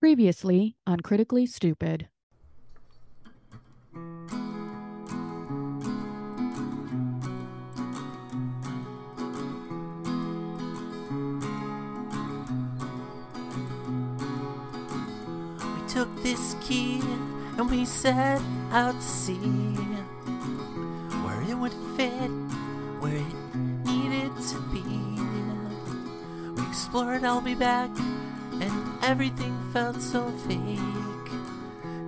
Previously on Critically Stupid. We took this key and we set out to see where it would fit, where it needed to be. We explored, I'll be back, everything felt so fake.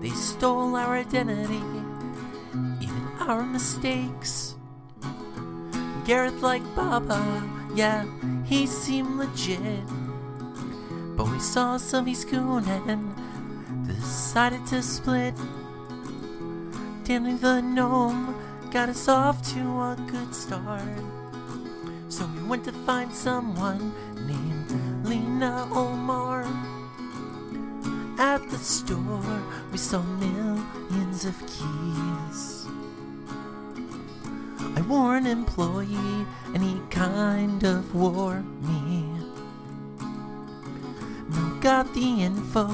They stole our identity, even our mistakes. Garath liked Baba, yeah, he seemed legit. But we saw Sylvie's goon and decided to split. Danny the gnome got us off to a good start. So we went to find someone named Lena Omar. At the store, we saw millions of keys. I wore an employee, and he kind of wore me. Mel got the info,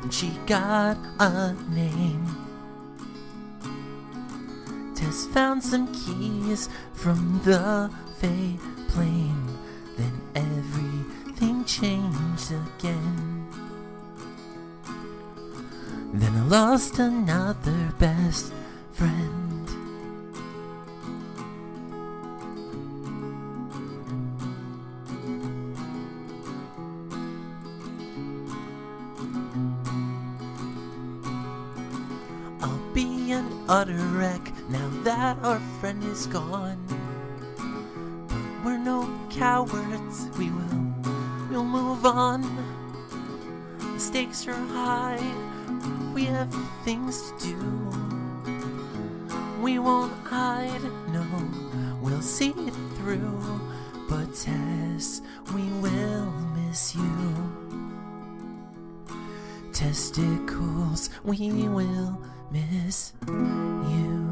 and she got a name. Tess found some keys from the Fey plane. Then everything changed again. Then I lost another best friend. I'll be an utter wreck now that our friend is gone. But we're no cowards, we will, we'll move on. The stakes are high, we have things to do. We won't hide, no, we'll see it through. But Tess, we will miss you. Testicles, we will miss you.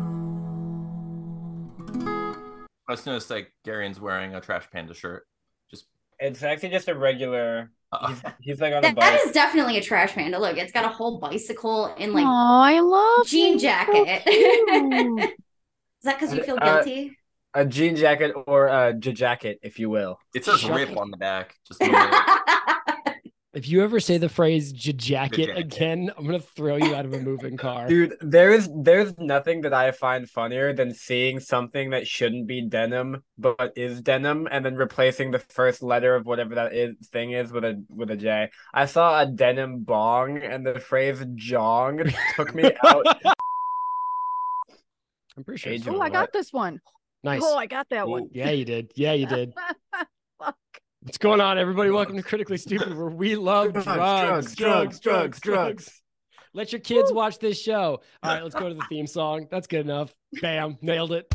I just noticed like Garion's wearing a Trash Panda shirt. Just It's actually just a regular. Uh, He's, he's like on a That, bike. that is definitely a trash panda. Look, it's got a whole bicycle and like oh, I love jean him. So jacket. Is that because you feel Uh, guilty? a jean jacket or a j- jacket, if you will. it says Shut "rip" it. on the back. Just moving it. If you ever say the phrase jacket jacket. again, I'm gonna throw you out of a moving car. Dude, there is there's nothing that I find funnier than seeing something that shouldn't be denim but is denim and then replacing the first letter of whatever that is thing is with a with a J. I saw a denim bong and the phrase jong took me out. I'm pretty sure. Age it's of Oh, I got this one. Nice. Oh, I got that one. Yeah, you did. Yeah, you did. What's going on, everybody? Welcome to Critically Stupid, where we love drugs, drugs, drugs, drugs, drugs. Let your kids watch this show. All right, let's go to the theme song. That's good enough. Bam, nailed it.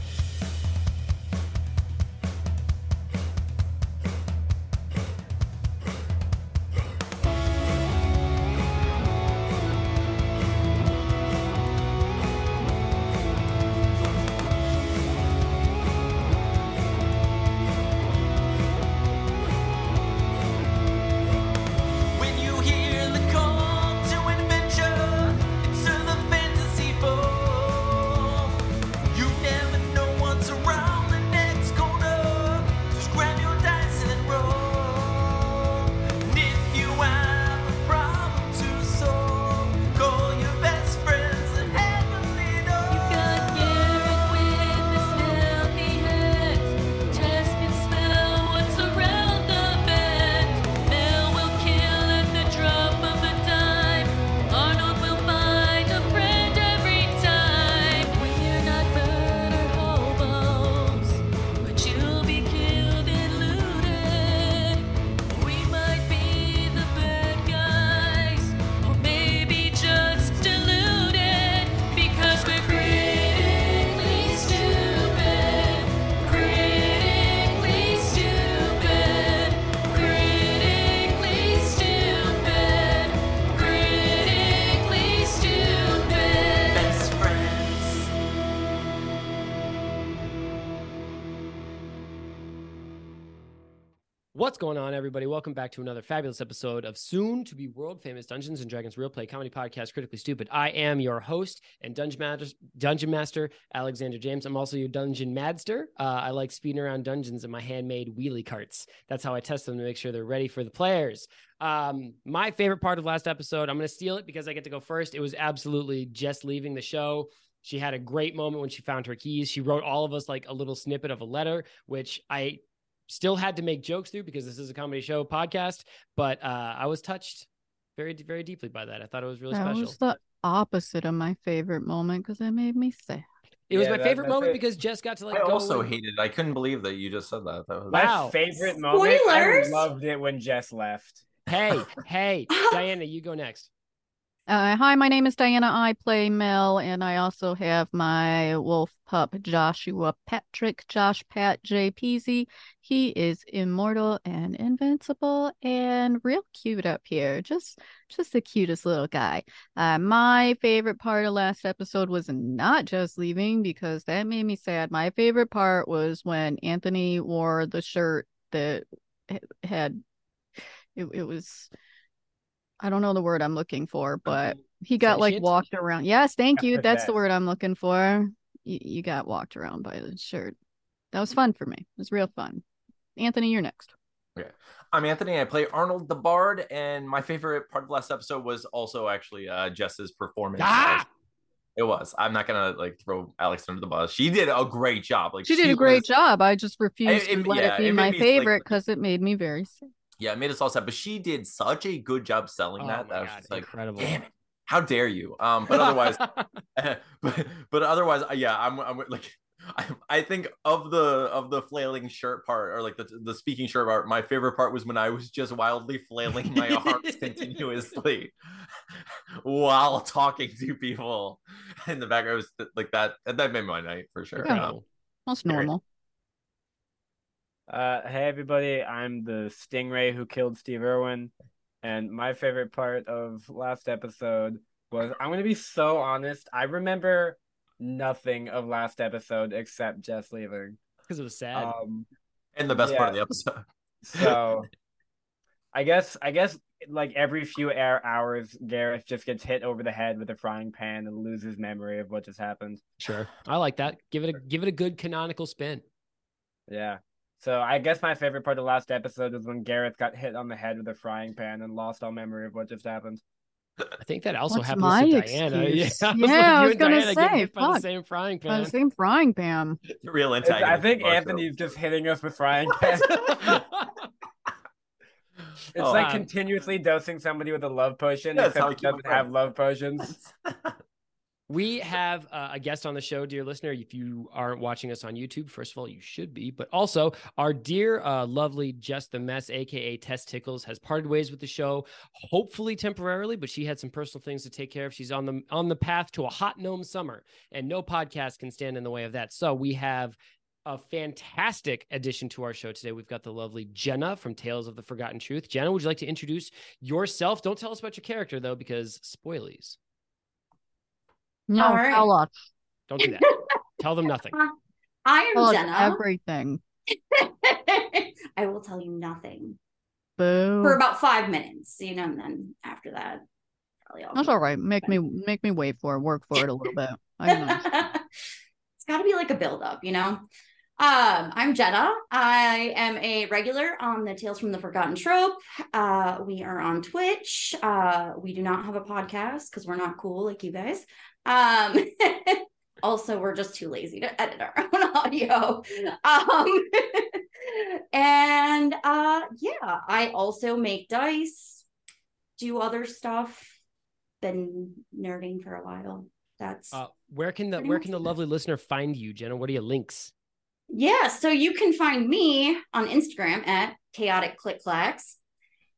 What's going on, everybody? Welcome back to another fabulous episode of soon to be world famous Dungeons and Dragons real play comedy podcast, Critically Stupid. I am your host and dungeon master, dungeon master Alexander James. I'm also your dungeon madster. Uh, I like speeding around dungeons in my handmade wheelie carts. That's how I test them to make sure they're ready for the players. Um, my favorite part of last episode, I'm going to steal it because I get to go first. It was absolutely just leaving the show. She had a great moment when she found her keys. She wrote all of us like a little snippet of a letter, which I still had to make jokes through because this is a comedy show podcast, but uh, I was touched very, very deeply by that. I thought it was really that special. was the opposite of my favorite moment because it made me sad. it was Yeah, my favorite that's moment it. because Jess got to like I go also and- hated. I couldn't believe that you just said that. That was My Wow. favorite moment. Spoilers? I loved it when Jess left. Hey, hey, Dianna, you go next. Uh, hi, my name is Dianna. I play Mel, and I also have my wolf pup, Joshua Patrick, Josh Pat J. Peasy. He is immortal and invincible and real cute up here. Just, just the cutest little guy. Uh, my favorite part of last episode was not just leaving because that made me sad. My favorite part was when Anthony wore the shirt that had it, it was I don't know the word I'm looking for, but he got like walked around. Yes, thank you. That's the word I'm looking for. You, you got walked around by the shirt. That was fun for me. It was real fun. Anthony, you're next. Okay. I'm Anthony. I play Arnold the Bard, and my favorite part of last episode was also actually uh, Jess's performance. Ah! It was. I'm not gonna like throw Alex under the bus. She did a great job. Like She did a great was- job. I just refused it- to let yeah, it be it my me, favorite because it made me very sad. Yeah, it made us all sad, but she did such a good job selling Oh that. my That I was God, just like, incredible. damn it, how dare you? Um, but otherwise, but but otherwise, uh, yeah, I'm I'm like. I, I think of the of the flailing shirt part or like the the speaking shirt part, my favorite part was when I was just wildly flailing my arms continuously while talking to people in the background. It was like that, and that made my night for sure. Yeah. Um, Incredible. Most normal. Uh, hey everybody, I'm the Stingray who killed Steve Irwin, and my favorite part of last episode was I'm gonna be so honest. I remember nothing of last episode except Jess leaving. Because it was sad. Um, and the best part of the episode. so I guess I guess like every few air hours, Garath just gets hit over the head with a frying pan and loses memory of what just happened. sure. I like that. Give it a give it a good canonical spin. Yeah. So I guess my favorite part of the last episode was when Garath got hit on the head with a frying pan and lost all memory of what just happened. I think that also What's happens to Dianna. excuse? Yeah, Yeah, I you was gonna Dianna say, hit by the fuck. same frying pan. the same frying pan. The real It's- antagonist. I think of show. Anthony's just hitting us with frying pans. It's Oh, like um, continuously dosing somebody with a love potion, Yeah, that's except I it keep doesn't have love potions. We have uh, a guest on the show, dear listener. If you aren't watching us on YouTube, first of all, you should be. But also, our dear, uh, lovely Just the Mess, aka Tess Tickles, has parted ways with the show, hopefully temporarily. But she had some personal things to take care of. She's on the on the path to a hot gnome summer, and no podcast can stand in the way of that. So we have a fantastic addition to our show today. We've got the lovely Jenna from Tales of the Forgotten Truth. Jenna, would you like to introduce yourself? Don't tell us about your character though, because spoilies. No, All right. tell us. Don't do that. Tell them nothing. I am us Jenna. everything. I will tell you nothing Boo. for about five minutes, you know, and then after that, probably all. That's all right. Make me make me wait for it. Work for it a little bit. I don't know. it's got to be like a build up, you know. Um, I'm Jenna. I am a regular on the Tales from the Forgotten Trope. Uh, we are on Twitch. Uh, we do not have a podcast because we're not cool like you guys. Um, also, we're just too lazy to edit our own audio. Um, and uh, yeah, I also make dice, do other stuff. Been nerding for a while. That's Uh, where can the where can the lovely listener find you, Jenna? What are your links? Yeah, so you can find me on Instagram at chaotic click clacks.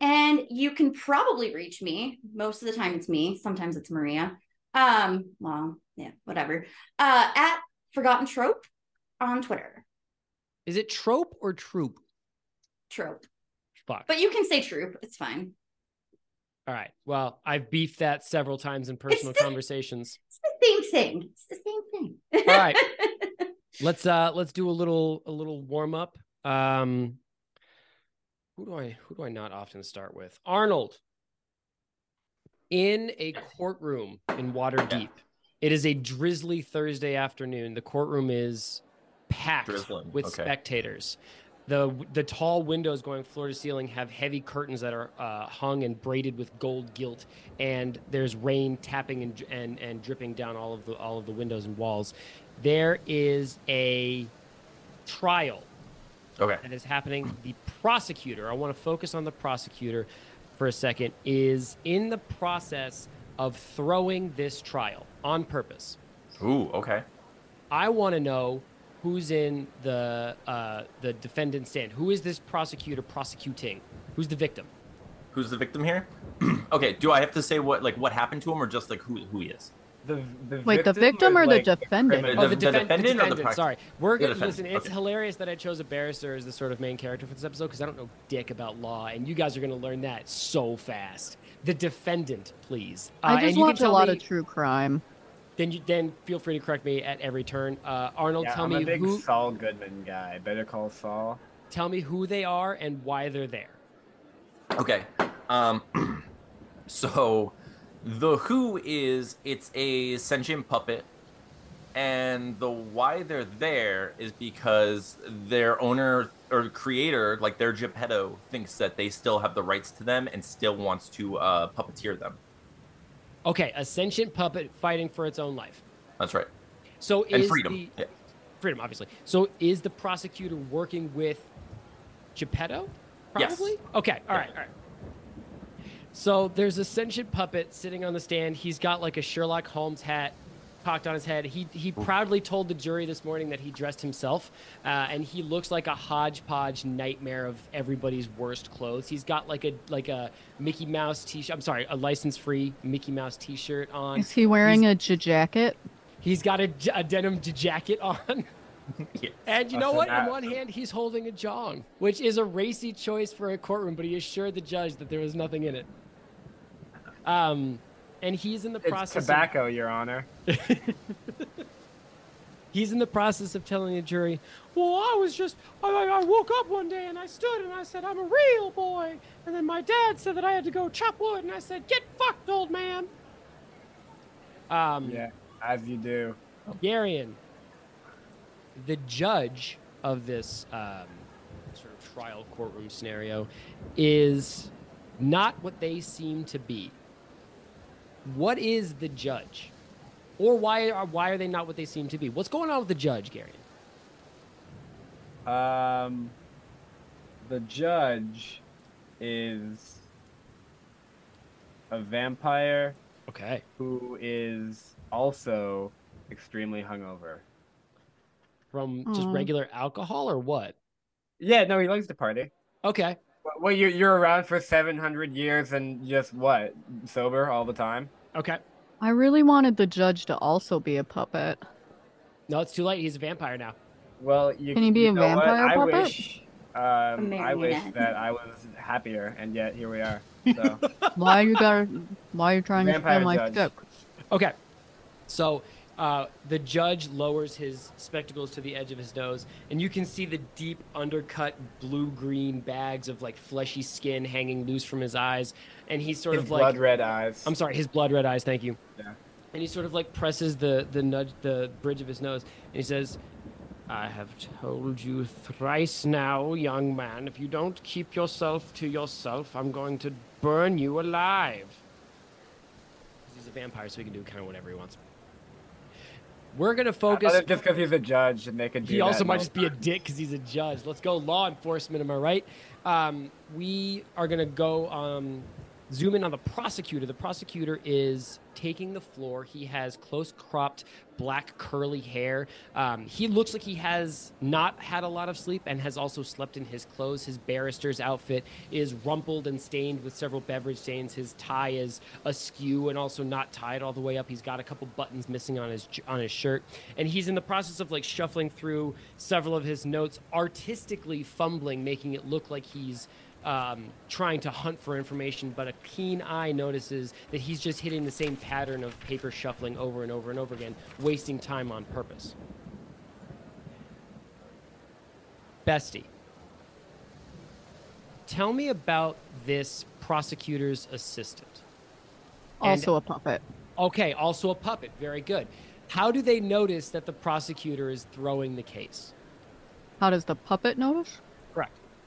And you can probably reach me. Most of the time it's me. Sometimes it's Maria. Um, well, yeah, whatever. Uh at Forgotten Trope on Twitter. Is it trope or troop? Trope. Fuck. But you can say troop. It's fine. All right. Well, I've beefed that several times in personal the- conversations. It's the same thing. It's the same thing. All right. Let's uh let's do a little a little warm up. Um who do I who do I not often start with? Arnold. In a courtroom in Waterdeep. It is a drizzly Thursday afternoon. The courtroom is packed Drizzling, with okay. spectators. The the tall windows going floor to ceiling have heavy curtains that are uh, hung and braided with gold gilt, and there's rain tapping and, and and dripping down all of the all of the windows and walls. There is a trial Okay. that is happening. The prosecutor, I want to focus on the prosecutor for a second, is in the process of throwing this trial on purpose. Ooh, okay. I want to know who's in the uh, the defendant stand. Who is this prosecutor prosecuting? Who's the victim? Who's the victim here? okay. Do I have to say what like what happened to him or just like who who he is? The, the Wait, the victim is, or the defendant? criminal. Oh, the, the defen- the defendant or the defendant. prox- Sorry, we're The gonna defendant, listen. It's okay. hilarious that I chose a barrister as the sort of main character for this episode because I don't know dick about law, and you guys are gonna learn that so fast. The defendant, please. Uh, I just you watch a lot me- of true crime. Then you then feel free to correct me at every turn. Uh, Arnold, Yeah, tell I'm me a big who Saul Goodman guy. Better call Saul. tell me who they are and why they're there. Okay. Um so the who is it's a sentient puppet and the why they're there is because their owner or creator like their Geppetto thinks that they still have the rights to them and still wants to uh puppeteer them. Okay, a sentient puppet fighting for its own life. That's right. So And is freedom. the Yeah. freedom, obviously. So is the prosecutor working with Geppetto? Yes. Probably. Okay. All Yeah. right. All right. So there's a sentient puppet sitting on the stand. He's got like a Sherlock Holmes hat cocked on his head. He he proudly told the jury this morning that he dressed himself, uh, and he looks like a hodgepodge nightmare of everybody's worst clothes. He's got like a like a Mickey Mouse t-shirt. I'm sorry, a license-free Mickey Mouse t-shirt on. Is he wearing a jacket? He's got a denim jacket on. Yeah. And you know what? In That- one hand, he's holding a jong, which is a racy choice for a courtroom, but he assured the judge that there was nothing in it. Um, and he's in the It's process. tobacco, Your Honor. Of, he's in the process of telling the jury, "Well, I was just, I, I I woke up one day and I stood and I said, I'm a real boy, and then my dad said that I had to go chop wood, and I said, get fucked, old man." Um, Yeah, as you do. Garion, the judge of this um, sort of trial courtroom scenario, is not what they seem to be. What is the judge, or why are why are they not what they seem to be? What's going on with the judge, Gary? Um, the judge is a vampire Okay. who is also extremely hungover. From just Aw. regular alcohol or what? Yeah, no, he likes to party. Okay. Well, you're you're around for seven hundred years and just what sober all the time. Okay. I really wanted the judge to also be a puppet. No, it's too late. He's a vampire now. Well, you Can he be you a know what? vampire I puppet? wish, um, I wish marionette. that I was happier, and yet here we are. So Why you got? Why are you trying to Vampire steal my judge. stick? Okay. So uh, the judge lowers his spectacles to the edge of his nose, and you can see the deep undercut blue green bags of like fleshy skin hanging loose from his eyes. And he's sort his of like blood red eyes. I'm sorry, his blood red eyes, thank you. Yeah. And he sort of like presses the the nudge the bridge of his nose and he says, I have told you thrice now, young man, if you don't keep yourself to yourself, I'm going to burn you alive. He's a vampire, so he can do kind of whatever he wants. We're gonna focus. just because he's a judge and they can. He also might just be a dick because he's a judge. Let's go law enforcement. Am I right? Um, we are gonna go um, zoom in on the prosecutor. The prosecutor is taking the floor. He has close cropped black curly hair. Um, he looks like he has not had a lot of sleep and has also slept in his clothes. His barrister's outfit is rumpled and stained with several beverage stains. His tie is askew and also not tied all the way up. He's got a couple buttons missing on his on his shirt, and he's in the process of like shuffling through several of his notes, artistically fumbling, making it look like he's um, trying to hunt for information, but a keen eye notices that he's just hitting the same pattern of paper shuffling over and over and over again, wasting time on purpose. Bestie, tell me about this prosecutor's assistant. And- Also a puppet. Okay, also a puppet. Very good. How do they notice that the prosecutor is throwing the case? How does the puppet notice?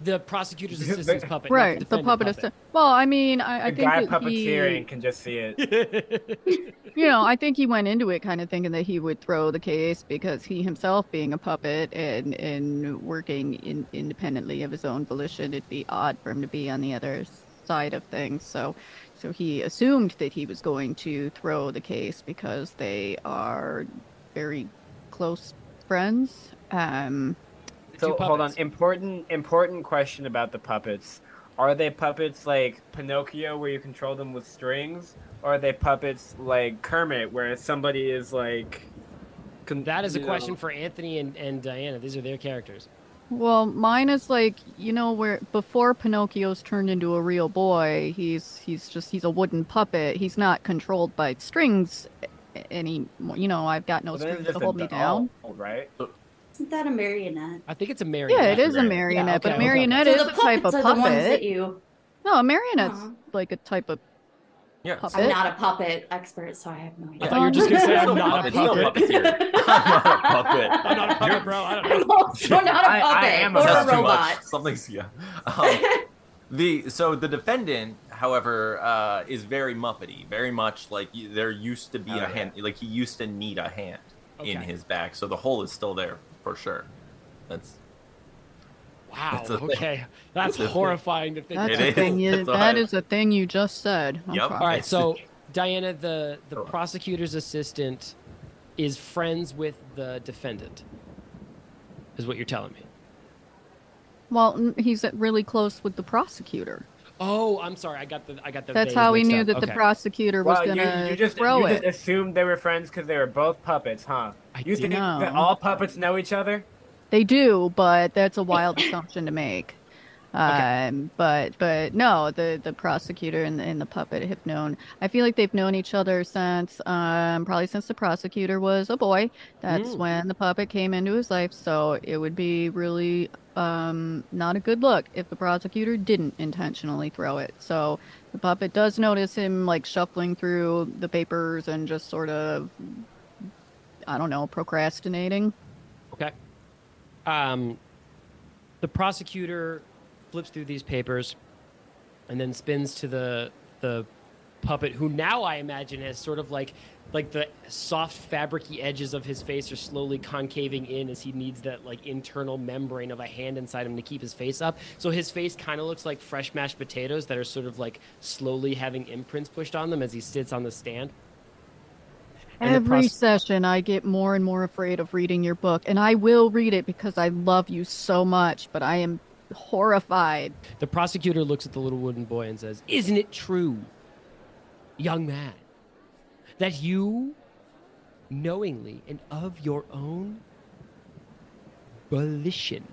Correct. The prosecutor's assistant's puppet. right, the defendant puppet is. Well, I mean, I, I The think guy puppeteering he, can just see it. you know, I think he went into it kind of thinking that he would throw the case because he himself, being a puppet and and working in, independently of his own volition, it'd be odd for him to be on the other side of things. So, so he assumed that he was going to throw the case because they are very close friends. Um, So Two hold on. Important important question about the puppets. Are they puppets like Pinocchio where you control them with strings? Or are they puppets like Kermit where somebody is like con- that is a question know- for Anthony and, and Dianna. These are their characters. Well, mine is like you know where before Pinocchio's turned into a real boy, he's he's just he's a wooden puppet. He's not controlled by strings a- anymore. You know, I've got no Well, strings to hold me doll, down. Right? Isn't that a marionette? I think it's a marionette. Yeah, it is a marionette, Yeah, okay, but okay. marionette so is the a type puppets of are the ones that puppet. you. No, a marionette's Aw. like a type of Yeah. puppet. I'm not a puppet expert, so I have no idea. I thought you were just gonna say I'm not a puppet, still puppet. puppeteer. I'm not a puppet. I'm not a puppet, You're- bro. I don't I'm know. also not a I- I puppet am a or a That's too robot. much. Something's yeah. Um, the so the defendant, however, uh, is very muppety, very much like there used to be Oh, a yeah. hand, like he used to need a hand in his back, so the hole is still there for sure. That's Wow. It's a thing. Okay. That's It's a thing. horrifying to think. That's a thing you, that is what That I- is a thing you just said. Yep. Okay. All right. So Dianna, the the Go on. prosecutor's assistant, is friends with the defendant. Is what you're telling me. Well, he's really close with the prosecutor. Oh, I'm sorry. I got the I got the. That's how we knew up. that the prosecutor was Well, gonna you just throw you it. just assumed they were friends because they were both puppets, huh? I You think No. that all puppets know each other? They do, but that's a wild assumption to make. Okay. Um, but but no, the the prosecutor and, and the puppet have known. I feel like they've known each other since um probably since the prosecutor was a boy. That's Mm. when the puppet came into his life. So it would be really um not a good look if the prosecutor didn't intentionally throw it. So the puppet does notice him like shuffling through the papers and just sort of I don't know procrastinating. Okay. Um, the prosecutor flips through these papers, and then spins to the the puppet, who now I imagine has sort of like like the soft fabricy edges of his face are slowly concaving in as he needs that like internal membrane of a hand inside him to keep his face up. So his face kind of looks like fresh mashed potatoes that are sort of like slowly having imprints pushed on them as he sits on the stand. And the Every pros- session, I get more and more afraid of reading your book, and I will read it because I love you so much, but I am horrified. The prosecutor looks at the little wooden boy and says, Isn't it true, young man, that you knowingly and of your own volition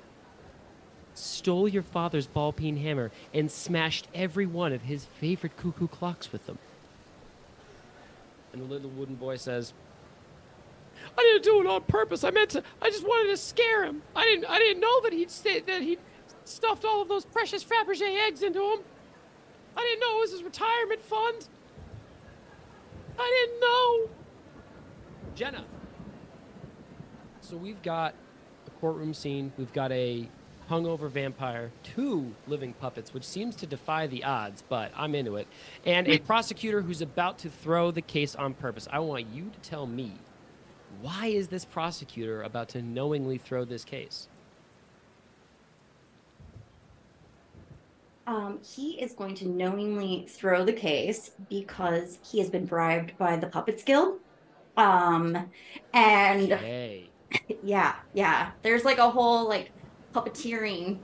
stole your father's ball peen hammer and smashed every one of his favorite cuckoo clocks with them? And the little wooden boy says, I didn't do it on purpose. I meant to. I just wanted to scare him. I didn't. I didn't know that he'd stay, that he stuffed all of those precious Fabergé eggs into him. I didn't know it was his retirement fund. I didn't know. Jenna. So we've got a courtroom scene. We've got a hungover vampire, two living puppets, which seems to defy the odds, but I'm into it, and a prosecutor who's about to throw the case on purpose. I want you to tell me why is this prosecutor about to knowingly throw this case? Um, he is going to knowingly throw the case because he has been bribed by the Puppets Guild. Um, and Okay. yeah, yeah, there's like a whole like puppeteering,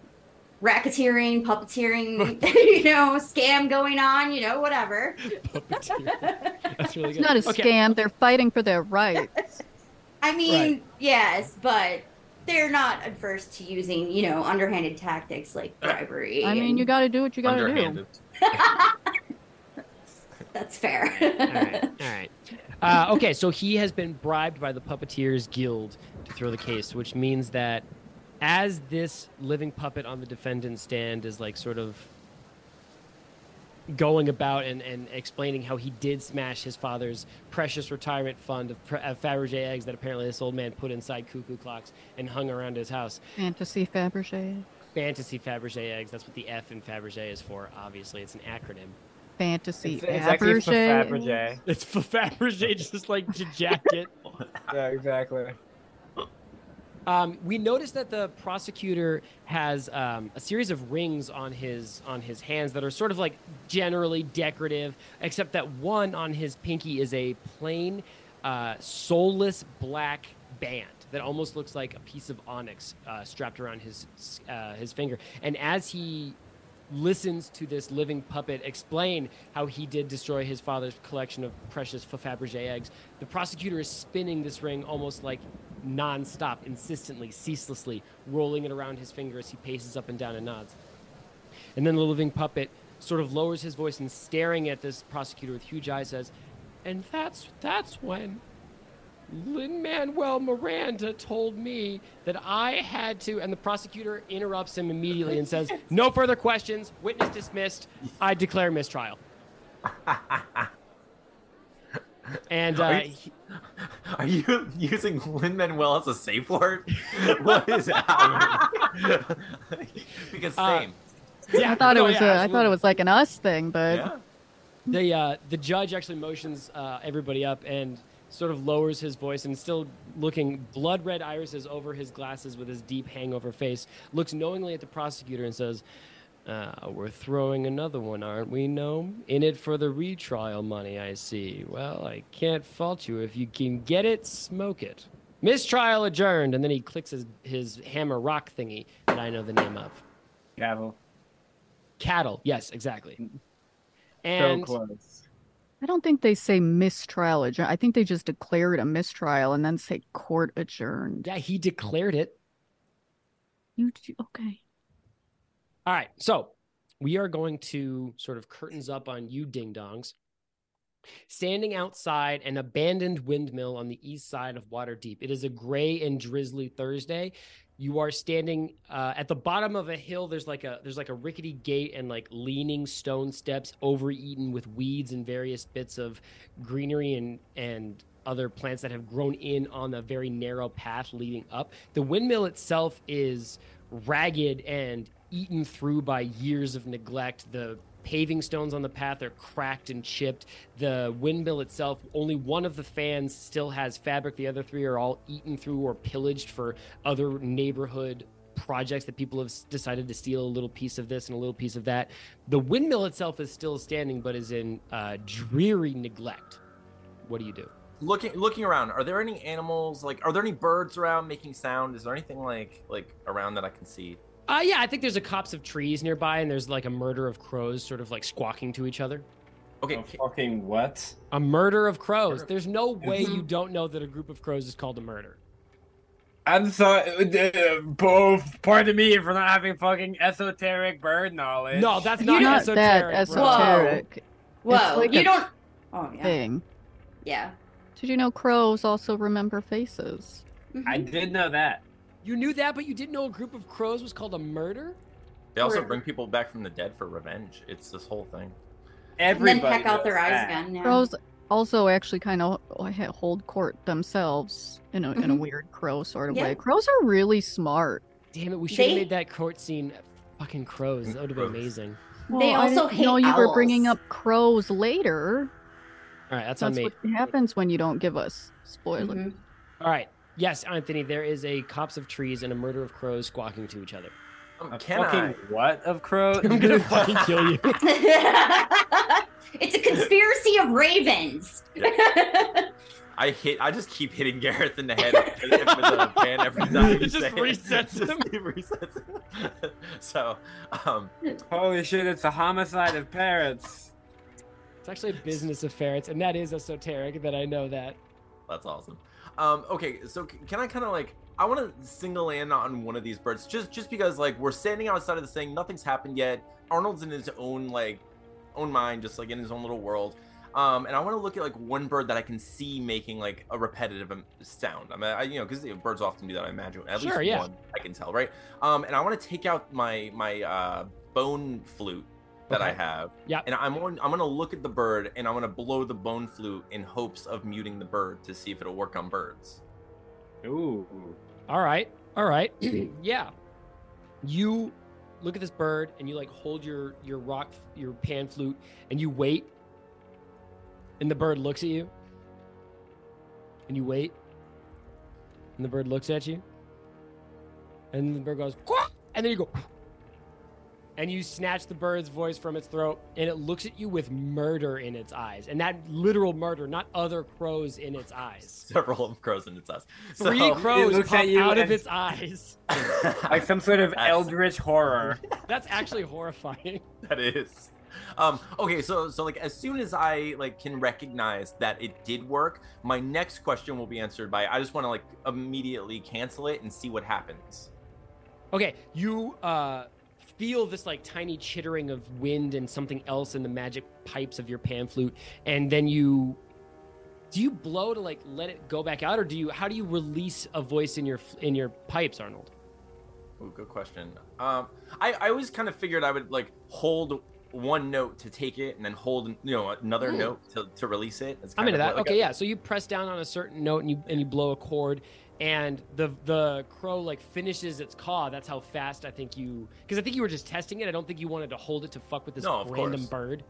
racketeering, puppeteering, you know, scam going on, you know, whatever. That's really It's good. not a Okay. scam. They're fighting for their rights. I mean, Right. yes, but they're not adverse to using, you know, underhanded tactics like bribery. I mean, you got to do what you got to do. That's fair. all right, all right. Uh, okay, so he has been bribed by the Puppeteers Guild to throw the case, which means that as this living puppet on the defendant's stand is like sort of going about and, and explaining how he did smash his father's precious retirement fund of, of Fabergé eggs that apparently this old man put inside cuckoo clocks and hung around his house. Fantasy Fabergé. Fantasy Fabergé eggs. That's what the F in Fabergé is for. Obviously, it's an acronym. Fantasy It's, it's actually for Fabergé. Fabergé. It's for Fabergé, just like the jacket. Yeah, exactly. Um, we noticed that the prosecutor has um, a series of rings on his on his hands that are sort of like generally decorative, except that one on his pinky is a plain, uh, soulless black band that almost looks like a piece of onyx uh, strapped around his uh, his finger. And as he listens to this living puppet explain how he did destroy his father's collection of precious Fabergé eggs, the prosecutor is spinning this ring almost like nonstop, insistently, ceaselessly, rolling it around his finger as he paces up and down and nods. And then the living puppet sort of lowers his voice and staring at this prosecutor with huge eyes says, "And that's that's when Lin Manuel Miranda told me that I had to." And the prosecutor interrupts him immediately and says, "No further questions. Witness dismissed. I declare mistrial." And Are uh, you- Are you using Lin Manuel as a safe word? what is happening? because Uh, same. yeah, I thought it was yeah, a, I thought it was like an us thing, but yeah. the uh, the judge actually motions uh, everybody up and sort of lowers his voice and still looking blood red irises over his glasses with his deep hangover face looks knowingly at the prosecutor and says uh, we're throwing another one aren't we no in it for the retrial money i see well i can't fault you if you can get it smoke it mistrial adjourned and then he clicks his, his hammer rock thingy that i know the name of Cattle. cattle yes exactly So and close. I don't think they say mistrial adjourned. I think they just declare it a mistrial and then say court adjourned. yeah he declared it You do- okay? All right, so we are going to sort of curtains up on you ding dongs. Standing outside an abandoned windmill on the east side of Waterdeep. It is a gray and drizzly Thursday. You are standing uh, at the bottom of a hill. There's like a there's like a rickety gate and like leaning stone steps overeaten with weeds and various bits of greenery and and other plants that have grown in on a very narrow path leading up. The windmill itself is ragged and eaten through by years of neglect. The paving stones on the path are cracked and chipped. The windmill itself, only one of the fans still has fabric. The other three are all eaten through or pillaged for other neighborhood projects that people have decided to steal a little piece of this and a little piece of that. The windmill itself is still standing, but is in uh, dreary neglect. What do you do? Looking looking around, are there any animals like are there any birds around making sound? Is there anything like like around that I can see? Uh, yeah, I think there's a copse of trees nearby, and there's like a murder of crows, sort of like squawking to each other. Okay, A fucking what? A murder of crows. Murder There's no way you don't know that a group of crows is called a murder. I'm sorry, uh, both. Pardon me for not having fucking esoteric bird knowledge. No, that's It's not, not that esoteric. bro. esoteric Whoa, like you a- don't. Oh yeah, thing. yeah. Did you know crows also remember faces? Mhm. I did know that. You knew that, but you didn't know a group of crows was called a murder? they also Correct. bring people back from the dead for revenge. It's this whole thing. and Everybody then peck out their knows eyes that. again. Yeah. Crows also actually kind of hold court themselves in a in a Mhm. weird crow sort of Yeah. way. Crows are really smart. Damn it, we should have They- made that court scene fucking crows. That would have been Crows. amazing. They I also didn't know hate you were bringing up crows later. All right, that's on me. what happens when you don't give us spoilers. Mhm. All right. Yes, Anthony, there is a copse of trees and a murder of crows squawking to each other. Um, A can fucking I? what of crows? I'm gonna fucking kill you. it's a conspiracy of ravens. I hit. I just keep hitting Garath in the head with with a pan every time. It you just say resets It him. just resets him. so, um, Holy shit! It's a homicide of parrots. It's actually a business of ferrets, and that is esoteric that I know that. That's awesome. Um, okay, so can I kind of like I want to single in on one of these birds just just because like we're standing outside of this thing, nothing's happened yet. Arnold's in his own like own mind, just like in his own little world. Um, and I want to look at like one bird that I can see making like a repetitive um, sound. I mean, I, you know, because birds often do that. I imagine at Sure, least yeah. one I can tell, right? Um, and I want to take out my my uh, bone flute that I have. Yeah. And I'm on, I'm gonna look at the bird and I'm gonna blow the bone flute in hopes of muting the bird to see if it'll work on birds. Ooh. All right. All right. yeah. You look at this bird and you like hold your your rock your pan flute and you wait. And the bird looks at you. And you wait. And the bird looks at you. And the bird goes, "Quack!" and then you go and you snatch the bird's voice from its throat and it looks at you with murder in its eyes. And that literal murder, not other crows in its eyes. Several of crows in its eyes. Three So- crows looks pop at you out of its eyes. Like some sort of That's- eldritch horror. That's actually horrifying. that is um okay so so like as soon as i like can recognize that it did work my next question will be answered by i just want to like immediately cancel it and see what happens Okay, you uh feel this like tiny chittering of wind and something else in the magic pipes of your pan flute, and then you do you blow to like let it go back out, or do you how do you release a voice in your in your pipes, Arnold? Ooh, good question um i i always kind of figured i would like hold one note to take it and then hold you know another Mm. note to, to release it I'm into that. like okay, a- yeah. So you press down on a certain note and you and you blow a chord, and the the crow like finishes its caw. That's how fast I think you because I think you were just testing it. I don't think you wanted to hold it to fuck with this No, random course. bird.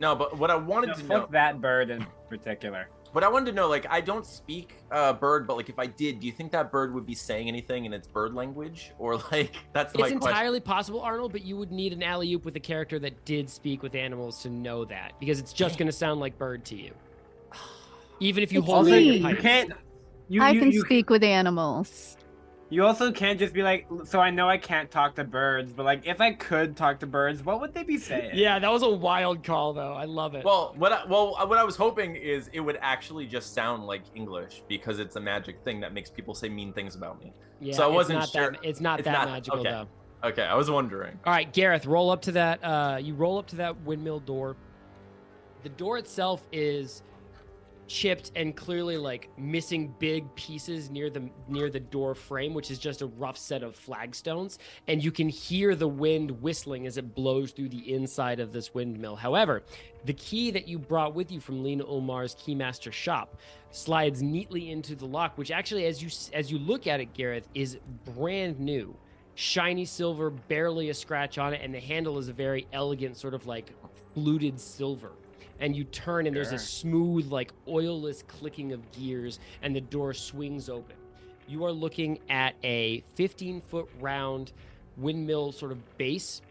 no but what i wanted No, to fuck know that bird in particular. what i wanted to know like i don't speak uh bird but like if i did do you think that bird would be saying anything in its bird language or like that's my It's question entirely possible, Arnold, but you would need an alley oop with a character that did speak with animals to know that because it's just going to sound like bird to you. Even if you It's hold me. it in your you can't. You, I you, can you, speak with animals. You also can't just be like, so I know I can't talk to birds, but like, if I could talk to birds, what would they be saying? Yeah, that was a wild call, though. I love it. Well, what I, well, what I was hoping is it would actually just sound like English because it's a magic thing that makes people say mean things about me. yeah, so I wasn't it's not sure- That, it's not it's that not- magical, okay. though. Okay, I was wondering. All right, Garath, roll up to that. Uh, you roll up to that windmill door. The door itself is chipped and clearly like missing big pieces near the near the door frame, which is just a rough set of flagstones, and you can hear the wind whistling as it blows through the inside of this windmill. However, the key that you brought with you from Lena Ulmar's Keymaster shop slides neatly into the lock, which actually, as you as you look at it, Garath, is brand new shiny silver, barely a scratch on it, and the handle is a very elegant, sort of like fluted silver. And you turn, and there's a smooth, like oilless clicking of gears, and the door swings open. You are looking at a 15 foot round windmill sort of base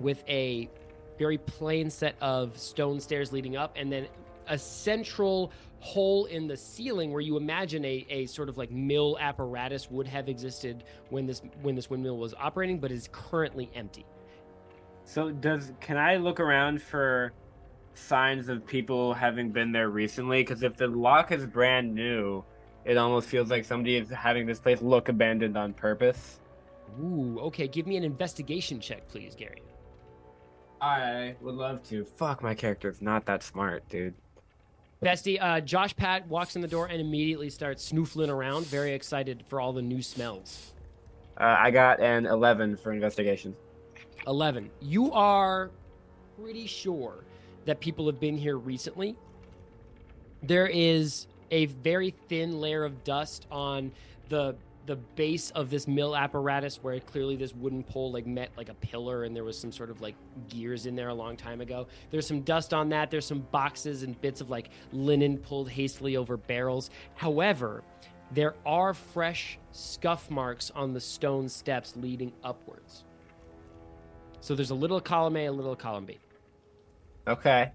with a very plain set of stone stairs leading up, and then a central hole in the ceiling where you imagine a, a sort of like mill apparatus would have existed when this when this windmill was operating, but is currently empty. So does can I look around for signs of people having been there recently? Because if the lock is brand new, it almost feels like somebody is having this place look abandoned on purpose. Ooh, okay. Give me an investigation check, please, Gary. I would love to. Fuck, my character character's not that smart, dude. Bestie, uh, Josh Pat walks in the door and immediately starts snoofling around, very excited for all the new smells. Uh, I got an 11 for investigation. 11. You are pretty sure that people have been here recently. There is a very thin layer of dust on the the base of this mill apparatus where clearly this wooden pole like met like a pillar and there was some sort of like gears in there a long time ago. There's some dust on that. There's some boxes and bits of like linen pulled hastily over barrels. However, there are fresh scuff marks on the stone steps leading upwards. So there's a little column A, a little column B. Okay.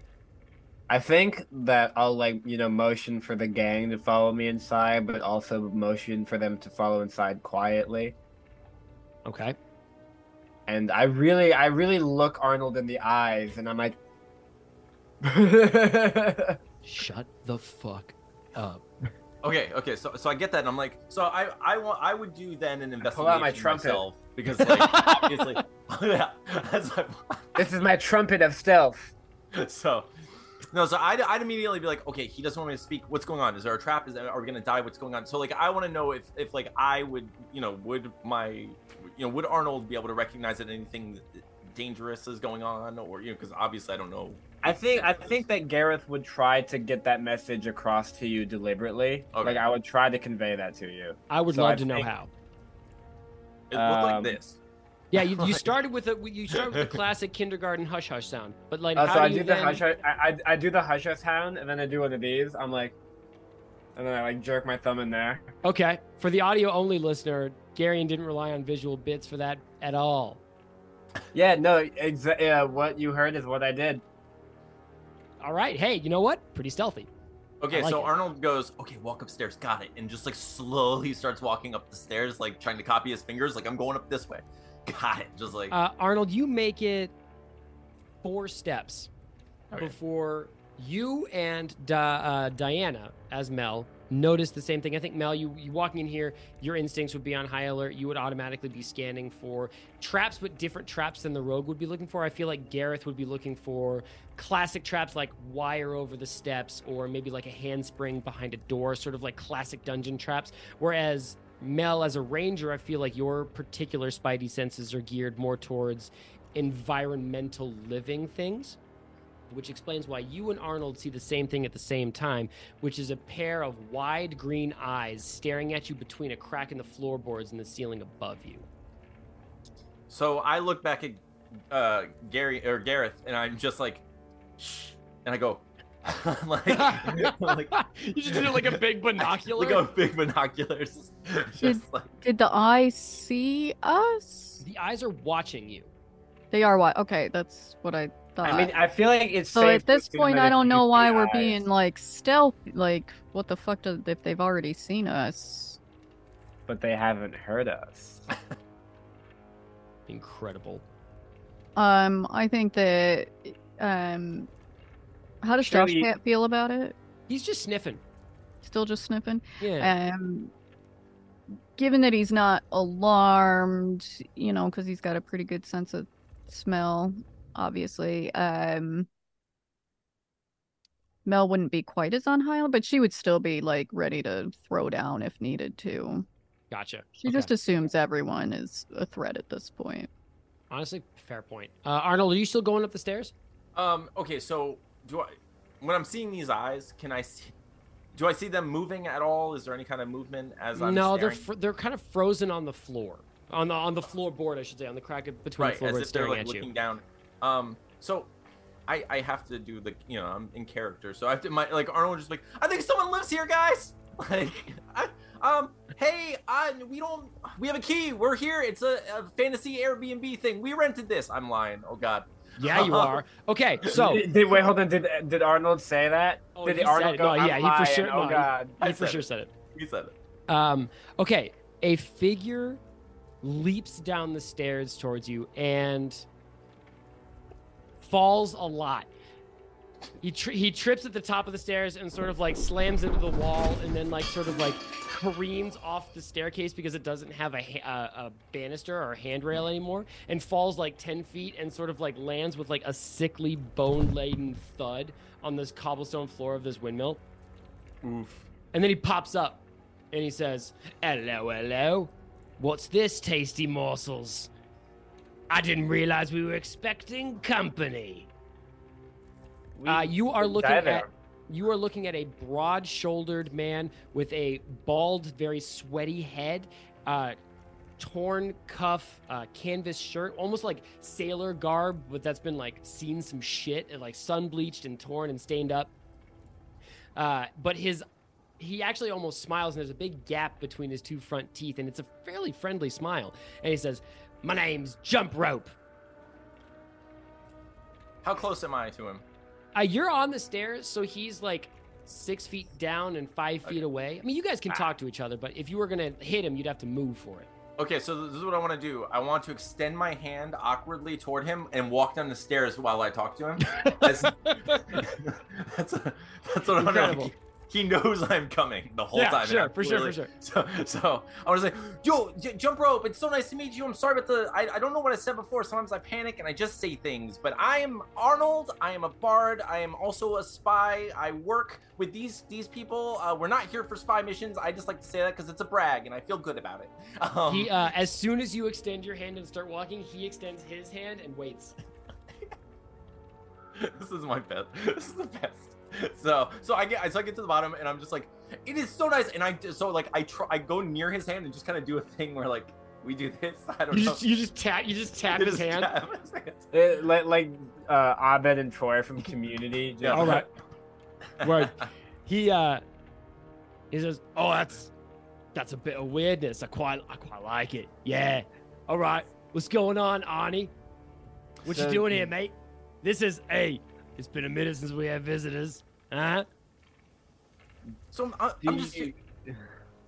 I think that I'll like you know motion for the gang to follow me inside, but also motion for them to follow inside quietly. Okay. And I really, I really look Arnold in the eyes, and I'm like, Shut the fuck up. Okay, okay, so so I get that, and I'm like, so I I want I would do then an investigation pull out my trumpet. myself because like obviously, yeah, that's like, "This is my trumpet of stealth." so no, so I'd, I'd immediately be like, okay, he doesn't want me to speak. What's going on? Is there a trap? Is there, are we gonna die? What's going on? So like, I want to know if if like I would, you know, would my, you know, would Arnold be able to recognize that anything dangerous is going on, or you know, because obviously I don't know. I think I think that Garath would try to get that message across to you deliberately. Okay. Like I would try to convey that to you. I would So love I to know how. It looked like Um, this. Yeah, you, you started with a you started with the classic kindergarten hush hush sound, but like Uh, how so I do you the then... hush hush. I, I I do the hush hush sound, and then I do one of these. I'm like, and then I like jerk my thumb in there. Okay, for the audio only listener, Garion didn't rely on visual bits for that at all. Yeah, no, exa- yeah. What you heard is what I did. All right, hey, you know what? Pretty stealthy. Okay, like so it. Arnold goes, okay, walk upstairs, got it, and just like slowly starts walking up the stairs, like trying to copy his fingers, like I'm going up this way, got it, just like Uh, Arnold, you make it four steps Okay. before you and Di- uh, Dianna, as Mel, notice the same thing. I think Mel, you you walking in here, your instincts would be on high alert. You would automatically be scanning for traps, but different traps than the rogue would be looking for. I feel like Garath would be looking for classic traps like wire over the steps, or maybe like a handspring behind a door, sort of like classic dungeon traps. Whereas Mel, as a ranger, I feel like your particular spidey senses are geared more towards environmental living things which explains why you and Arnold see the same thing at the same time, which is a pair of wide green eyes staring at you between a crack in the floorboards and the ceiling above you. So I look back at uh, Gary or Garath, and I'm just like, shh, and I go, like, like, you just did it like a big binocular. Look how big binoculars. just like, Did the eye see us? the eyes are watching you. They are what? Okay, that's what I thought. I mean, I feel like it's so safe at this point, I don't know why we're eyes- being like stealth. Like, what the fuck? Do, if they've already seen us? but they haven't heard us. Incredible. Um, I think that. Um, how does Josh Surely- Pat feel about it? He's just sniffing. Still just sniffing. Yeah. Um, given that he's not alarmed, you know, because he's got a pretty good sense of smell, obviously. Um, Mel wouldn't be quite as on high, but she would still be like ready to throw down if needed to. gotcha. She Okay. just assumes everyone is a threat at this point. honestly fair point. Uh, Arnold, are you still going up the stairs? um, okay, so do I? When I'm seeing these eyes, can I see? Do I see them moving at all? Is there any kind of movement as I'm no, they're staring? fr- they're kind of frozen on the floor, on the on the floorboard, I should say, on the crack between right, the floorboard, as if they're staring like at looking you. down. Um, so I I have to do the you know I'm in character, so I have to my like Arnold just like I think someone lives here, guys. Like I um hey I we don't we have a key. We're here. It's a, a fantasy Airbnb thing. We rented this. I'm lying. Oh God. Yeah, you are. Okay, so did, did- wait, hold on. Did did Arnold say that? Oh, did he Arnold go? No, "I'm yeah, he for sure- Oh no, God. I he for sure it. said it. He said it. Um, okay, a figure leaps down the stairs towards you and falls a lot. He tri- he trips at the top of the stairs and sort of like slams into the wall and then like sort of like careens off the staircase because it doesn't have a, a, a banister or a handrail anymore and falls like 10 feet and sort of like lands with like a sickly bone laden thud on this cobblestone floor of this windmill. Oof. And then he pops up and he says, Hello, hello. What's this, tasty morsels? I didn't realize we were expecting company. We Uh, you are looking at there. You are looking at a broad-shouldered man with a bald, very sweaty head, uh, torn cuff, uh, canvas shirt, almost like sailor garb, but that's been like seen some shit and like sun bleached and torn and stained up. Uh, but his he actually almost smiles and there's a big gap between his two front teeth and it's a fairly friendly smile and he says my name's jump rope How close am I to him? Uh, you're on the stairs so he's like six feet down and five feet Okay. away i mean you guys can Ah. talk to each other but if you were gonna hit him you'd have to move for it Okay, so this is what I want to do. I want to extend my hand awkwardly toward him and walk down the stairs while I talk to him. That's, that's, that's what I want Incredible. to he knows I'm coming the whole yeah, time. sure, for sure, for sure. So, so I was like, "Yo, j- jump rope! It's so nice to meet you. I'm sorry about the. I, I don't know what I said before. Sometimes I panic and I just say things. But I am Arnold. I am a bard. I am also a spy. I work with these these people. Uh, we're not here for spy missions. I just like to say that because it's a brag and I feel good about it. Um, He, uh, as soon as you extend your hand and start walking, he extends his hand and waits. this is my best. This is the best. So so I get so I get to the bottom and I'm just like, it is so nice. And I so like I try I go near his hand and just kind of do a thing where like we do this. I don't You know. just, you just tap, you just tap You his just hand. tap his hand. Uh, like like uh, Abed and Troy from Community. Just, Yeah. All right. Word. He uh, he says, "Oh, that's that's a bit of weirdness. I quite, I quite like it. Yeah. All right. What's going on, Arnie? What you doing here, mate? This is hey. It's been a minute since we had visitors. Huh? So I'm, I- Do I'm just. you-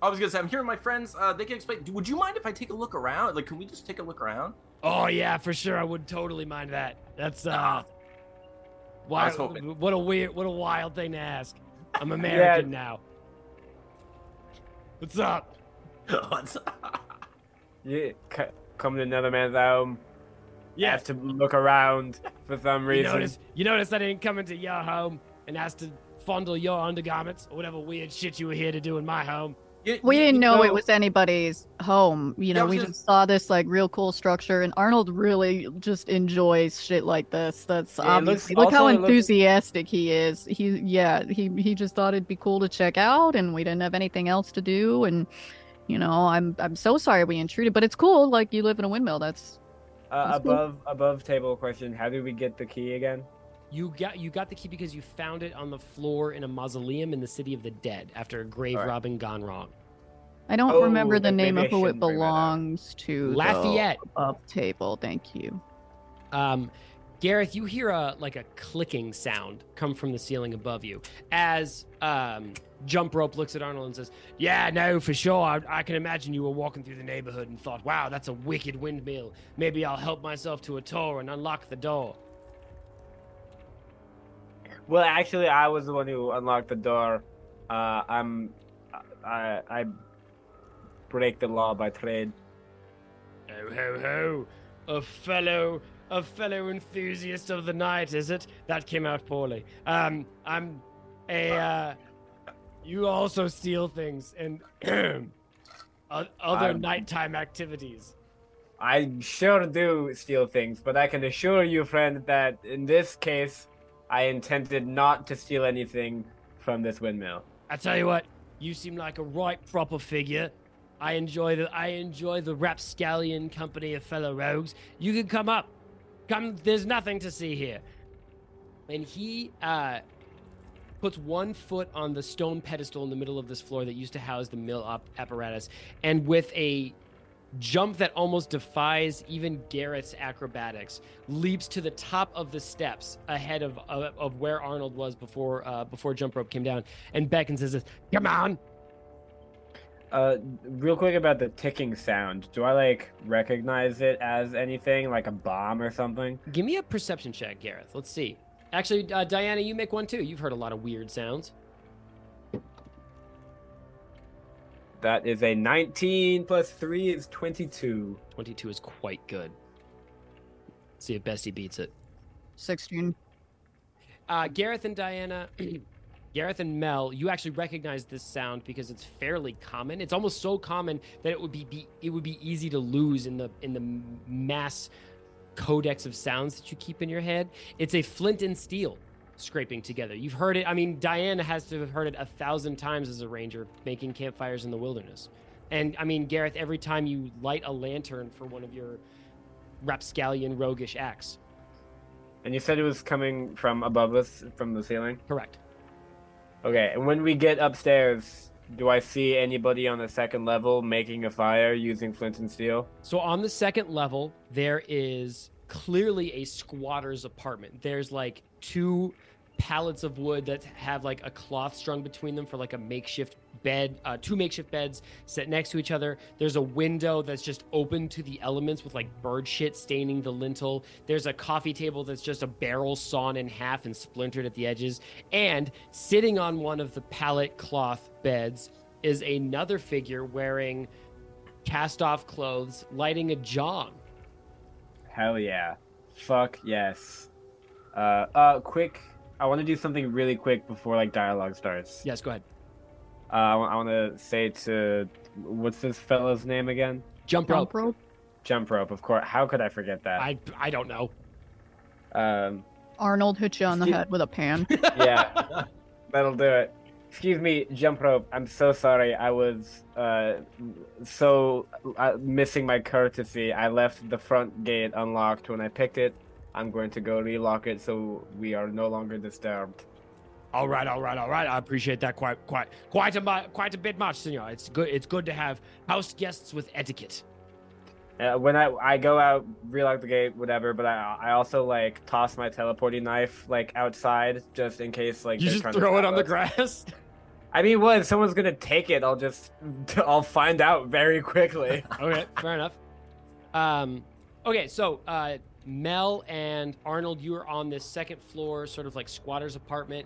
I was gonna say I'm here with my friends. Uh, they can explain. Would you mind if I take a look around? Like, can we just take a look around? Oh yeah, for sure. I would totally mind that. That's uh, Ah. wild, was hoping. what a weird, what a wild thing to ask. I'm American now. What's up? What's- up? Yeah, c- come to another man's home. Yeah. Have to look around for some reason. You reason. notice, you notice I didn't come into your home and asked to fondle your undergarments or whatever weird shit you were here to do in my home. You- We you- didn't you know it was anybody's home. You know, we gonna- just saw this like real cool structure, and Arnold really just enjoys shit like this. That's Yeah, it looks- obviously look how also it looks- enthusiastic he is. He, yeah, he he just thought it'd be cool to check out, and we didn't have anything else to do, and you know, I'm I'm so sorry we intruded, but it's cool. Like you live in a windmill. That's uh, That's cool. above above table question. How did we get the key again? You got you got the key because you found it on the floor in a mausoleum in the city of the dead after a grave Alright. robbing gone wrong. I don't Oh, remember the name of who it shouldn't bring that up. belongs to. Lafayette. Above table. Thank you. Um, Garath, you hear a like a clicking sound come from the ceiling above you as um, Jump Rope looks at Arnold and says, "Yeah, no, for sure. I, I can imagine you were walking through the neighborhood and thought, wow, that's a wicked windmill. Maybe I'll help myself to a tour and unlock the door." Well, actually, I was the one who unlocked the door. Uh, I'm, I, I break the law by trade. Ho ho ho! A fellow, a fellow enthusiast of the night, is it? That came out poorly. Um, I'm a. Uh, you also steal things and other I'm- nighttime activities. I sure do steal things, but I can assure you, friend, that in this case, I intended not to steal anything from this windmill. I tell you what, you seem like a right proper figure. I enjoy the I enjoy the rapscallion company of fellow rogues. You can come up. Come there's nothing to see here. And he uh puts one foot on the stone pedestal in the middle of this floor that used to house the mill op- apparatus and with a jump that almost defies even Garath's acrobatics leaps to the top of the steps ahead of of, of where Arnold was before uh, before jump rope came down. And beckons and says come on! Uh, real quick about the ticking sound. Do I like recognize it as anything, like a bomb or something? give me a perception check Garath. Let's see. Actually uh, Dianna you make one too. You've heard a lot of weird sounds That is a 19 plus 3 is 22. 22 is quite good see if Bestie beats it Sixteen. uh, Garath and Dianna, Garath and Mel, you actually recognize this sound because it's fairly common. It's almost so common that it would be, be it would be easy to lose in the in the mass codex of sounds that you keep in your head. It's a flint and steel scraping together. You've heard it. I mean, Dianna has to have heard it a thousand times as a ranger making campfires in the wilderness. And I mean, Garath, every time you light a lantern for one of your rapscallion roguish acts, And you said it was coming from above us, from the ceiling? correct? Okay, and when we get upstairs, do I see anybody on the second level making a fire using flint and steel? So on the second level, there is clearly a squatter's apartment. There's like two pallets of wood that have like a cloth strung between them for like a makeshift bed, uh, two makeshift beds set next to each other. There's a window that's just open to the elements with like bird shit staining the lintel. There's a coffee table that's just a barrel sawn in half and splintered at the edges. And sitting on one of the pallet cloth beds is another figure wearing cast off clothes, lighting a jong. Hell yeah. Fuck yes. Uh, uh, quick. I want to do something really quick before like dialogue starts. Yes, go ahead. Uh, I want to say to what's this fella's name again? Jump rope. Jump rope. Jump rope, of course. How could I forget that? I I don't know. Um, Arnold hit you on the head with a pan. yeah, that'll do it. Excuse me, jump rope. I'm so sorry. I was uh so uh, missing my courtesy. I left the front gate unlocked when I picked it. I'm going to go relock it so we are no longer disturbed. All right, all right, all right. I appreciate that quite quite quite a quite a bit much, senor. It's good it's good to have house guests with etiquette. Uh, when I I go out, relock the gate, whatever. But I I also like toss my teleporting knife like outside just in case like You just trying to throw it on the grass. I mean, what if someone's gonna take it? I'll just I'll find out very quickly. okay, fair enough. Um, okay, so uh, Mel and Arnold, you are on this second floor, sort of like squatter's apartment.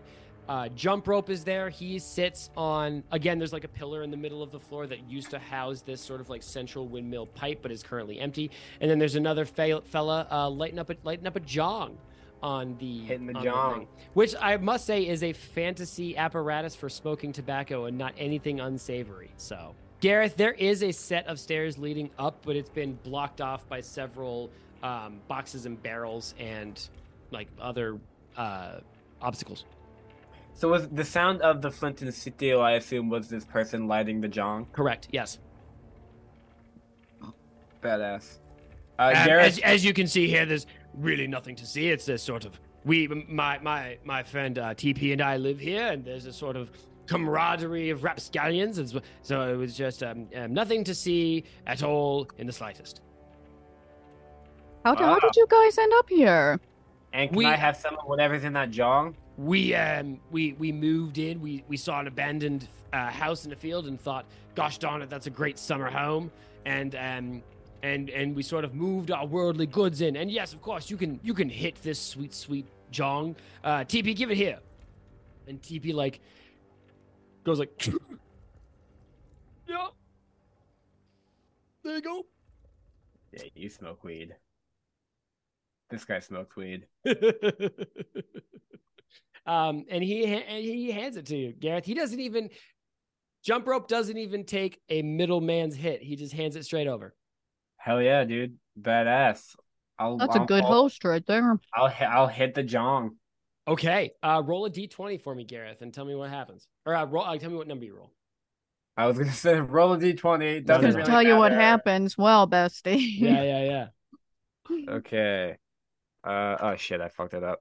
Uh, jump rope is there. He sits on again. There's like a pillar in the middle of the floor that used to house this sort of like central windmill pipe, but is currently empty. And then there's another fe- fella uh, lighting up a lighting up a jong on the Hitting the on jong. thing, which I must say is a fantasy apparatus for smoking tobacco and not anything unsavory. So. Garath, there is a set of stairs leading up, but it's been blocked off by several um, boxes and barrels and like other uh, obstacles. So was the sound of the flint and steel? I assume was this person lighting the jong. Correct. Yes. Badass. Uh, And Garath, as, as you can see here, there's really nothing to see. It's a sort of we, my my my friend uh, TP and I live here, and there's a sort of camaraderie of rapscallions. As, so it was just um, um, nothing to see at all in the slightest. How, how did you guys end up here? and can we- I have some of whatever's in that jong? we um we we moved in. We we saw an abandoned uh, house in the field and thought gosh darn it that's a great summer home. And um and and we sort of moved our worldly goods in. And yes of course you can you can hit this sweet sweet jong. Uh tp give it here. And tp like goes like yeah. There you go. Yeah, you smoke weed. This guy smokes weed. um, and he and he hands it to you, Garath. He doesn't even jump rope doesn't even take a middleman's hit. He just hands it straight over. Hell yeah, dude. Badass. I'll, That's a I'll, good I'll, host right there. I'll, hit- I'll hit the jong. Okay, uh, roll a d20 for me, Garath, and tell me what happens. Or uh, roll, uh, tell me what number you roll. I was gonna say roll a d20. Doesn't Just really Tell you what happens. Well, bestie. Yeah, yeah, yeah. Okay. Uh oh shit, I fucked it up.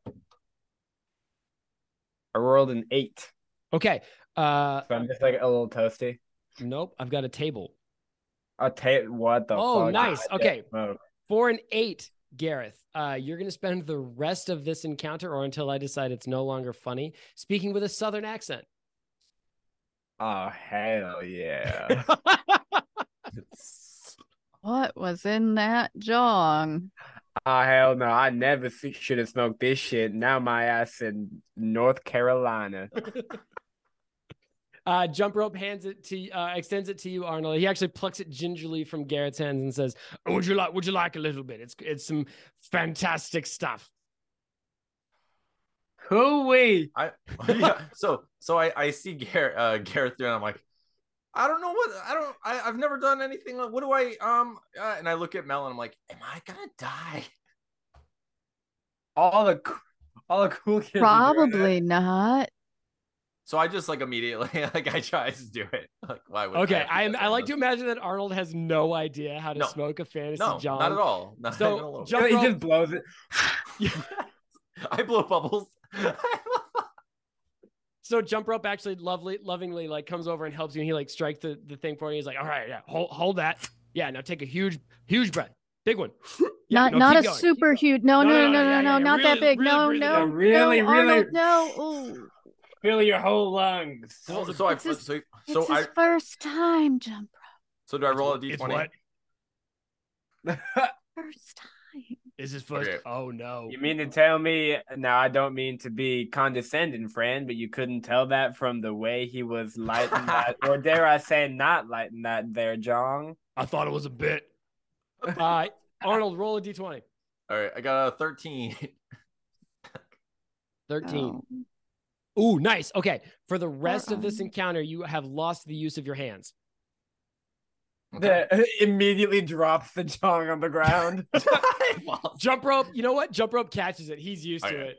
I rolled an eight. Okay. Uh, So I'm just like a little toasty. nope. I've got a table I'll take what the Oh, fuck? nice. I Okay. Four and eight. Garath, uh, you're going to spend the rest of this encounter, or until I decide it's no longer funny, speaking with a southern accent. Oh hell yeah. What was in that jong? Oh hell no. I never see, should have smoked this shit. Now my ass in North Carolina. Uh, jump rope hands it to uh, extends it to you, Arnold. He actually plucks it gingerly from Garath's hands and says, "Would you like? Would you like a little bit? It's it's some fantastic stuff." Who we? I yeah. So so I I see Garath uh Garath there and I'm like, I don't know what I don't I I've never done anything. like- What do I um? Uh, and I look at Mel and I'm like, Am I gonna die? All the all the cool kids. Probably not. So I just like immediately like I try to do it. Like why would Okay, have to I I like to imagine that Arnold has no idea how to No. smoke a fantasy No, jong. not at all. Not So, even a jump he just blows it. I blow bubbles. So jump rope actually lovely, lovingly like comes over and helps you. And he like strikes the, the thing for you. He's like, all right, yeah, hold hold that. Yeah, now take a huge, huge breath, big one. Yeah, not no, not a going, super huge. No, No, no, no, no, no, no, yeah, no, yeah, not that big. really No, breathe it no, in. Really, no, Arnold, really- no. Ooh. Fill your whole lungs. So, It's so I It's his- so, It's so his I first time, jump rope so do I roll a It's d20? what? First time. Is his first? Okay. Oh no. You mean to tell me? Now, I don't mean to be condescending, friend, but you couldn't tell that from the way he was lighting that, or dare I say, not lighting that there, Jong. I thought it was a bit. Uh, Arnold, roll a d20. All right, I got a 13. 13. Oh. Ooh, nice. Okay. For the rest of this encounter, you have lost the use of your hands. Okay. The, immediately drops the Jong on the ground. Jump rope. You know what? Jump rope catches it. He's used to it.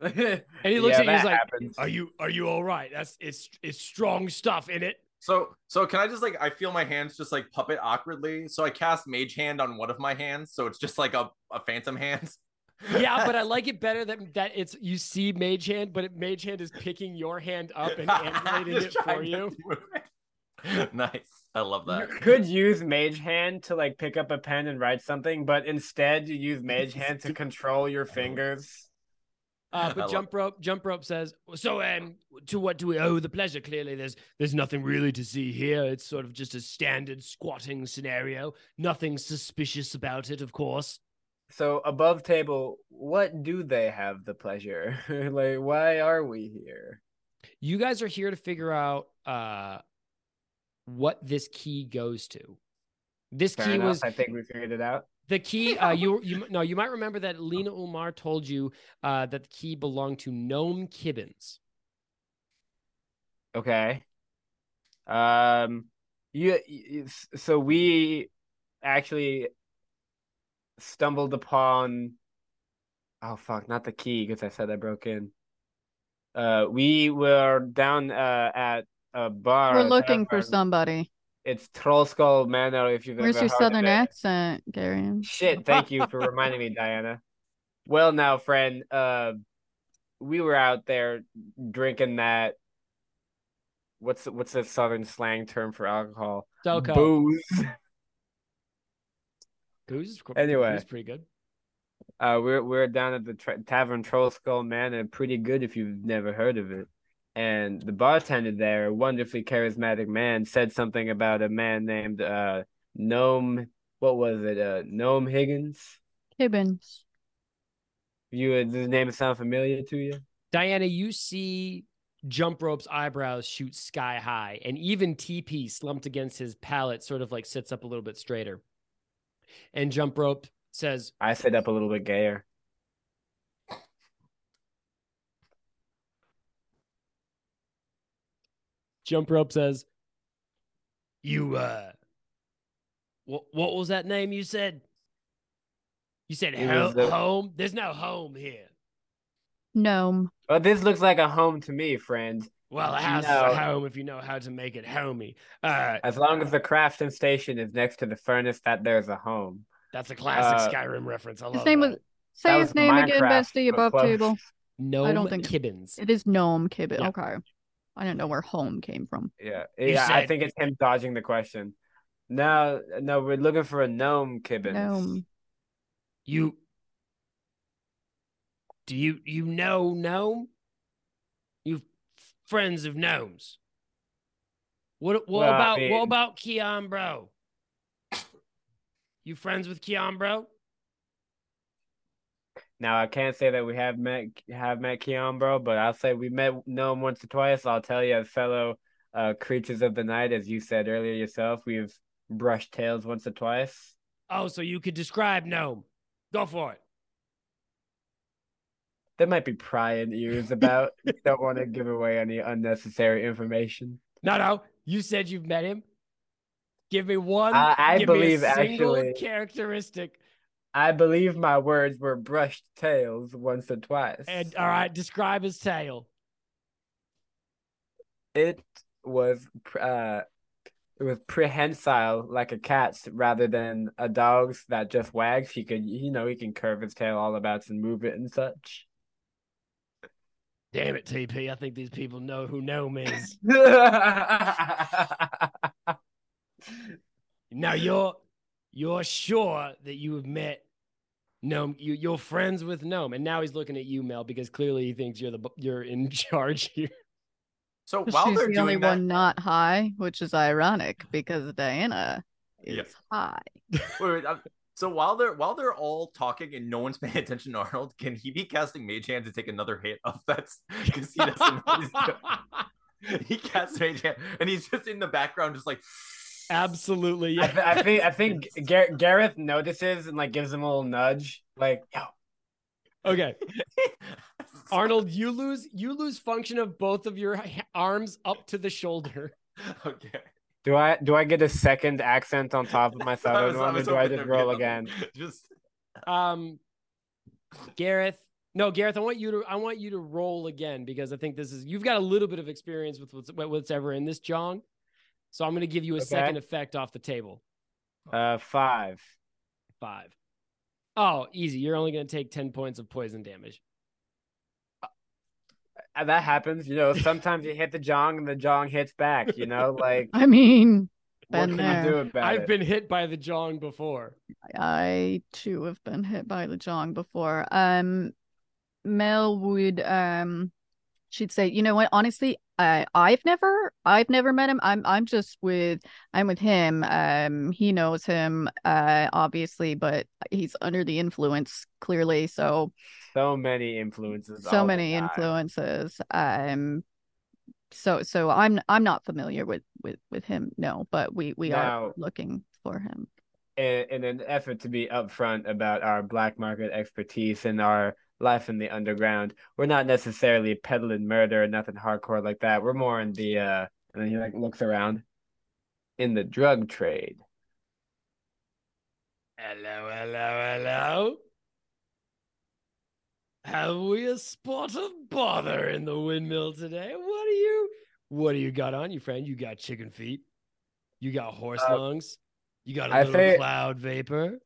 And he looks Yeah, at you. He's that like, happens. "Are you? Are you all right? That's it's it's strong stuff in it." So so can I just like I feel my hands just like puppet awkwardly. So I cast mage hand on one of my hands, so it's just like a, a phantom hand. Yeah, but I like it better that that it's you see Mage Hand, but it, Mage Hand is picking your hand up and animating it for you. it. nice. I love You that. could use Mage Hand to like pick up a pen and write something, but instead you use Mage Hand to control your fingers. Uh, but jump rope, jump rope says, "So, um, to what do we owe the pleasure? Clearly, there's there's nothing really to see here. It's sort of just a standard squatting scenario. Nothing suspicious about it, of course. So above table, what do they have the pleasure? like, why are we here? You guys are here to figure out uh what this key goes to. This Fair key enough. was I think we figured it out. The key, uh, you you no, you might remember that Lena Umar told you uh, that the key belonged to Gnome Kibbins. Okay. Um, you, you so we actually stumbled upon. Oh fuck! Not the key because I said I broke in. Uh, we were down uh at a bar. We're a looking for somebody. It's Trollskull Manor. If you've Where's ever your heard southern of it. accent, Gary? Shit, thank you for reminding me, Dianna. Well, now, friend, uh, we were out there drinking that. What's what's the southern slang term for alcohol? Delco. Booze. Goose is Anyway. Goose is pretty good. Uh, we're we're down at the tra- tavern Trollskull Manor. Pretty good if you've never heard of it. And the bartender there, a wonderfully charismatic man, said something about a man named uh Gnome. What was it? Uh, Gnome Higgins. Higgins. You does the name sound familiar to you? Dianna, you see Jump Rope's eyebrows shoot sky high, and even TP slumped against his palate sort of like sits up a little bit straighter. And Jump Rope says, I sit up a little bit gayer. Jump Rope says, You, uh, what, what was that name you said? You said ho- the- home? There's no home here. Gnome. Well, this looks like a home to me, friend. Well, a house is a home if you know how to make it homey. Uh, As long as the crafting station is next to the furnace, that there's a home. that's a classic Uh, Skyrim reference. I love His name that. was. Say That his was name again, Minecraft, Bestie, above close. table. Gnome I don't think- Kibbins. It is Gnome Kibbin. Yeah. Okay. I don't know where home came from. Yeah, You yeah. I think it's him dodging the question. No, no, we're looking for a gnome, Kibbins. Gnome. You do you you know gnome? You friends of gnomes. What what Well, I about what about Keon bro? You friends with Keon bro? Now I can't say that we have met have met Keon, bro, but I'll say we met know him once or twice. I'll tell you, as fellow uh, creatures of the night, as you said earlier yourself, we've brushed tails once or twice. Oh, so you could describe gnome. Go for it. There might be prying ears about. Don't want to give away any unnecessary information. No, no. You said you've met him. Give me one. I- I give me a believe single actually- characteristic. I believe my words were brushed tails once or twice. And all right, describe his tail. it was uh it was prehensile like a cat's rather than a dog's that just wags. He could you know, he can curve his tail all about and move it and such. Damn it, TP. I think these people know who know me. Now you're you're sure that you have met Gnome, you you're friends with Gnome, and now he's looking at you, Mel, because clearly he thinks you're the you're in charge here. So while She's they're the doing only that, one not high, which is ironic because Dianna is Yeah. high. wait, wait, so while they're while they're all talking and no one's paying attention to Arnold, can he be casting Mage Hand to take another hit of that? Because he doesn't. know what he's doing. he casts Mage Hand and he's just in the background, just like. Absolutely, I, yeah. th- I think I think Gar- Garath notices and like gives him a little nudge, like, yo, okay, Arnold, you lose you lose function of both of your arms up to the shoulder. okay. do I do I get a second accent on top of my I southern was- I one, or do I just roll again? Just Um, Garath. No, Garath, I want you to I want you to roll again because I think this is you've got a little bit of experience with what's what's ever in this Jong. So I'm going to give you a Okay. second effect off the table. Uh, five. Five. Oh, easy. You're only going to take 10 points of poison damage. Uh, That happens, you know. Sometimes you hit the jong and the jong hits back. You know, like I mean, what been can there. you do about I've it? been hit by the Jong before. I too have been hit by the Jong before. Um, Mel would um, she'd say, you know what? Honestly, I I've never I've never met him. I'm I'm just with I'm with him. Um, he knows him, uh, obviously, but he's under the influence clearly. So so many influences. so many influences. Um, so so I'm I'm not familiar with with with him. No, but we we Now- are looking for him. in, in an effort to be upfront about our black market expertise and our life in the underground, we're not necessarily peddling murder, or nothing hardcore like that. We're more in the uh and then he like looks around in the drug trade. Hello, hello, hello. Have we a spot of bother in the windmill today? What do you what do you got on you, friend? You got chicken feet. You got horse Uh, lungs. You got a I little cloud vapor.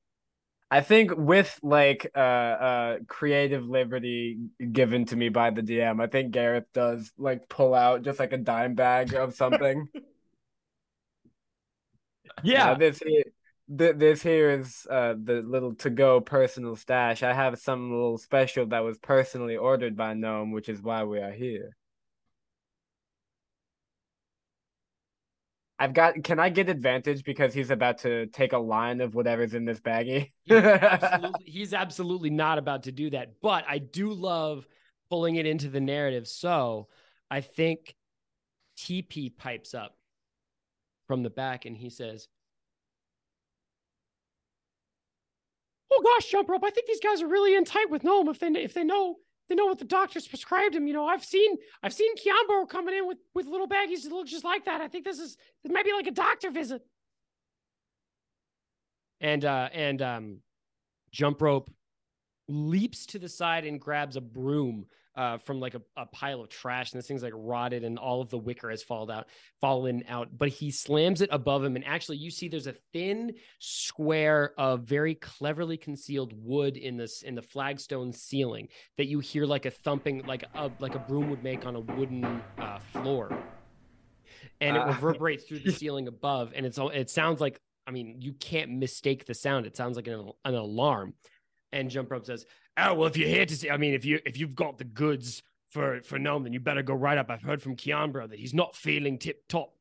I think with like uh uh creative liberty given to me by the DM, I think Garath does like pull out just like a dime bag of something. Yeah. Uh, this here, th- this here is uh the little to go personal stash. I have some little special that was personally ordered by Gnome, which is why we are here. I've got. Can I get advantage because he's about to take a line of whatever's in this baggie? He's absolutely, he's absolutely not about to do that. But I do love pulling it into the narrative. So I think TP pipes up from the back and he says, Oh gosh, jump rope! I think these guys are really in tight with Gnome. If they if they know they know what the doctors prescribed him. You know, I've seen I've seen Keanbro coming in with with little baggies that look just like that. I think this is it might be like a doctor visit. And uh and um jump rope leaps to the side and grabs a broom uh, from like a, a pile of trash and this thing's like rotted and all of the wicker has fallen out fallen out. But he slams it above him and actually you see there's a thin square of very cleverly concealed wood in this in the flagstone ceiling that you hear like a thumping like a like a broom would make on a wooden uh, floor. And it Uh, reverberates through the ceiling above and it's all it sounds like i mean you can't mistake the sound. It sounds like an, an alarm. And jump rope says oh well if you're here to see i mean if you if you've got the goods for for gnome then you better go right up. I've heard from Keanbro that he's not feeling tip top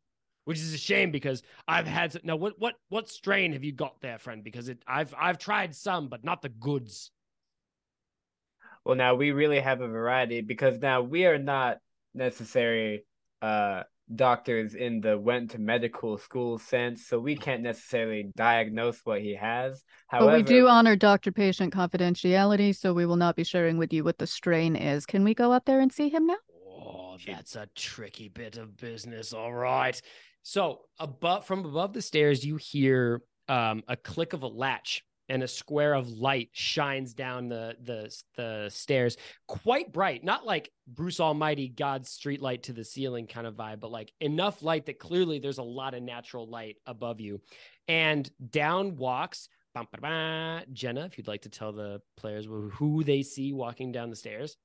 which is a shame because i've had now what what what strain have you got there friend? Because it i've i've tried some but not the goods. Well, now we really have a variety because now we are not necessary uh doctors in the went to medical school sense, so we can't necessarily diagnose what he has. However, but we do honor doctor patient confidentiality, so we will not be sharing with you what the strain is. Can we go up there and see him now? Oh, that's a tricky bit of business. All right. So above from above the stairs, you hear um, a click of a latch and a square of light shines down the the the stairs, quite bright. Not like Bruce Almighty, God's street light to the ceiling kind of vibe, but like enough light that clearly there's a lot of natural light above you. And down walks Jenna. If you'd like to tell the players who they see walking down the stairs.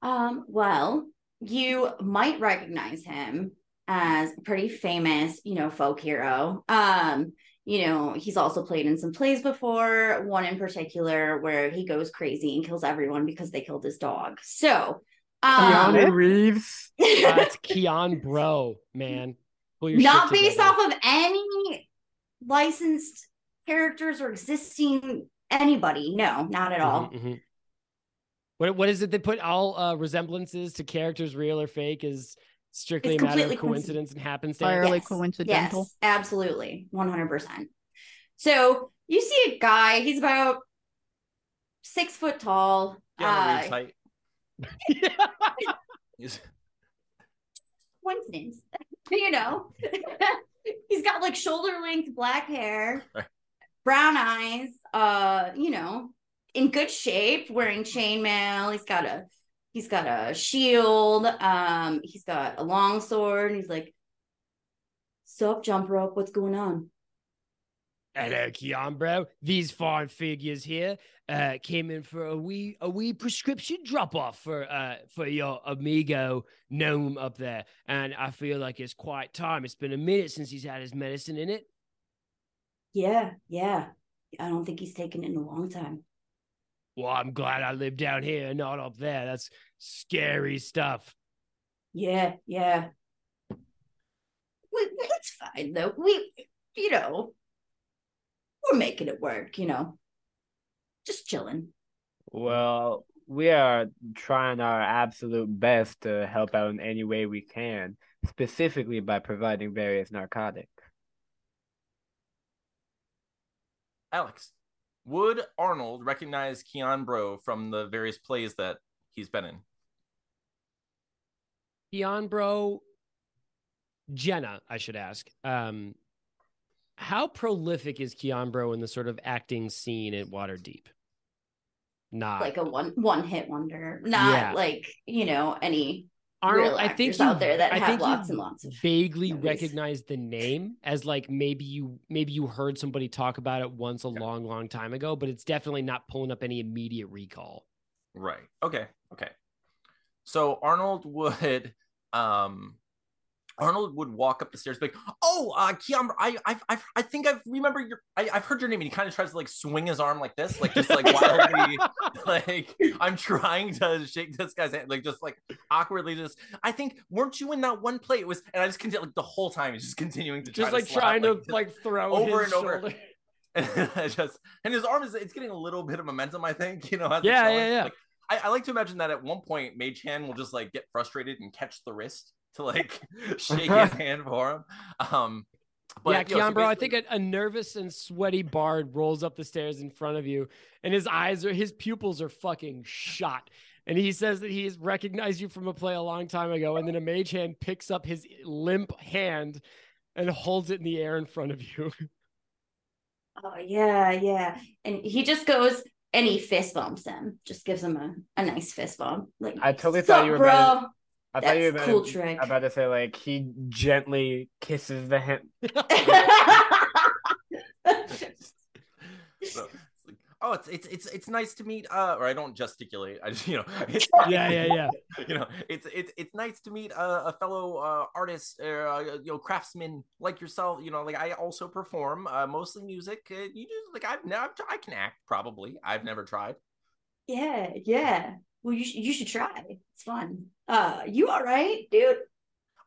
Um, well, you might recognize him as a pretty famous, you know, folk hero. Um, you know, he's also played in some plays before, one in particular where he goes crazy and kills everyone because they killed his dog. So, um, Keanu Reeves. That's Keon Bro, man. Not based off of any licensed characters or existing anybody. No, not at all. Mhm, mhm. What what is it they put all uh, resemblances to characters, real or fake, is strictly It's a matter of completely coincidence and happenance? Entirely Yes, coincidental. Yes, absolutely. 100%. So you see a guy, he's about six foot tall. Yeah, Reeves Uh, height. Coincidence, you know. he's got like shoulder length black hair, brown eyes, uh, you know, in good shape, wearing chainmail. He's got a he's got a shield, um, he's got a long sword, and he's like, Sup, jump rope, what's going on? Hello, Keon, bro. These fine figures here uh, came in for a wee a wee prescription drop off for uh for your amigo gnome up there, and I feel like it's quite time. It's been a minute since he's had his medicine in it. Yeah, yeah. I don't think he's taken it in a long time. Well, I'm glad I live down here not up there. That's scary stuff. Yeah, yeah. We, it's fine though. We, you know, we're making it work. You know, just chilling. Well, we are trying our absolute best to help out in any way we can, specifically by providing various narcotics. Alex, would Arnold recognize Keon Bro from the various plays that he's been in? Keon, bro, Jenna, I should ask. Um, how prolific is Keon, bro, in the sort of acting scene at Waterdeep? Not Like a one one hit wonder. Not Yeah. like you know any Arnold, real I think you, out there that I have think lots you and lots of vaguely movies. recognize the name as like maybe you maybe you heard somebody talk about it once a long, long time ago, but it's definitely not pulling up any immediate recall. Right. Okay. Okay. So Arnold would um Arnold would walk up the stairs like, "Oh, uh Keon, I I I, I think I've remember your I, I've heard your name." And he kind of tries to like swing his arm like this, like just like wildly like I'm trying to shake this guy's hand, like just like awkwardly just I think weren't you in that one play? It was and I just continue like the whole time he's just continuing to try Just like slap, trying to just- like throw over and over. and just and his arm is it's getting a little bit of momentum, I think, you know. as it's Yeah, yeah, yeah. Like, I, I like to imagine that at one point Mage Hand will just like get frustrated and catch the wrist to like shake his hand for him. Um but yeah, yo, so Keon, bro, I think a, a nervous and sweaty bard rolls up the stairs in front of you, and his eyes are his pupils are fucking shot. And he says that he's recognized you from a play a long time ago, and then a mage hand picks up his limp hand and holds it in the air in front of you. Oh yeah, yeah. And he just goes and he fist bumps him. Just gives him a, a nice fist bump. Like I totally thought you were bro. about I thought you were That's about, cool to, trick. about to say like he gently kisses the hand. So, oh, it's it's it's it's nice to meet. Uh, or I don't gesticulate. I just you know, it's, yeah, yeah, yeah. you know, it's it's it's nice to meet a, a fellow uh, artist, uh, you know, craftsman like yourself. You know, like I also perform uh, mostly music. Uh, you just like I've never I can act probably. I've never tried. yeah, yeah. Well, you should you should try. It's fun. Uh, you all right, dude?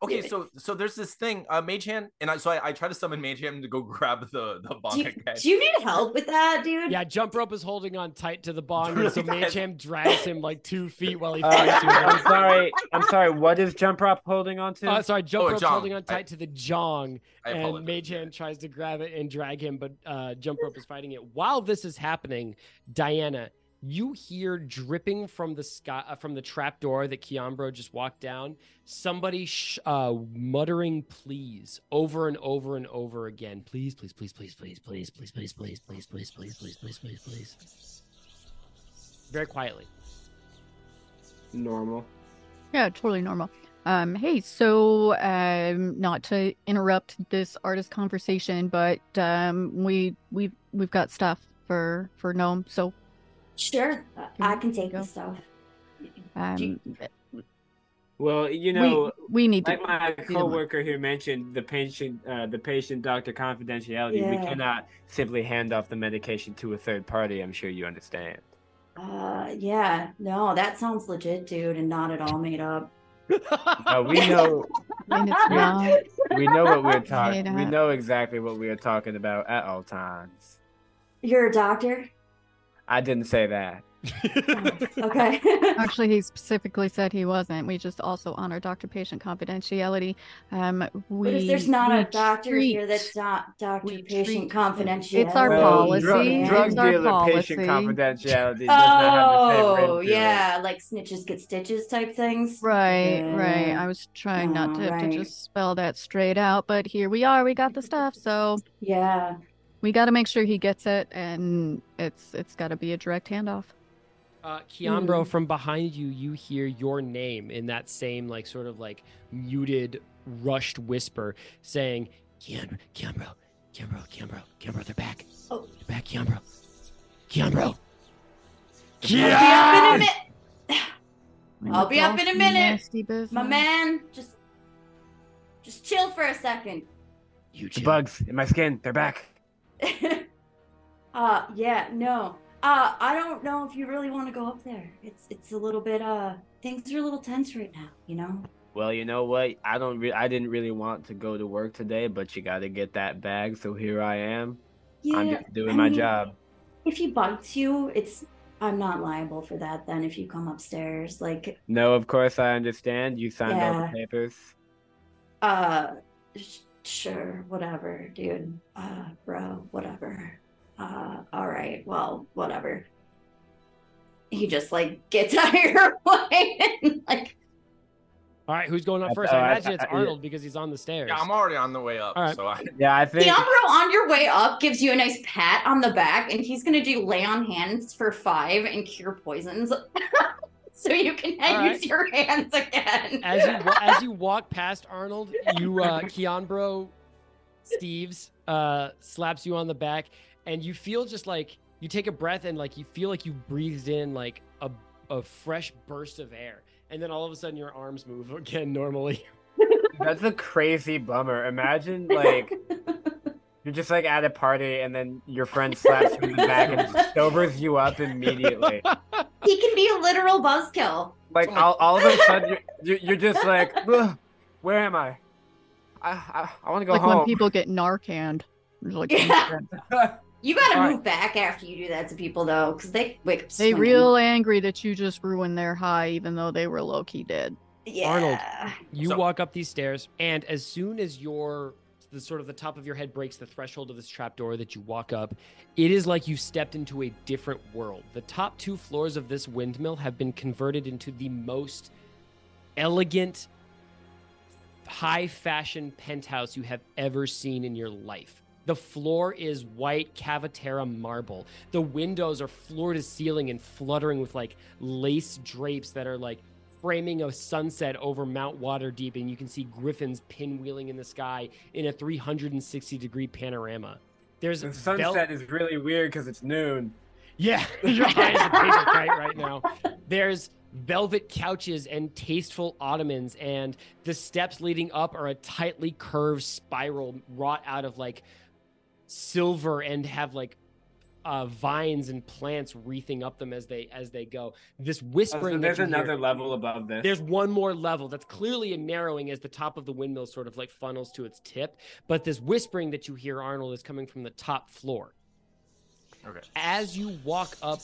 Okay, Yeah. so so there's this thing, uh, Mage Hand, and I so I, I try to summon Mage Hand to go grab the the bong Do you, again. do you need help with that, dude? Yeah, Jump Rope is holding on tight to the bong, and so tight. Mage Hand drags him like two feet while he Uh, fights you. I'm sorry. I'm sorry. What is Jump Rope holding on to? Uh, sorry, Jump Oh, Rope's jong. holding on I- tight to the jong, and apologize. Mage Hand tries to grab it and drag him, but uh, Jump Rope is fighting it. While this is happening, Dianna, you hear dripping from the sky uh, from the trap door that Keanbro just walked down. Somebody sh- uh, muttering "please" over and over and over again. Please, please, please, please, please, please, please, please, please, please, please, please, please, please, please, please. Very quietly. Normal. Yeah, totally normal. Um, hey, so um, not to interrupt this artist conversation, but um, we we've we've got stuff for for gnome. So Sure, I can take Go. the stuff. um, you- Well, you know, we, we need like to. my need to- coworker who mentioned the patient, uh, the patient doctor confidentiality. We cannot simply hand off the medication to a third party. I'm sure you understand. Uh, yeah, no, that sounds legit, dude, and not at all made up. Uh, we know, And we know what we're Made talking. We know exactly what we are talking about at all times. You're a doctor? I didn't say that. Okay. Actually, he specifically said he wasn't. We just also honor doctor-patient confidentiality. Um, we. But if there's not we a doctor here that's not doctor-patient treat- confidentiality. It's our Well, policy. Drug, It's drug our dealer patient policy. confidentiality does not have the same ring Oh, yeah, like snitches get stitches type things. Right, right. I was trying not Oh, to, to right. just spell that straight out, but here we are. We got the stuff, so Yeah. We got to make sure he gets it, and it's it's got to be a direct handoff. Uh, Keanbro, Mm. from behind you, you hear your name in that same, like, sort of like muted, rushed whisper saying, Keanbro, Keanbro, Keanbro, Keanbro, Keanbro, they're back. Oh. They're back, Keanbro. Keanbro. I'll be up in a minute. I'll be up in a minute. My man, just just chill for a second. You The bugs in my skin, they're back. uh yeah, no. Uh I don't know if you really want to go up there. It's it's a little bit uh things are a little tense right now, you know? Well, you know what? I don't. Re- I didn't really want to go to work today, but you got to get that bag. So here I am. Yeah. I'm just doing I my mean, job. If he bites you, it's I'm not liable for that then if you come upstairs. Like No, of course I understand. You signed all Yeah. the papers. uh sh- sure, whatever, dude. Uh bro, whatever. Uh all right, well, whatever. He just like gets out of your way and like All right, who's going up I- first? I I- imagine it's I- Arnold because he's on the stairs. Yeah, I'm already on the way up. All right. So I, Yeah, I think. Keanbro on your way up gives you a nice pat on the back, and he's gonna do lay on hands for five and cure poisons. so you can All right. use your hands again. as you as you walk past Arnold, you uh Keanbro Steves uh slaps you on the back and you feel just like you take a breath and like you feel like you breathed in like a a fresh burst of air and then all of a sudden your arms move again normally. That's a crazy bummer. Imagine like you're just like at a party and then your friend slaps you in the back and sobers you up immediately. he can be a literal buzzkill. Like all, all of a sudden you're, you're, you're just like, where am I? I I, I want to go like home. when people get Narcan. Like, Yeah. You gotta All move back after you do that to people though, because they wake up. They swinging. real angry that you just ruined their high, even though they were low key dead. yeah. Arnold. You So- walk up these stairs, and as soon as your the sort of the top of your head breaks the threshold of this trapdoor that you walk up, it is like you stepped into a different world. The top two floors of this windmill have been converted into the most elegant, high fashion penthouse you have ever seen in your life. The floor is white cavaterra marble. The windows are floor to ceiling and fluttering with like lace drapes that are like framing a sunset over Mount Waterdeep, and you can see griffins pinwheeling in the sky in a 360 degree panorama. There's the sunset is really weird because it's noon. yeah, your eyes are paper right now. There's velvet couches and tasteful ottomans, and the steps leading up are a tightly curved spiral wrought out of like silver and have like uh, vines and plants wreathing up them as they as they go. This Oh, whispering. so there's you hear- another level above this. there's one more level that's clearly a narrowing as the top of the windmill sort of like funnels to its tip. But this whispering that you hear, Arnold, is coming from the top floor. okay. As you walk up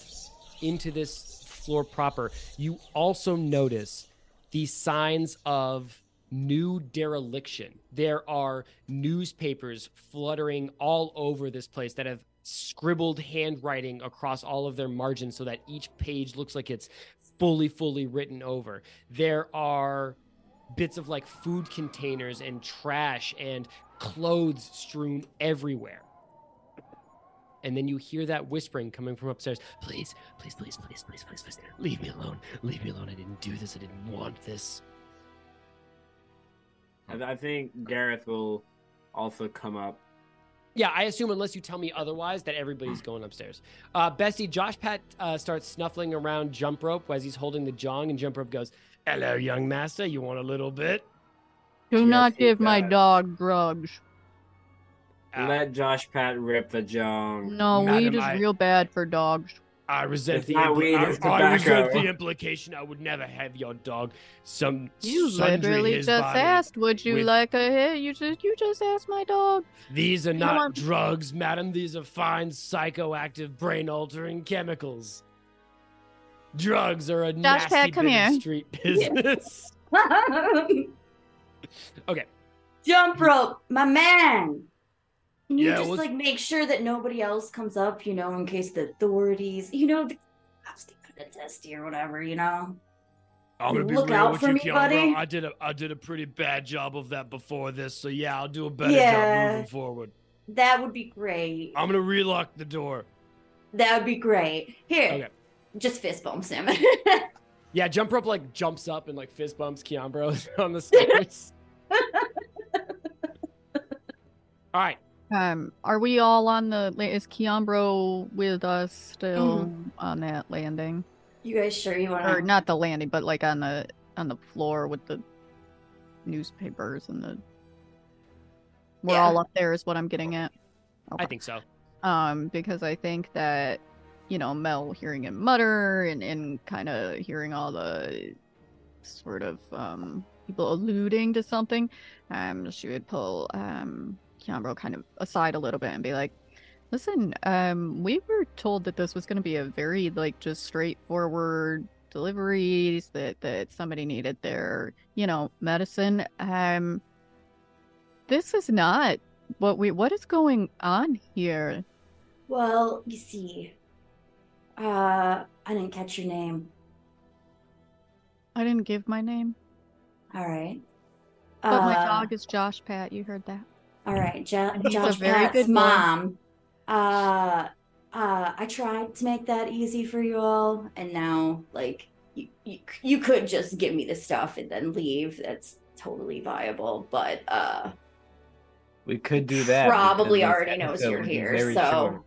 into this floor proper, you also notice the signs of new dereliction. There are newspapers fluttering all over this place that have scribbled handwriting across all of their margins so that each page looks like it's fully, fully written over. There are bits of like food containers and trash and clothes strewn everywhere. And then you hear that whispering coming from upstairs. Please, please, please, please, please, please, please, leave me alone. Leave me alone. I didn't do this. I didn't want this. I think Garath will also come up. Yeah, I assume unless you tell me otherwise that everybody's going upstairs. Uh, Bessie, Josh Pat uh, starts snuffling around Jump Rope as he's holding the jong, and Jump Rope goes, Hello, young master. You want a little bit? Do Yes, not give my dog drugs. Let Josh Pat rip the jong. No, Madam, weed is I- real bad for dogs. I resent the impl- weed, I, I resent the implication. I would never have your dog. Some You literally just asked, would you with- like a hit? You just you just asked my dog. These are not on. drugs, madam. These are fine psychoactive, brain-altering chemicals. Drugs are a Josh, nasty Pat, come bit of here. street business. okay. Jump rope, my man. Can you Yeah, just what's- like make sure that nobody else comes up, you know, in case the authorities, you know, the cops take the testy or whatever, you know? I'm gonna be Look real out with for you, me, Keanu. buddy. I did a I did a pretty bad job of that before this, so yeah, I'll do a better Yeah. job moving forward. That would be great. I'm gonna relock the door. That would be great. Here, Okay. just fist bumps him. Yeah, jump rope like jumps up and like fist bumps Keanbro on the stairs. all right. Um, are we all on the? Is Keanbro with us still Mm-hmm. on that landing, you guys sure you want or not the landing, but like on the on the floor with the newspapers and the? We're Yeah. all up there, is what I'm getting at. I think so. um because i think that you know mel hearing him mutter and and kind of hearing all the sort of um people alluding to something um she would pull um Keanbro kind of aside a little bit and be like listen um we were told that this was going to be a very like just straightforward deliveries that that somebody needed their you know medicine um this is not what we what is going on here Well, you see, uh, I didn't catch your name. I didn't give my name, All right. but my Uh, dog is Josh Pat. You heard that. All right, jo- And a Josh very Pat's good boy. mom. Uh, uh, I tried to make that easy for you all, and now, like, you, you, you could just give me the stuff and then leave. That's totally viable, but uh, We could do that. Probably already knows you're here, so- short.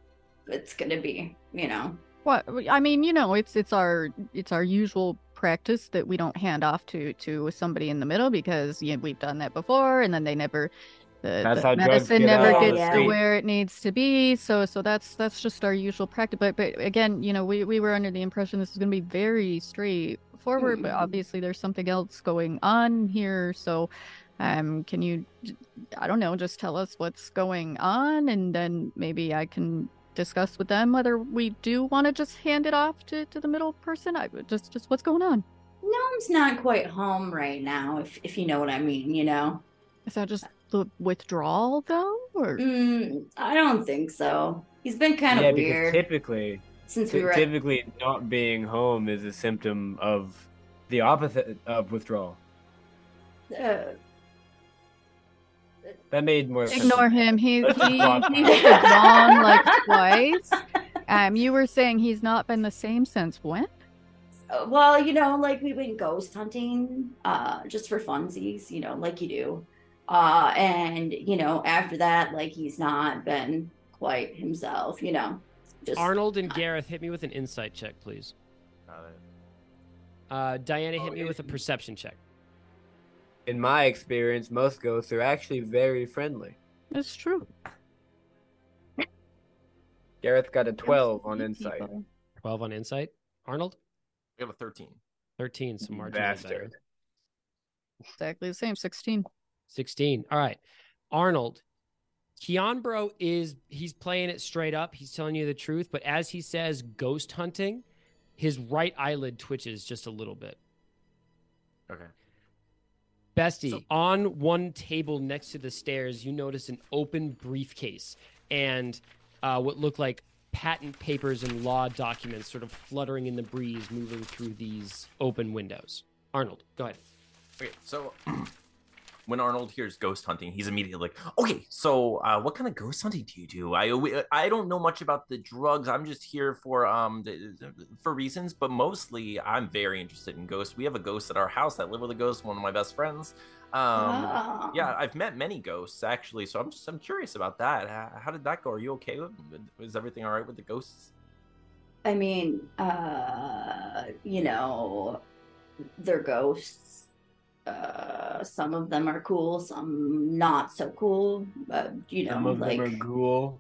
it's gonna be, you know. What I mean, you know, it's it's our it's our usual practice that we don't hand off to to somebody in the middle because yeah, we've done that before, and then they never. The, That's the how drugs medicine get never out on the gets to street. where it needs to be, so so that's that's just our usual practice. But but again, you know, we we were under the impression this is going to be very straightforward, but Mhm. obviously there's something else going on here. So, um, can you, I don't know, just tell us what's going on, and then maybe I can discuss with them whether we do want to just hand it off to, to the middle person. I just just what's going on. Gnome's not quite home right now, if if you know what I mean, you know. Is that just the withdrawal though, or Mm, I don't think so. He's been kind of yeah, weird because typically, since we ty- were. Typically not being home is a symptom of the opposite of withdrawal. uh, That made more sense. ignore him? He Let's he block he's withdrawn like twice. Um, you were saying he's not been the same since when? Uh, well, you know, like we went ghost hunting, uh, just for funsies, you know, like you do. Uh, and you know, after that, like he's not been quite himself, you know. Just Arnold and Garath, hit me with an insight check, please. Uh, Dianna, hit Oh, me yeah. with a perception check. In my experience, most ghosts are actually very friendly. It's true. Garath got a 12 on insight. people. 12 on insight. Arnold? We have a 13. 13, so marginally better. Bastard. Exactly the same. Sixteen. 16. All right. Arnold. Keanbro is he's playing it straight up. He's telling you the truth, but as he says ghost hunting, his right eyelid twitches just a little bit. Okay. Bestie, So- on one table next to the stairs, you notice an open briefcase and uh, what look like patent papers and law documents sort of fluttering in the breeze, moving through these open windows. Arnold, go ahead. Okay, so when Arnold hears ghost hunting, he's immediately like, "Okay, so uh, what kind of ghost hunting do you do? I I don't know much about the drugs. I'm just here for um the, for reasons, but mostly I'm very interested in ghosts. We have a ghost at our house. I live with a ghost. One of my best friends. Um, Ah. yeah, I've met many ghosts actually. So I'm just I'm curious about that. How, how did that go? Are you okay? With, is everything all right with the ghosts? I mean, uh, you know, they're ghosts. Uh, some of them are cool, some not so cool. But you know, Some of like them are ghoul.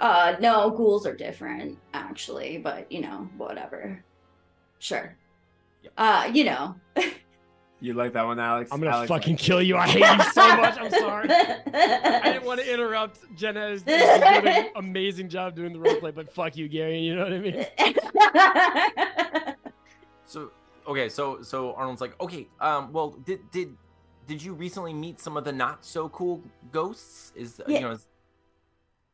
uh, no, ghouls are different actually, but you know, whatever. Sure. Yeah. Uh, you know. You like that one, Alex? I'm gonna Alex fucking likes kill you. I hate you so much. I'm sorry. I didn't want to interrupt. Jenna is, is doing an amazing job doing the roleplay, but fuck you, Gary. You know what I mean? So okay, so so Arnold's like, okay, um, well, did did did you recently meet some of the not so cool ghosts? Is Yeah. you know, is,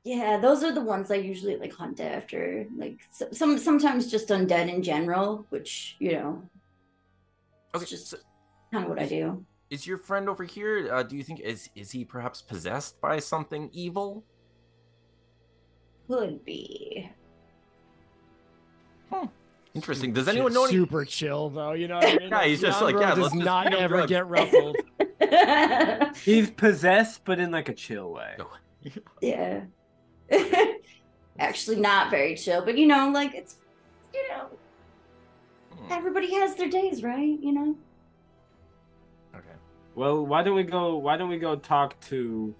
Yeah, those are the ones I usually like hunt after. Like some sometimes just undead in general, which you know, okay, just- so kind of what I do. is your friend over here? Uh, do you think is is he perhaps possessed by something evil? Could be. Interesting. Does anyone know any? Super chill though. You know what I mean? Yeah, he's just like, yeah, does let's just not pick up ever drugs. get ruffled. He's possessed, but in like a chill way. yeah. Actually, not very chill, but you know, like it's, you know, Hmm, everybody has their days, right? You know. Okay. Well, why don't we go? Why don't we go talk to?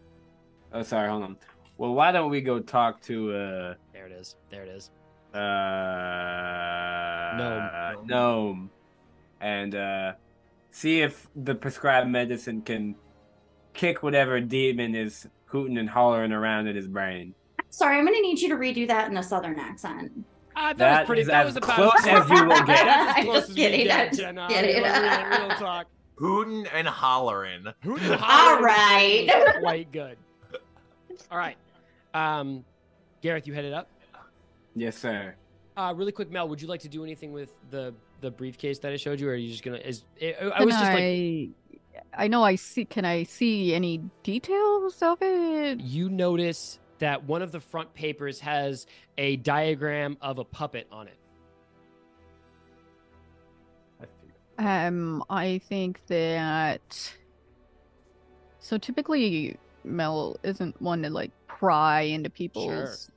Oh, sorry, hold on. Well, why don't we go talk to? uh There it is. There it is. Uh Gnome. gnome and uh see if the prescribed medicine can kick whatever demon is hooting and hollering around in his brain. Sorry, I'm gonna need you to redo that in a southern accent. Ah, that, That was pretty. is That as was about close as you will get. That's as I'm close just as we kidding, get, I'm just Jenna. kidding. Real, real, real talk. Hootin' and hollering. Who did All right. Quite good. All right. Um, Garath, you headed up. Yes, sir. Uh, really quick, Mel, would you like to do anything with the the briefcase that I showed you, or are you just gonna? Is I, I Can was just like, I, I know I see. Can I see any details of it? you notice that one of the front papers has a diagram of a puppet on it. Um, I think that. So typically, Mel isn't one to like pry into people's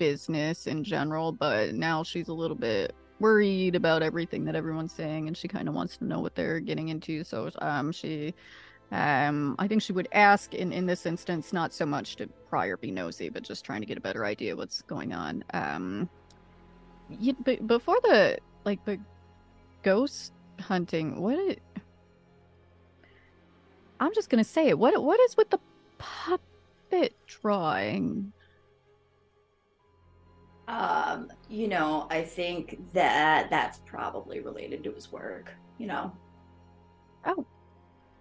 business in general, but now she's a little bit worried about everything that everyone's saying, and she kind of wants to know what they're getting into. So, um, she, um, I think she would ask in in this instance, not so much to pry or be nosy, but just trying to get a better idea what's going on. Um, you, but before the like the ghost hunting, what? It, I'm just gonna say it. What what is with the puppet drawing? Um, you know, I think that that's probably related to his work. You know, Oh.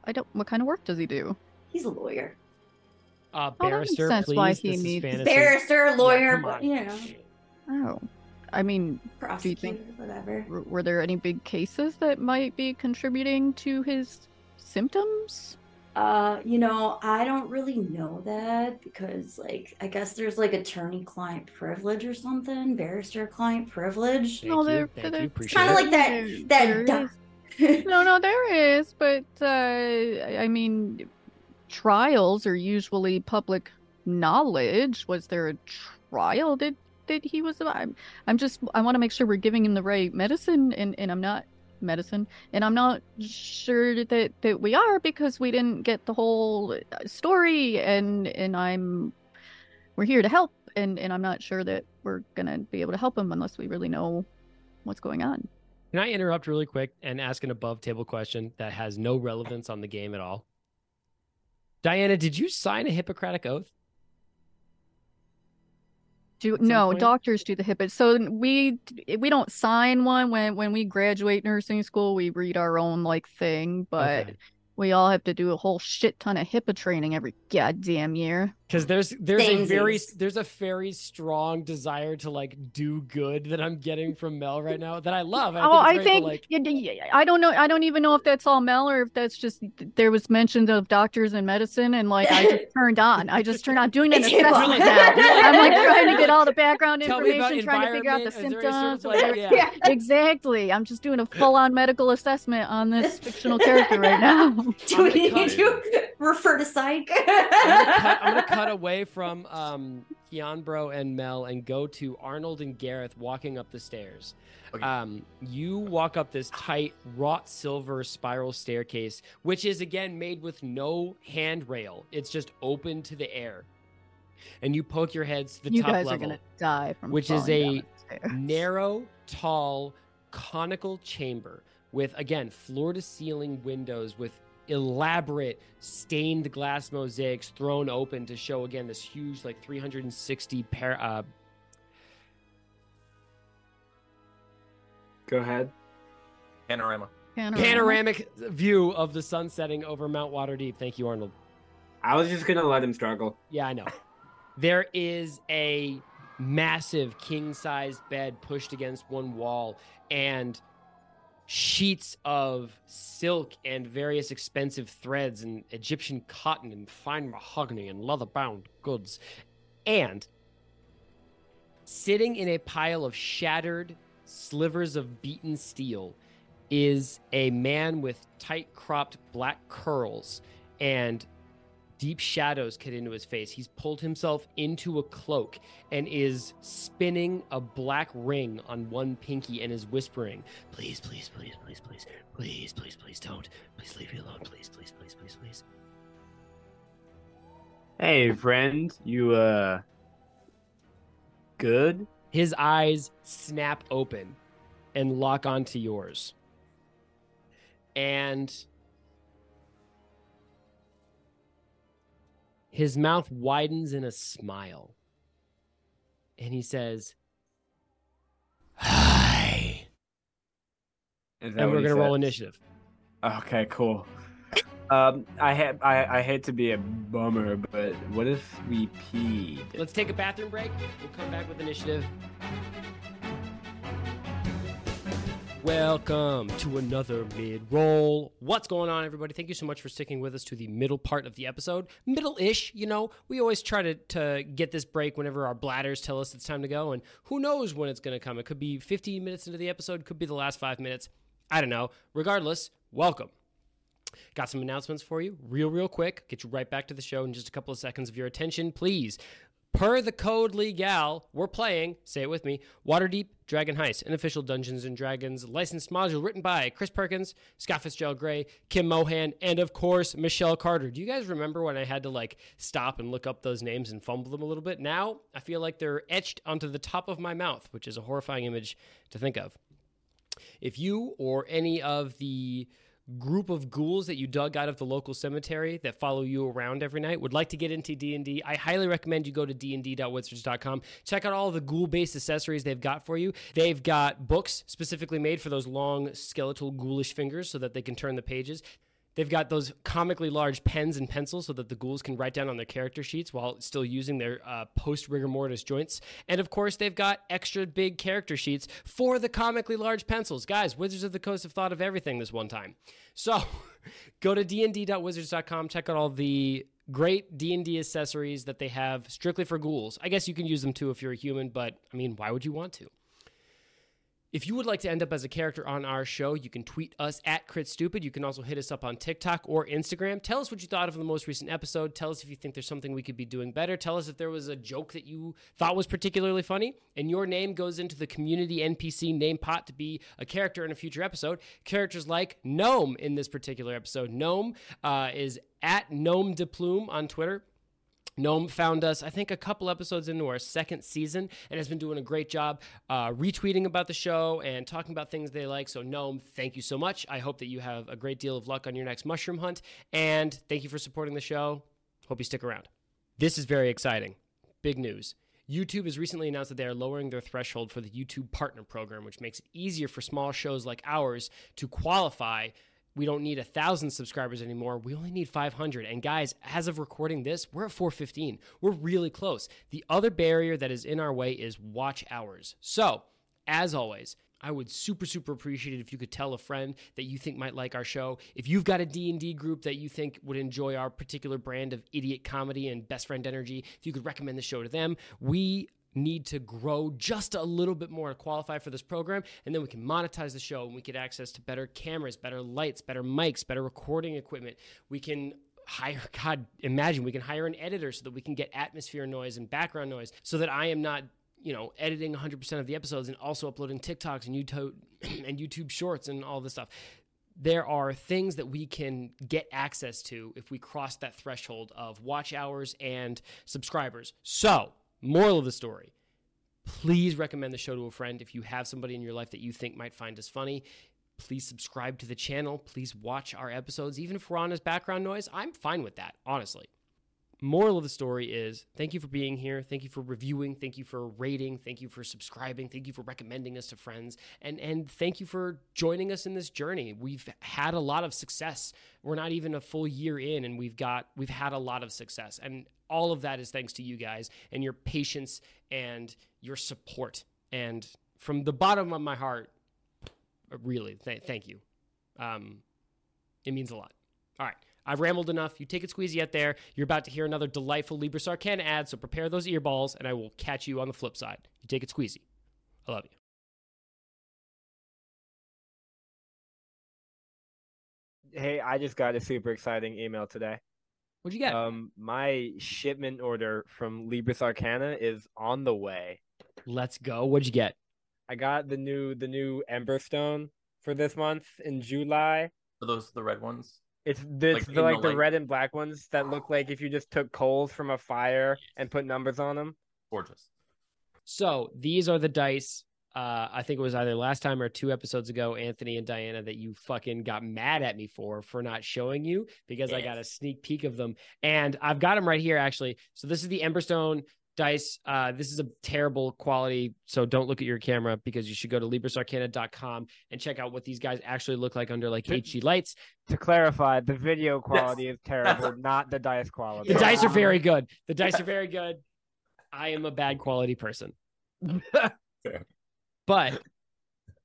I don't. What kind of work does he do? he's a lawyer, Uh, Oh, that makes barrister, sense please. why he this is needs- fantasy. barrister, lawyer, come but on. you know, Oh, I mean, prosecutor, think- whatever. w- were there any big cases that might be contributing to his symptoms? Uh, you know, I don't really know that because, like, I guess there's like attorney-client privilege or something, barrister-client privilege. Thank No, you, there- thank there- you. it's Appreciate Kind of like that. There- That. there No, no, there is, but uh, I I mean, trials are usually public knowledge. Was there a trial that that he was? I'm, I'm just. I want to make sure we're giving him the right medicine, and and I'm not medicine, and I'm not sure that that we are because we didn't get the whole uh, story, and and I'm. We're here to help, and and I'm not sure that we're gonna be able to help him unless we really know what's going on. Can I interrupt really quick and ask an above table question that has no relevance on the game at all? Dianna, did you sign a Hippocratic oath? Do no point? doctors do the HIPAA. So we we don't sign one when when we graduate nursing school. We read our own like thing, but Okay. we all have to do a whole shit ton of HIPAA training every goddamn year. Because there's there's a very there's a very strong desire to like do good that I'm getting from Mel right now that I love. I oh, think I great, think but, like I don't know. I don't even know if that's all Mel or if that's just there was mentions of doctors and medicine, and like I just turned on. I just turned on doing an assessment now. I'm like trying to get all the background Tell information, trying to figure out the environment. Is there any symptoms. like, whatever. yeah. Exactly. I'm just doing a full on medical assessment on this fictional character right now. Do we need to refer to psych? I'm gonna cut, I'm gonna cut away from um Keanbro and Mel and go to Arnold and Garath walking up the stairs. Okay. Um, you walk up this tight wrought silver spiral staircase, which is again made with no handrail. It's just open to the air. And you poke your heads to the you top guys level. are gonna die from which is a down the stairs. narrow, tall, conical chamber with again floor to ceiling windows with elaborate stained glass mosaics thrown open to show again this huge like 360 pair uh Go ahead. Panorama. Panorama. panoramic view of the sun setting over Mount Waterdeep. Thank you, Arnold. I was just gonna let him struggle. Yeah, I know. There is a massive king sized bed pushed against one wall and sheets of silk and various expensive threads and Egyptian cotton and fine mahogany and leather bound goods. And sitting in a pile of shattered slivers of beaten steel is a man with tight cropped black curls and deep shadows cut into his face. He's pulled himself into a cloak and is spinning a black ring on one pinky and is whispering, Please, please, please, please, please, please, please, please don't. Please leave me alone. Please, please, please, please, please. Hey, friend, you uh, good? His eyes snap open and lock onto yours. And his mouth widens in a smile. And he says, Hi. Is that And we're going to roll initiative. Okay, cool. Um, I ha- I I hate to be a bummer, but what if we peed? Let's take a bathroom break. We'll come back with initiative. Welcome to another mid roll. What's going on, everybody? Thank you so much for sticking with us to the middle part of the episode. Middle ish, you know, we always try to, to get this break whenever our bladders tell us it's time to go, and who knows when it's going to come. It could be 15 minutes into the episode, could be the last five minutes. I don't know. Regardless, welcome. Got some announcements for you, real, real quick. Get you right back to the show in just a couple of seconds of your attention, please. Per the code legal, we're playing, say it with me, Waterdeep Dragon Heist, an official Dungeons and Dragons licensed module written by Chris Perkins, Scott Fitzgerald Gray, Kim Mohan, and of course, Michelle Carter. Do you guys remember when I had to like stop and look up those names and fumble them a little bit? Now I feel like they're etched onto the top of my mouth, which is a horrifying image to think of. If you or any of the group of ghouls that you dug out of the local cemetery that follow you around every night would like to get into D&D, I highly recommend you go to dnd.wizards.com. Check out all the ghoul-based accessories they've got for you. They've got books specifically made for those long skeletal ghoulish fingers so that they can turn the pages. They've got those comically large pens and pencils so that the ghouls can write down on their character sheets while still using their uh, post rigor mortis joints. And of course, they've got extra big character sheets for the comically large pencils. Guys, Wizards of the Coast have thought of everything this one time. So go to dnd.wizards.com, check out all the great D&D accessories that they have strictly for ghouls. I guess you can use them too if you're a human, but I mean, why would you want to? If you would like to end up as a character on our show, you can tweet us at Crit Stupid. You can also hit us up on TikTok or Instagram. Tell us what you thought of the most recent episode. Tell us if you think there's something we could be doing better. Tell us if there was a joke that you thought was particularly funny, and your name goes into the community NPC name pot to be a character in a future episode. Characters like Gnome in this particular episode. Gnome uh, is at Gnome de Plume on Twitter. Gnome found us, I think, a couple episodes into our second season and has been doing a great job uh, retweeting about the show and talking about things they like. So, Gnome, thank you so much. I hope that you have a great deal of luck on your next mushroom hunt. And thank you for supporting the show. Hope you stick around. This is very exciting. Big news. YouTube has recently announced that they are lowering their threshold for the YouTube Partner Program, which makes it easier for small shows like ours to qualify we don't need a thousand subscribers anymore. We only need 500. And guys, as of recording this, we're at 415. We're really close. The other barrier that is in our way is watch hours. So, as always, I would super super appreciate it if you could tell a friend that you think might like our show. If you've got a D&D group that you think would enjoy our particular brand of idiot comedy and best friend energy, if you could recommend the show to them. We need to grow just a little bit more to qualify for this program and then we can monetize the show and we get access to better cameras better lights better mics better recording equipment. We can hire god imagine we can hire an editor so that we can get atmosphere noise and background noise so that i am not you know editing 100% of the episodes and also uploading tiktoks and youtube and youtube shorts and all this stuff. There are things that we can get access to if we cross that threshold of watch hours and subscribers. So moral of the story please recommend the show to a friend if you have somebody in your life that you think might find us funny please subscribe to the channel. Please watch our episodes, even if we're on as background noise. I'm fine with that, honestly. Moral of the story is thank you for being here. Thank you for reviewing. Thank you for rating. Thank you for subscribing. Thank you for recommending us to friends. And and thank you for joining us in this journey. We've had a lot of success. We're not even a full year in and we've got we've had a lot of success. And all of that is thanks to you guys and your patience and your support. And from the bottom of my heart, really th- thank you. Um, it means a lot. All right. I've rambled enough. You take it squeezy out there. You're about to hear another delightful Libris Arcana ad so prepare those earballs and i will catch you on the flip side. You take it squeezy. I love you. Hey, I just got a super exciting email today. What'd you get Um, my shipment order from Libris Arcana is on the way. let's go what'd you get I got the new the new Emberstone for this month in July. Are those the red ones? It's the, Like it's in the, the like the light? red and black ones that look like if you just took coals from a fire and put numbers on them. Gorgeous. so these are the dice uh, I think it was either last time or two episodes ago, Anthony and Dianna, that you fucking got mad at me for for not showing you because I got a sneak peek of them, and I've got them right here actually. So this is the Emberstone dice. Uh, this is a terrible quality, so don't look at your camera because you should go to LibrisArcana.com and check out what these guys actually look like under like HD lights. To clarify, the video quality is terrible, not the dice quality. The dice are very good. The dice are very good. I am a bad quality person. But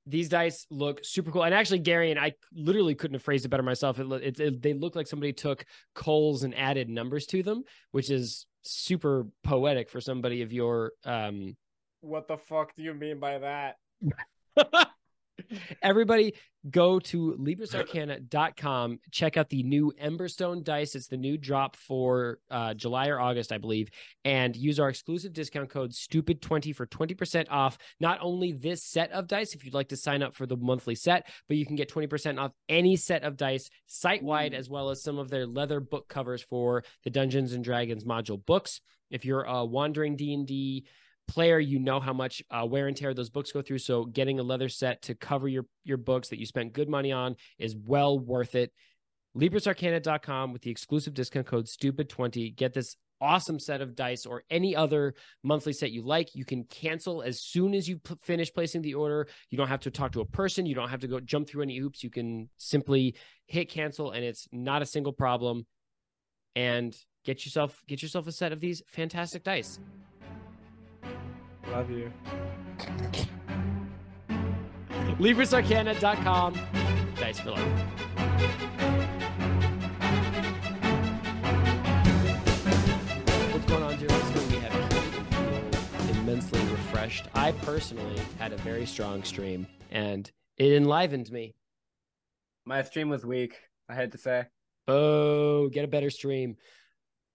these dice look super cool. And actually, Gary and I literally couldn't have phrased it better myself. It, it, it- they look like somebody took coals and added numbers to them, which is super poetic for somebody of your um What the fuck do you mean by that? Everybody go to LibrisArcana.com. Check out the new Emberstone dice. It's the new drop for uh, July or August, I believe. And use our exclusive discount code STUPID20 for 20% off not only this set of dice, if you'd like to sign up for the monthly set, but you can get 20% off any set of dice site wide, as well as some of their leather book covers for the Dungeons and Dragons module books. If you're a wandering D&D player you know how much uh, wear and tear those books go through. So getting a leather set to cover your your books that you spent good money on is well worth it. Librisarcana.com with the exclusive discount code stupid20 get this awesome set of dice or any other monthly set you like. You can cancel as soon as you p- finish placing the order. You don't have to talk to a person. You don't have to go jump through any hoops. You can simply hit cancel and it's not a single problem. And get yourself get yourself a set of these fantastic dice Love you. LibrisArcana.com. Dice for life. What's going on, Journalists? We have immensely refreshed. I personally had a very strong stream, and it enlivened me. My stream was weak, I had to say. Oh, get a better stream.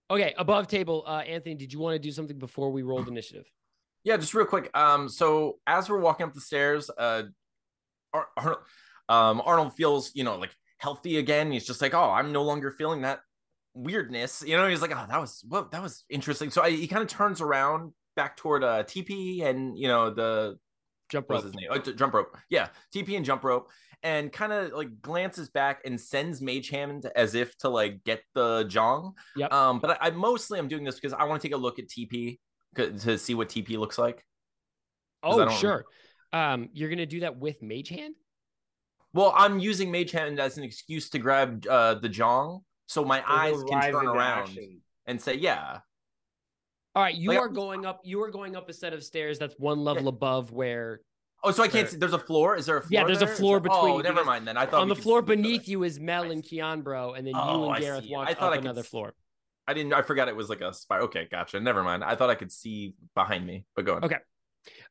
Okay, above table. Uh, Anthony, did you want to do something before we rolled initiative? Yeah, just real quick. Um, so as we're walking up the stairs, uh, Ar- Arnold, um, Arnold feels, you know, like healthy again. He's just like, oh, I'm no longer feeling that weirdness. You know, he's like, oh, that was well, that was interesting. So I, he kind of turns around back toward uh TP and you know the Jump rope. his name? Oh, jump rope. Yeah, TP and jump rope, and kind of like glances back and sends Mage Hand as if to like get the Jong. Yep. Um, but I, I mostly I'm doing this because I want to take a look at TP to see what TP looks like? Oh, sure. Um, you're gonna do that with Mage Hand. Well, I'm using Mage Hand as an excuse to grab uh, the Jong, so my eyes It'll can turn around action. and say, "Yeah." All right, you Like, are going up. You are going up a set of stairs that's one level above where Oh, so I can't see. There's a floor. Is there a floor? Yeah, there's a floor there- Oh, never mind then. I thought on the floor see beneath you is Mel and Keanbro, and then Oh, you and Garath see. walk I thought up I another s- floor. I didn't. I forgot it was like a spy. Okay, gotcha. Never mind. I thought I could see behind me, but go on. Okay.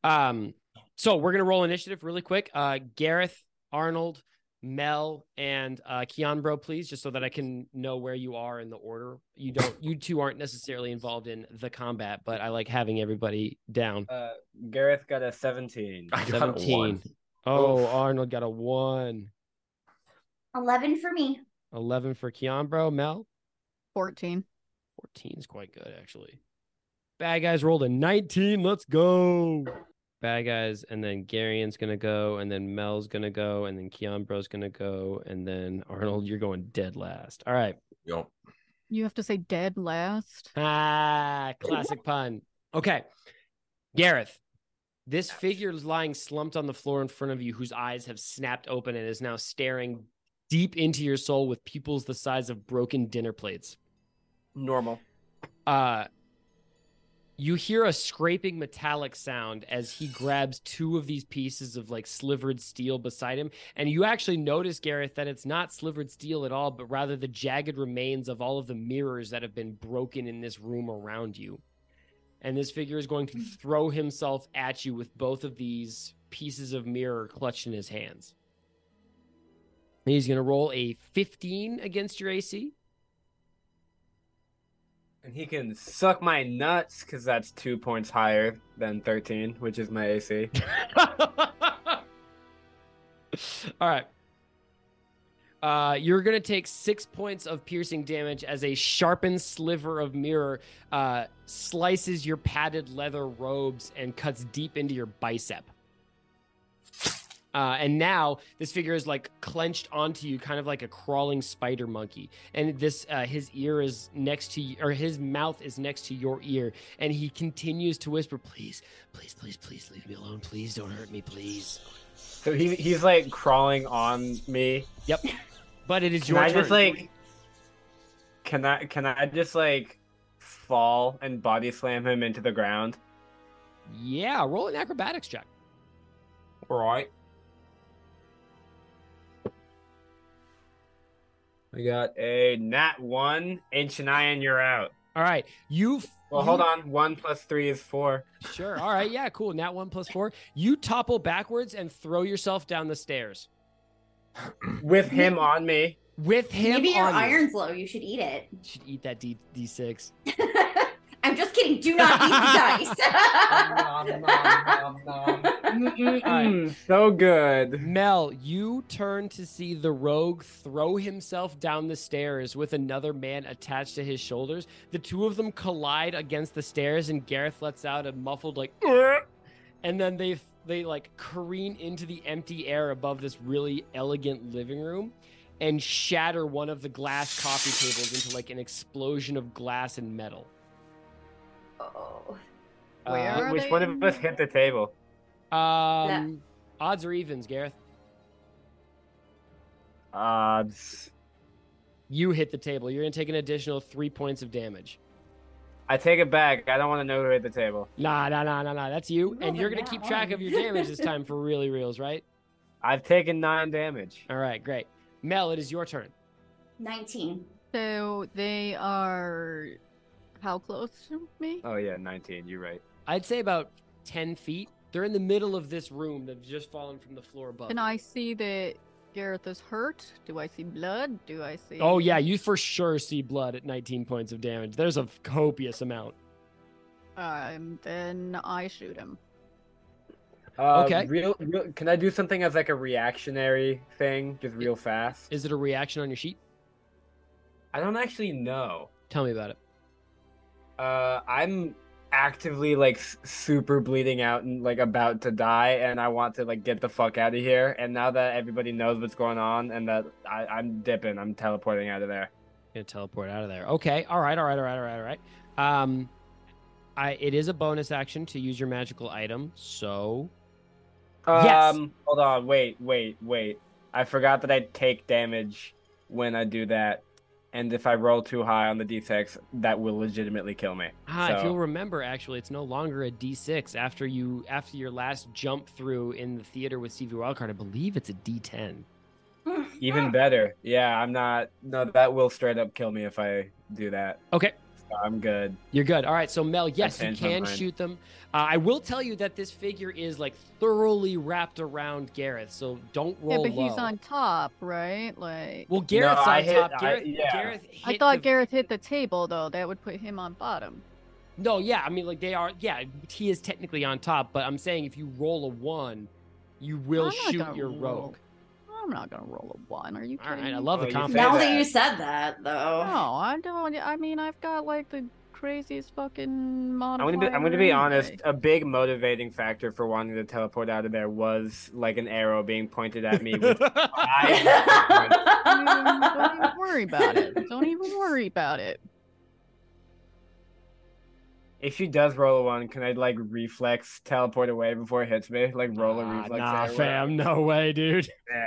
Um, so we're gonna roll initiative really quick. Uh, Garath, Arnold, Mel and uh, Keanbro, please, just so that I can know where you are in the order. You don't, you two aren't necessarily involved in the combat, but I like having everybody down. Uh, Garath got a 17. I got a 17. one. Oh, Oof. Arnold got a one. 11 for me. 11 for Keanbro. Mel, 14. 14 is quite good, actually. Bad guys rolled a 19. Let's go. Bad guys, and then Garian's gonna go, and then Mel's gonna go, and then Keanbro's gonna go, and then Arnold, you're going dead last. All right. Yo. You have to say dead last. Ah, classic pun. Okay. Garath, this figure is lying slumped on the floor in front of you, whose eyes have snapped open and is now staring deep into your soul with pupils the size of broken dinner plates. Normal. Uh, you hear a scraping metallic sound as he grabs two of these pieces of like slivered steel beside him. And you actually notice, Garath, that it's not slivered steel at all, but rather the jagged remains of all of the mirrors that have been broken in this room around you. And this figure is going to throw himself at you with both of these pieces of mirror clutched in his hands. He's going to roll a 15 against your AC. And he can suck my nuts because that's two points higher than 13, which is my AC. All right. Uh, you're gonna take six points of piercing damage as a sharpened sliver of mirror uh, slices your padded leather robes and cuts deep into your bicep. Uh, and now this figure is like clenched onto you, kind of like a crawling spider monkey. And this, uh, his ear is next to you, or his mouth is next to your ear, and he continues to whisper, "Please, please, please, please, leave me alone. Please don't hurt me, please." So he, he's like crawling on me. Yep. But it is Can your I turn. just like. Can I can I just like fall and body slam him into the ground? Yeah, roll an acrobatics check. Right. I got a nat one, ancient iron, you're out. All right, you. Well, hold on. One plus three is four. Sure. All right. Yeah. Cool. Nat one plus four. You topple backwards and throw yourself down the stairs With him on me. with him Maybe your on you. iron's low. You should eat it. You should eat that D D six. I'm just kidding. Do not eat the dice. Mm, so good. Mel, you turn to see the rogue throw himself down the stairs with another man attached to his shoulders. The two of them collide against the stairs, and Garath lets out a muffled like, "Ugh," and then they they like careen into the empty air above this really elegant living room, and shatter one of the glass coffee tables into like an explosion of glass and metal. Oh. Where Uh, are which they one of us hit the table? Um, odds or evens, Garath? Odds. You hit the table. You're gonna take an additional three points of damage. I take it back. I don't want to know who hit the table. Nah, nah, nah, nah, nah. That's you. You And you're gonna keep track of your damage this time for really reals, right? I've taken nine damage. All right, great. Mel, it is your turn. 19. So they are how close to me? Oh yeah, nineteen. You're right. I'd say about ten feet. They're in the middle of this room that's just fallen from the floor above. Can I see that Garath is hurt? Do I see blood? Do I see? Oh yeah, you for sure see blood at 19 points of damage. There's a copious amount. Um, then I shoot him. Uh, Okay. Real, real. Can I do something as like a reactionary thing, just real fast? Is it a reaction on your sheet? I don't actually know. Tell me about it. Uh, I'm actively like super bleeding out and like about to die, and I want to like get the fuck out of here. And now that everybody knows what's going on, and that I, I'm dipping, I'm teleporting out of there. Gonna teleport out of there. Okay. All right. All right. All right. All right. All right. Um, I it is a bonus action to use your magical item. So Um, Yes. hold on, wait, wait, wait. I forgot that I take damage when I do that, and if I roll too high on the d6, that will legitimately kill me. Ah, if you'll remember, actually, it's no longer a D6 after you after your last jump through in the theater with CV Wildcard. I believe it's a D10. Even better. Yeah, I'm not. No, that will straight up kill me if I do that. Okay. I'm good. You're good. All right. So Mel, yes, you can shoot them. Uh, I will tell you that this figure is like thoroughly wrapped around Garath. So don't roll. Yeah, roll but he's on top, right? Like Well, Garath's I on hit- top. I- Garath, yeah. Garath I thought the- Garath hit the table though. That would put him on bottom. No, yeah. I mean, like they are. Yeah, he is technically on top. But I'm saying if you roll a one, you will I'm shoot your roll. rogue. I'm not gonna roll a one. Are you All kidding right. I love Well, the confidence. Now that. that you said that, though. No, I don't. I mean, I've got like the craziest fucking I'm gonna be, I'm gonna be honest. A big motivating factor for wanting to teleport out of there was like an arrow being pointed at me. With I mean, don't even worry about it. Don't even worry about it. If she does roll a one, can I like reflex teleport away before it hits me? Like roll a Ah, reflex. nah, arrow? fam. No way, dude. Yeah.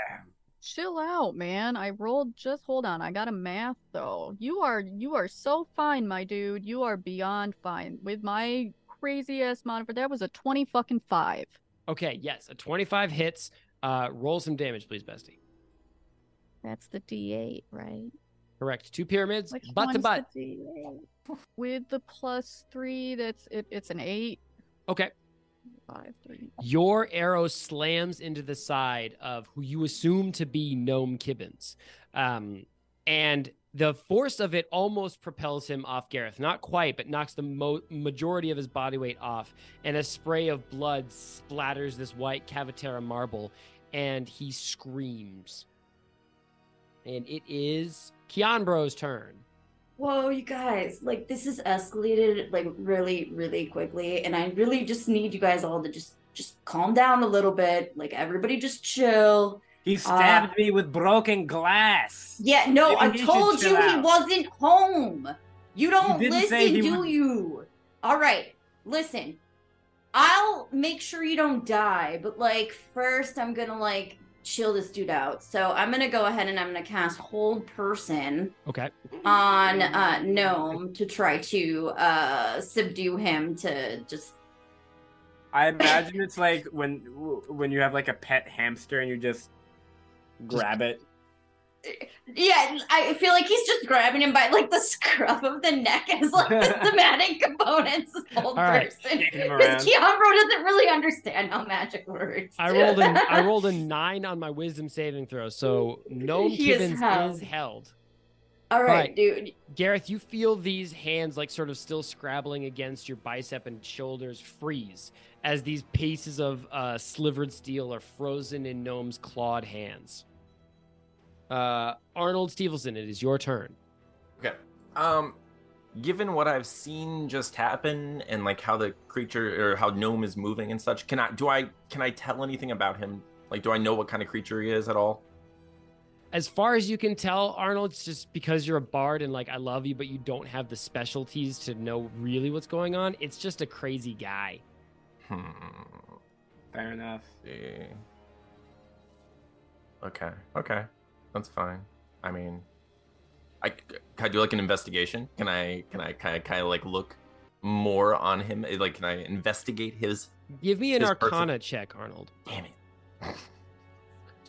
Chill out, man. I rolled just hold on. I got a math though. You are you are so fine, my dude. You are beyond fine. With my crazy ass modifier, that was a twenty fucking five. Okay. Yes, a 25 hits. Uh, roll some damage, please, Bestie. That's the D eight, right? Correct. Two pyramids, Which butt to one's butt. The D8? With the plus three, that's it, it's an eight. Okay. Five, three. Your arrow slams into the side of who you assume to be Gnome Kibbins. Um, and the force of it almost propels him off Garath. Not quite, but knocks the mo- majority of his body weight off. And a spray of blood splatters this white Cavitera marble, and he screams. And it is Keanbro's turn. Whoa, you guys, like this is escalated like really, really quickly, and I really just need you guys all to just just calm down a little bit. Like everybody just chill. He uh, stabbed me with broken glass. Yeah, no, Maybe I told you he wasn't home. You don't listen, do was- you? All right, listen. I'll make sure you don't die, but like first I'm gonna like chill this dude out. So I'm gonna go ahead and I'm gonna cast Hold Person Okay. on uh Gnome to try to uh subdue him to just I imagine it's like when when you have like a pet hamster and you just grab it. Yeah, I feel like he's just grabbing him by like the scruff of the neck as like the thematic components of Hold All right, Person. shaking him Because around. Doesn't really understand how magic works. I rolled a I rolled a nine on my wisdom saving throw, so Gnome He is held. is held. All right, Right. dude. Garath, you feel these hands like sort of still scrabbling against your bicep and shoulders freeze as these pieces of uh, slivered steel are frozen in Gnome's clawed hands. Uh, Arnold Stevenson, it is your turn. Okay. Um, given what I've seen just happen and like how the creature or how gnome is moving and such, can I do I can I tell anything about him? Like, do I know what kind of creature he is at all? As far as you can tell, Arnold, it's just because you're a bard and like I love you, but you don't have the specialties to know really what's going on. It's just a crazy guy. Hmm. Fair enough. see. Okay. Okay. That's fine. I mean, I can I do like an investigation? Can I can I kind of kind of like look more on him? Like, can I investigate his? Give me an This person- Arcana check, Arnold. Damn it!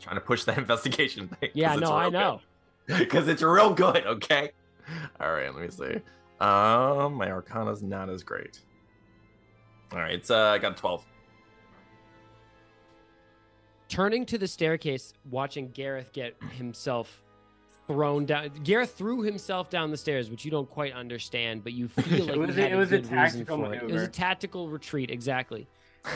trying to push that investigation thing. Yeah, no, I know. because it's real good. Okay. All right, let me see. Um, my Arcana's not as great. All right, it's uh, I got twelve. Turning to the staircase, watching Garath get himself thrown down. Garath threw himself down the stairs, which you don't quite understand, but you feel like It was a- it was a reason tactical for it. It was a tactical retreat, exactly.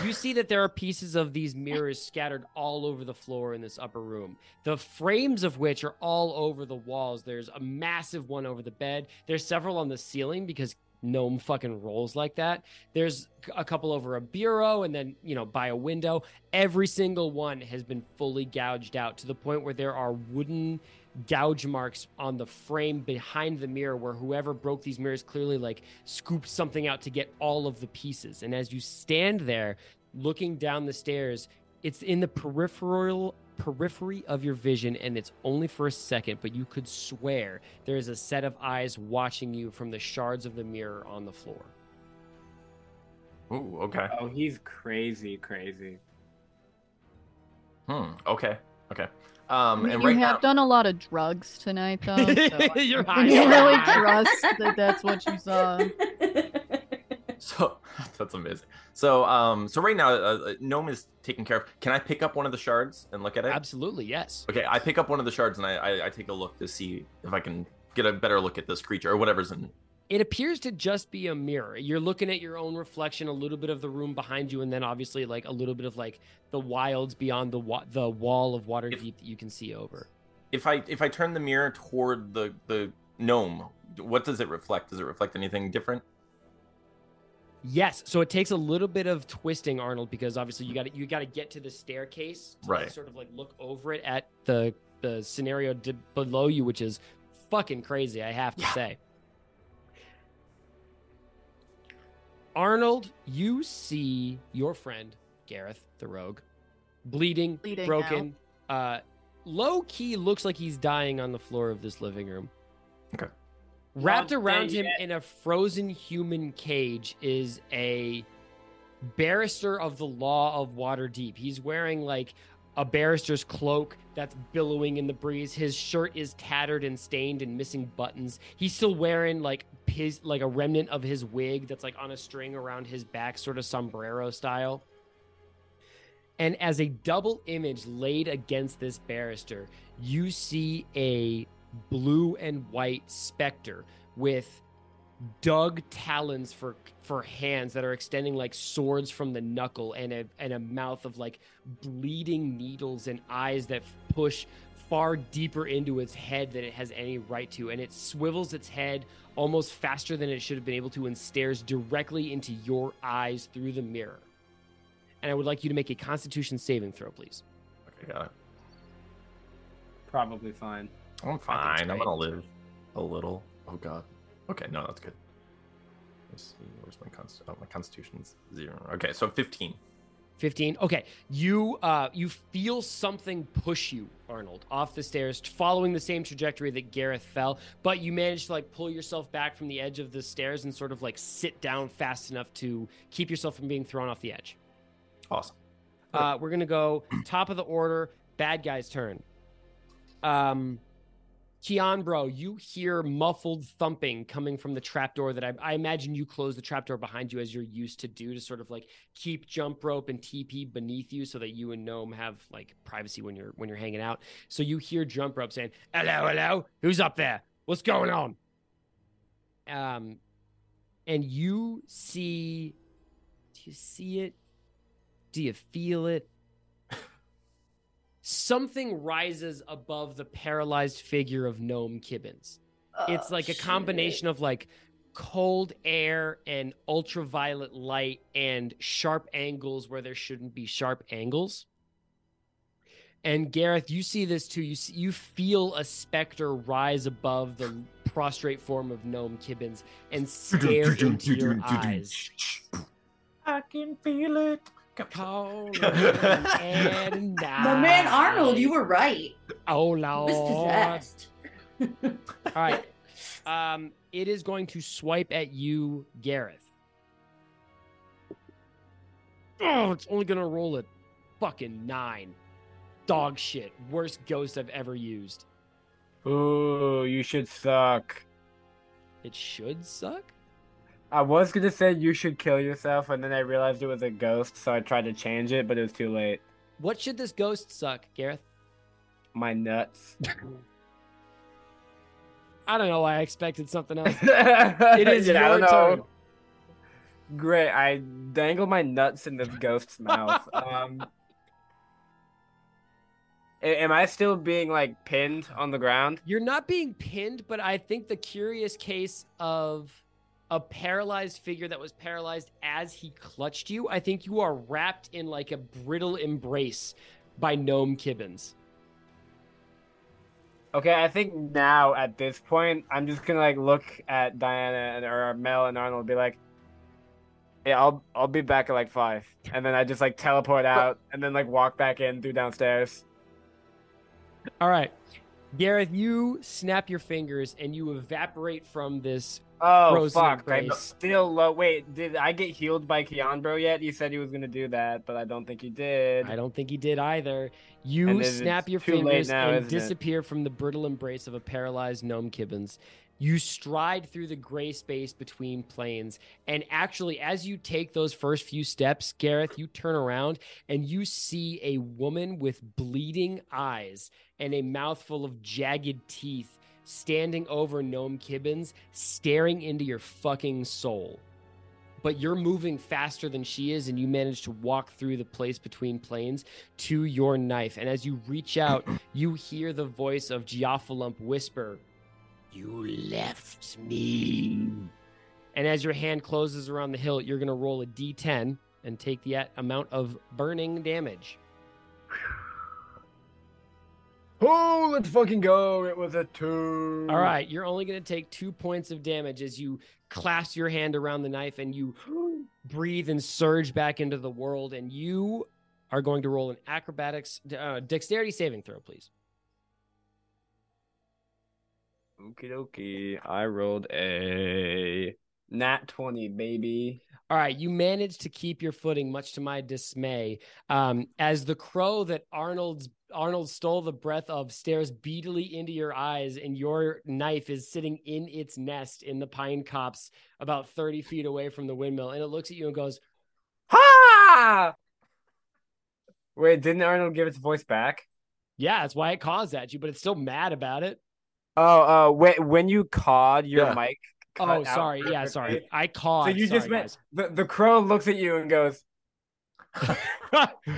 You see that there are pieces of these mirrors scattered all over the floor in this upper room. The frames of which are all over the walls. There's a massive one over the bed. There's several on the ceiling because gnome fucking rolls like that. There's a couple over a bureau and then, you know, by a window. Every single one has been fully gouged out to the point where there are wooden gouge marks on the frame behind the mirror where whoever broke these mirrors clearly like scooped something out to get all of the pieces. And as you stand there looking down the stairs, it's in the peripheral periphery of your vision and it's only for a second, but you could swear there is a set of eyes watching you from the shards of the mirror on the floor. Ooh, okay. Oh, he's crazy, crazy. Hmm. Okay. Okay. Um, I mean, and you right have now, done a lot of drugs tonight, though. So I You're high. think you really trust that that's what you saw. so that's amazing. So, um, so right now, uh, gnome is taken care of. Can I pick up one of the shards and look at it? Absolutely, yes. Okay, I pick up one of the shards and I, I, I take a look to see if I can get a better look at this creature or whatever's in. It appears to just be a mirror. You're looking at your own reflection, a little bit of the room behind you, and then obviously like a little bit of like the wilds beyond the wa- the wall of water If- deep that you can see over. If I if I turn the mirror toward the the gnome, what does it reflect? Does it reflect anything different? Yes, so it takes a little bit of twisting, Arnold, because obviously you got to you got to get to the staircase to like, Right. sort of like look over it at the the scenario d- below you, which is fucking crazy. I have to Yeah. say. Arnold, you see your friend Garath the Rogue, bleeding, Bleeding broken, uh, low key looks like he's dying on the floor of this living room. Okay. Wrapped around him in a frozen human cage is a barrister of the law of Waterdeep. He's wearing like a barrister's cloak that's billowing in the breeze. His shirt is tattered and stained and missing buttons. He's still wearing like his like a remnant of his wig that's like on a string around his back, sort of sombrero style. And as a double image laid against this barrister, you see a blue and white specter with dug talons for for hands that are extending like swords from the knuckle and a and a mouth of like bleeding needles and eyes that push far deeper into its head than it has any right to and it swivels its head almost faster than it should have been able to and stares directly into your eyes through the mirror and i would like you to make a constitution saving throw please Okay, got it. Probably fine. I'm fine. I'm gonna live a little. Oh god. Okay, no, that's good. Let's see. Where's my const? Oh, my constitution's zero. Okay, so 15. 15 okay you uh you feel something push you arnold off the stairs following the same trajectory that garath fell but you managed to like pull yourself back from the edge of the stairs and sort of like sit down fast enough to keep yourself from being thrown off the edge Awesome. uh we're gonna go top of the order bad guy's turn um Keanbro, you hear muffled thumping coming from the trapdoor that I, I imagine you close the trapdoor behind you as you're used to do to sort of like keep jump rope and TP beneath you so that you and Gnome have like privacy when you're when you're hanging out. So you hear jump rope saying, "Hello, hello, who's up there? What's going on?" Um, and you see, do you see it? Do you feel it? Something rises above the paralyzed figure of Gnome Kibbins. Oh, it's Oh, like a shit. combination of like cold air and ultraviolet light and sharp angles where there shouldn't be sharp angles. And Garath, you see this too. You see, you feel a specter rise above the prostrate form of Gnome Kibbins and stare into your eyes. I can feel it. Call My man Arnold, you were right. Oh He was lord! possessed. All right. Um, it is going to swipe at you, Garath. Oh, it's only gonna roll a fucking nine. Dog shit. Worst ghost I've ever used. Ooh, you should suck. It should suck. I was gonna say you should kill yourself, and then I realized it was a ghost, so I tried to change it, but it was too late. What should this ghost suck, Garath? My nuts. I don't know why I expected something else. it is I your don't know. turn. Great. I dangle my nuts in this ghost's mouth. Um, am I still being like pinned on the ground? You're not being pinned, but I think the curious case of a paralyzed figure that was paralyzed as he clutched you, I think you are wrapped in like a brittle embrace by Gnome Kibbins. Okay, I think now at this point, I'm just gonna like look at Dianna and or Mel and Arnold, and be like, "Yeah, I'll I'll be back at like five. and then I just like teleport out, and then like walk back in through downstairs. All right. Garath, you snap your fingers and you evaporate from this Oh Frozen fuck! I'm still low. Wait, did I get healed by Keanbro yet? He said he was gonna do that, but I don't think he did. I don't think he did either. You snap your fingers now, and isn't it? disappear from the brittle embrace of a paralyzed gnome kibbins. You stride through the gray space between planes. And actually, as you take those first few steps, Garath, you turn around and you see a woman with bleeding eyes and a mouthful of jagged teeth standing over Gnome Kibbins, staring into your fucking soul but you're moving faster than she is and you manage to walk through the place between planes to your knife and as you reach out you hear the voice of Geophalump whisper you left me and as your hand closes around the hilt you're going to roll a d10 and take the amount of burning damage Oh, let's fucking go! It was a two. all right you're only going to take two points of damage as you clasp your hand around the knife and you breathe and surge back into the world and you are going to roll an acrobatics uh, dexterity saving throw please Okie dokie. I rolled a nat twenty, baby. All right you managed to keep your footing much to my dismay um, as the crow that arnold's arnold stole the breath of stares beadily into your eyes and your knife is sitting in its nest in the pine copse about 30 feet away from the windmill and it looks at you and goes Ha! Wait, didn't Arnold give its voice back? yeah that's why it caws at you but it's still mad about it Oh, uh, when when you cawed, your Yeah. mic. Oh, sorry. Yeah, sorry. I caught. So you just sorry, meant the, the crow looks at you and goes.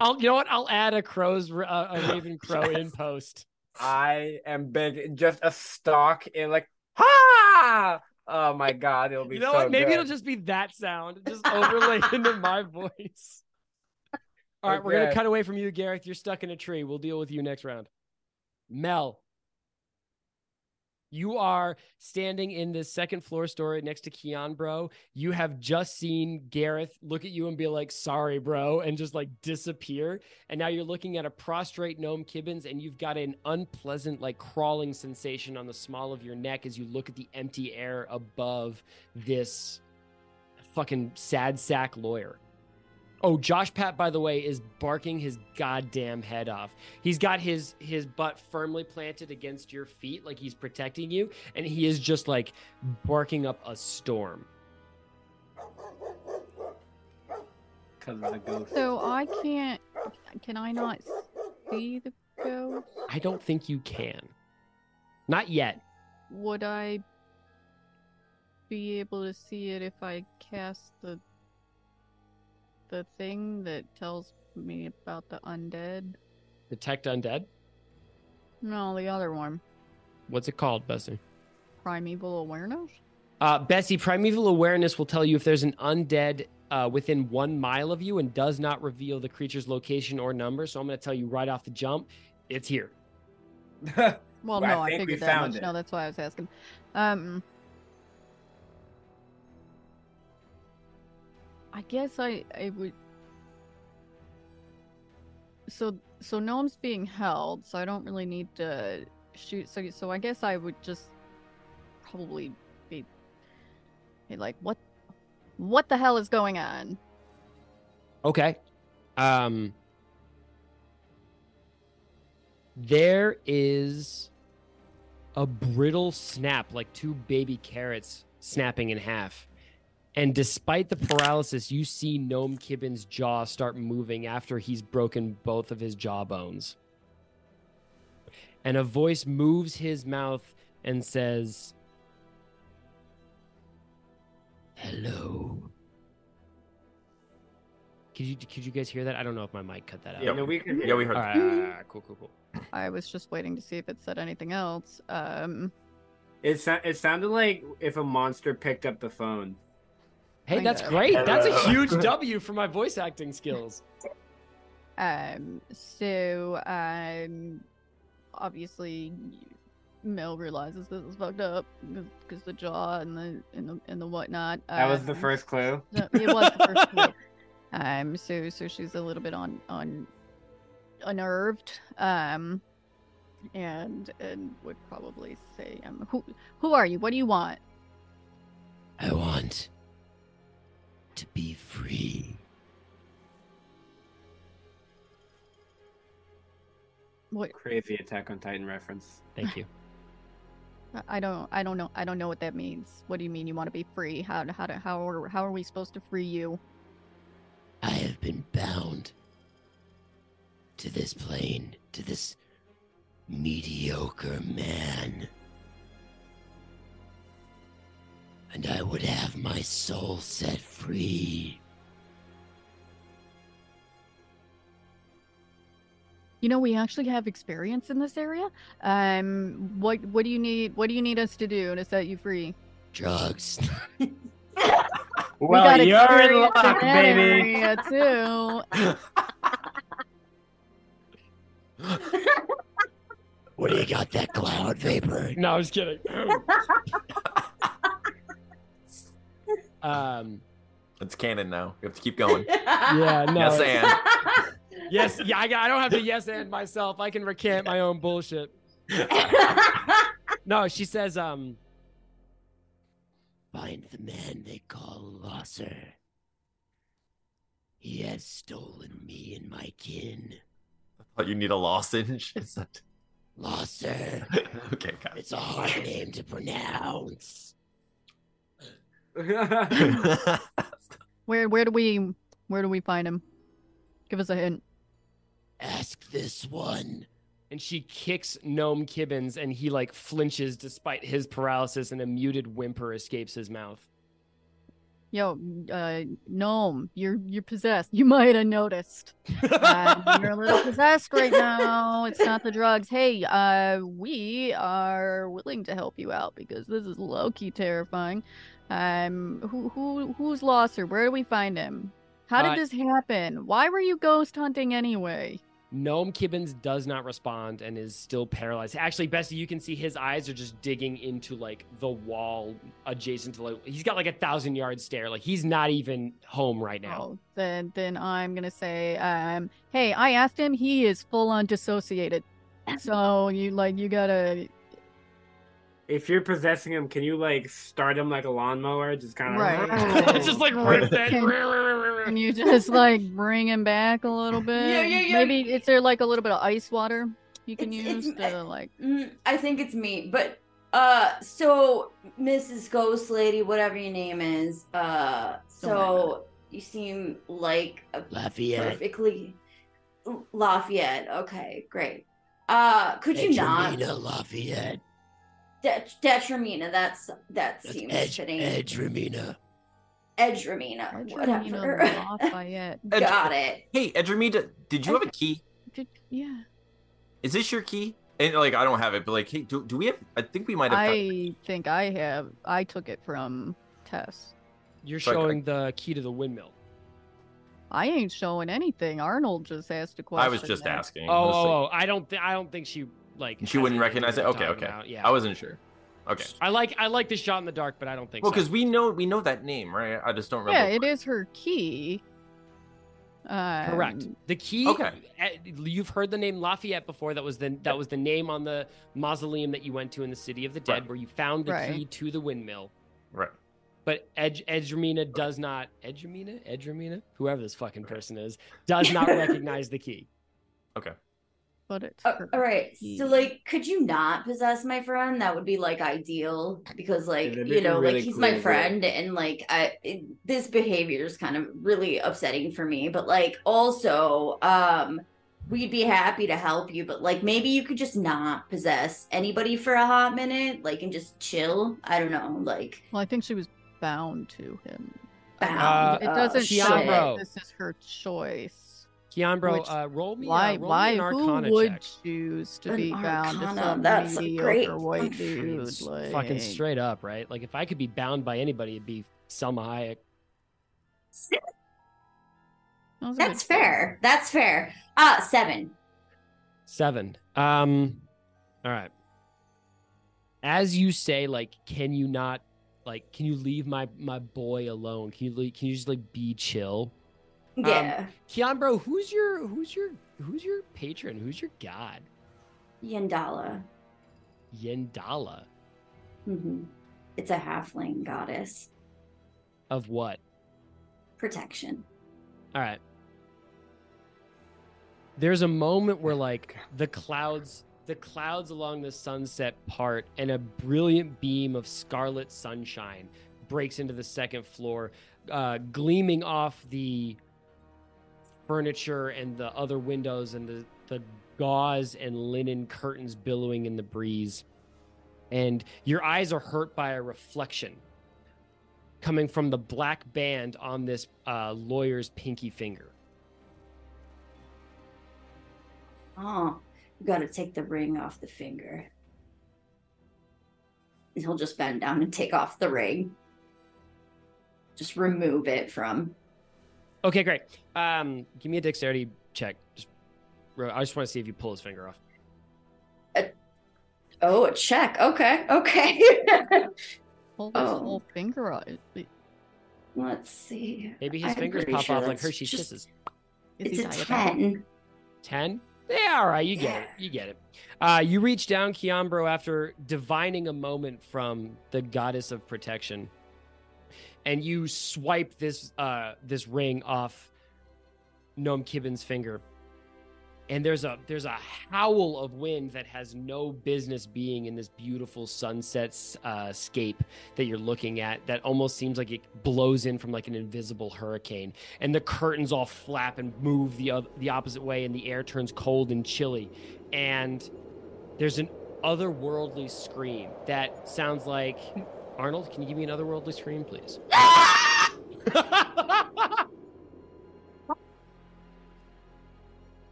I'll. You know what? I'll add a crow's uh, a raven crow in post. "I am big." Just a stalk in like, ha! Oh my god, it'll be. You know so what? Maybe good. it'll just be that sound, just overlaid into my voice. All right, we're gonna cut away from you, Garath. You're stuck in a tree. We'll deal with you next round. Mel, you are standing in the second floor store next to Keanbro. You have just seen Garath look at you and be like, sorry, bro, and just like disappear. And now you're looking at a prostrate gnome Kibbins, and you've got an unpleasant, like crawling sensation on the small of your neck as you look at the empty air above this fucking sad sack lawyer. Oh, Josh Pat, by the way, is barking his goddamn head off. He's got his his butt firmly planted against your feet, like he's protecting you, and he is just like barking up a storm. because of the ghost. So I can't. Can I not see the ghost? I don't think you can. Not yet. Would I be able to see it if I cast the the thing that tells me about the undead? Detect undead. No, the other one. What's it called, Bessie? Primeval awareness. Uh, Bessie, primeval awareness will tell you if there's an undead uh, within one mile of you and does not reveal the creature's location or number. So I'm going to tell you right off the jump, it's here. Well, Well, no, I I, think we figured that found much. it. No, that's why I was asking. Um, I guess I I would. So so gnome's being held, so I don't really need to shoot. So so I guess I would just probably be, be like, what, what the hell is going on? Okay. Um there is a brittle snap like two baby carrots snapping in half. And despite the paralysis, you see Gnome Kibbin's jaw start moving after he's broken both of his jaw bones. And a voice moves his mouth and says, Hello. Could you could you guys hear that? I don't know if my mic cut that out. Yeah, no, we can. Yeah, we heard. All right, all right, all right, cool, cool, cool. I was just waiting to see if it said anything else. Um, It sa- it sounded like if a monster picked up the phone. Hey, that's great. That's a huge W for my voice acting skills. Um, so, um, obviously, Mel realizes this is fucked up because the jaw and the and the and the whatnot. That was the um, first clue. so- it was the first clue. Um, so so she's a little bit on on unnerved. Um, and and would probably say, um, who who are you? What do you want? I want to be free. What Crazy Attack on Titan reference. Thank you. I don't I don't know I don't know what that means. What do you mean you want to be free? How how do, how are how are we supposed to free you? I have been bound to this plane, to this mediocre man. And I would have my soul set free. You know, we actually have experience in this area. Um, what what do you need? What do you need us to do to set you free? Drugs. Well, we you're in luck, that baby. area, too. What do you got, that cloud vapor? No, I was kidding. um. It's canon now. We have to keep going. Yeah. No. yes, it's- and Yes. Yeah. I, I don't have to yes and myself. I can recant my own bullshit. No, she says. Um. Find the man they call Losser. He has stolen me and my kin. I thought you need a lozenge. Is that Losser. okay? Got it. It's a hard name to pronounce. It. Where where do we where do we find him? Give us a hint. Ask this one. And she kicks Gnome Kibbins, and he like flinches despite his paralysis, and a muted whimper escapes his mouth. Yo, uh, gnome, you're you're possessed. You might have noticed. Uh, you're a little possessed right now. It's not the drugs. Hey, uh, we are willing to help you out because this is low key terrifying. Um, who who who's lost her? Where do we find him? How did this happen? Why were you ghost hunting anyway? Gnome Kibbins does not respond and is still paralyzed. Actually, Bessie, you can see his eyes are just digging into like the wall adjacent to like he's got like a thousand yard stare. Like he's not even home right now. Oh, then then I'm gonna say, um, hey, I asked him. He is full on dissociated. So you like you gotta if you're possessing him, can you like start him like a lawnmower? Just kind of Right. just like rip that. Can you just like bring him back a little bit? Yeah, yeah, yeah. Maybe is there like a little bit of ice water you can It's- use it's- to like? Mm, I think it's me, but uh, so Mrs. Ghost Lady, whatever your name is, uh, so you seem like a Lafayette. perfectly Lafayette. Okay, great. Uh, could you not Lafayette. Det- Detramina? That's that That's seems Edge, fitting. Edgermina. Edramina, Edgermina whatever. Lafayette. Got it. hey, Edramita, did you have a key? Did- Yeah, Is this your key? And like, I don't have it, but like, hey, do, do we have? I think we might have. I think I have. I took it from Tess. You're Sorry, showing the key to the windmill. I ain't showing anything. Arnold just asked a question. I was just there. asking. Oh, I oh, like- oh, I don't think I don't think she like. She wouldn't recognize it. Okay, okay. about. Yeah, I wasn't sure. Okay. I like I like the shot in the dark, but I don't think Well, so. because we know we know that name, right? I just don't really, Yeah, it is her key. Um, Correct. The key. Okay. eh, You've heard the name Lafayette before. That was the that was the name on the mausoleum that you went to in the City of the Dead, Right. where you found the Right. key to the windmill. Right. But Edge Edgermina does not Edgermina Edgermina whoever this fucking person is does not recognize the key. Okay. But it's Uh, all right. key. So, like, could you not possess my friend? That would be like ideal because, like, that'd you know, really like he's cool, my but- friend, and like, I it, this behavior is kind of really upsetting for me. But like, also, um, we'd be happy to help you, but like, maybe you could just not possess anybody for a hot minute, like, and just chill. I don't know, like, Well, I think she was bound to him. bound. it Oh, doesn't shit. show Keanbro. that this is her choice. Keanbro, Which- uh, roll me. Why? uh, roll why? Me an Who would check. choose to An be bound to Arcana, some that's a mediocre great white fucking- dude? Like, fucking straight up, right? Like if I could be bound by anybody, it'd be Salma Hayek. That That's fair. That's fair. Uh, seven. Seven. Um. All right. As you say, like, can you not, like, can you leave my my boy alone? Can you leave, can you just like be chill? Um, Yeah. Keanbro, who's your who's your who's your patron? Who's your god? Yondalla. Yondalla. hmm It's a halfling goddess. Of what? Protection. All right. There's a moment where like the clouds the clouds along the sunset part and a brilliant beam of scarlet sunshine breaks into the second floor uh, gleaming off the furniture and the other windows and the, the gauze and linen curtains billowing in the breeze and your eyes are hurt by a reflection coming from the black band on this uh, lawyer's pinky finger Oh, you got to take the ring off the finger. And he'll just bend down and take off the ring. Just remove it from. Okay, great. Um, give me a dexterity check. Just, I just want to see if you pull his finger off. Oh, a check. Okay, okay. Pull his Oh. whole finger out. Is Let's see. Maybe his I'm fingers pop sure off like that's Hershey's just- kisses. It's a 10. Ten. Yeah, all right, you get it. You get it. Uh, you reach down, Keanbro, after divining a moment from the goddess of protection, and you swipe this uh, this ring off Gnome Kibbin's finger. And there's a there's a howl of wind that has no business being in this beautiful sunset uh, scape that you're looking at. That almost seems like it blows in from like an invisible hurricane and the curtains all flap and move the the opposite way, and the air turns cold and chilly. And there's an otherworldly scream that sounds like Arnold. Can you give me an otherworldly scream, please?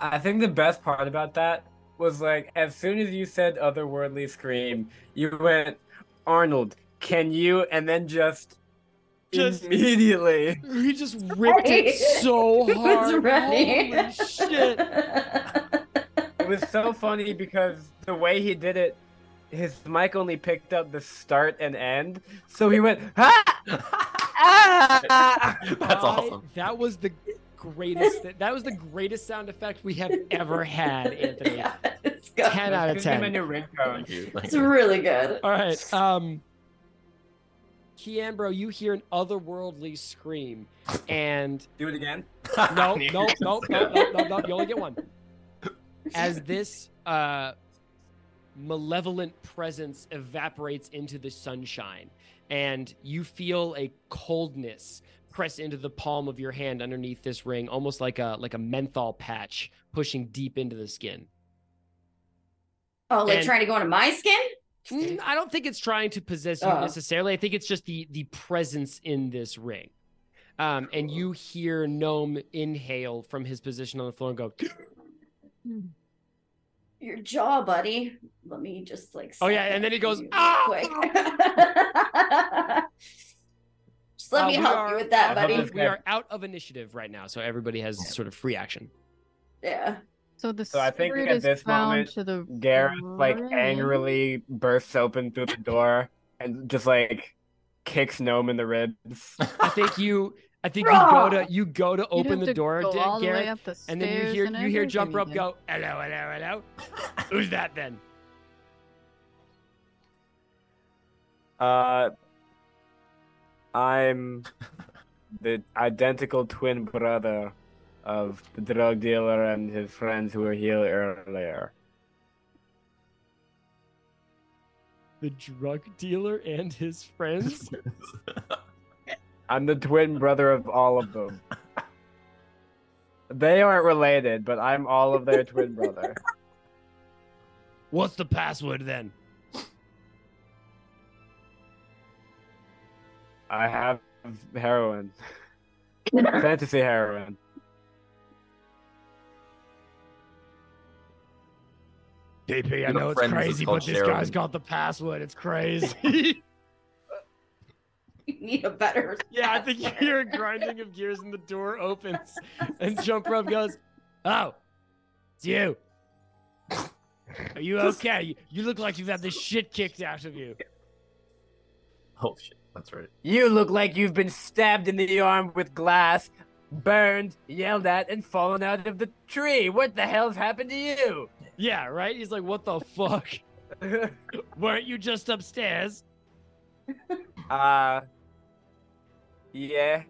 I think the best part about that was like as soon as you said otherworldly scream, you went, Arnold, can you? And then just, Just- immediately. he just ripped it so hard. ready. Holy shit! It was so funny because the way he did it, his mic only picked up the start and end, so he went, ah! That's I- awesome. That was the greatest. That was the greatest sound effect we have ever had, Anthony. yeah, it's good. 10 out of Give him a 10. new ringtone. Thank you. Thank It's you. really good. All right. Um Keanbro, you hear an otherworldly scream, and Do it again. no, no, no, no, no, no, no, you only get one. As this uh malevolent presence evaporates into the sunshine, and you feel a coldness press into the palm of your hand underneath this ring, almost like a like a menthol patch pushing deep into the skin. Oh, like And- trying to go into my skin? Mm, I don't think it's trying to possess you Oh. necessarily. I think it's just the the presence in this ring. Um, and you hear Gnome inhale from his position on the floor and go, Your jaw, buddy. Let me just like. Oh, yeah, and then he goes, "Ah!" Quick. just let Uh, me help are you with that, out buddy. of- we are out of initiative right now, so everybody has sort of free action. Yeah. So the So I think spirit at this bound moment, to the Garath like angrily bursts open through the door and just like kicks Gnome in the ribs. I think you, I think you go to you go to open the to door, go Da- all the way up the and then you hear you hear Jump Rope go, hello, hello, hello. Who's that then? Uh, I'm the identical twin brother of the drug dealer and his friends who were here earlier. The drug dealer and his friends. I'm the twin brother of all of them. They aren't related, but I'm all of their twin brother. What's the password then? I have heroin. Fantasy heroin. DP, I You know, know it's crazy, but this guy's got the password. It's crazy. You need a better. yeah, I think you hear a grinding of gears and the door opens and Jump Rope goes, Oh, it's you. Are you okay? You- You look like you've had the shit kicked out of you. Oh shit, that's right. You look like you've been stabbed in the arm with glass, burned, yelled at, and fallen out of the tree. What the hell's happened to you? Yeah, right? He's like, What the fuck? Weren't you just upstairs? Uh, yeah.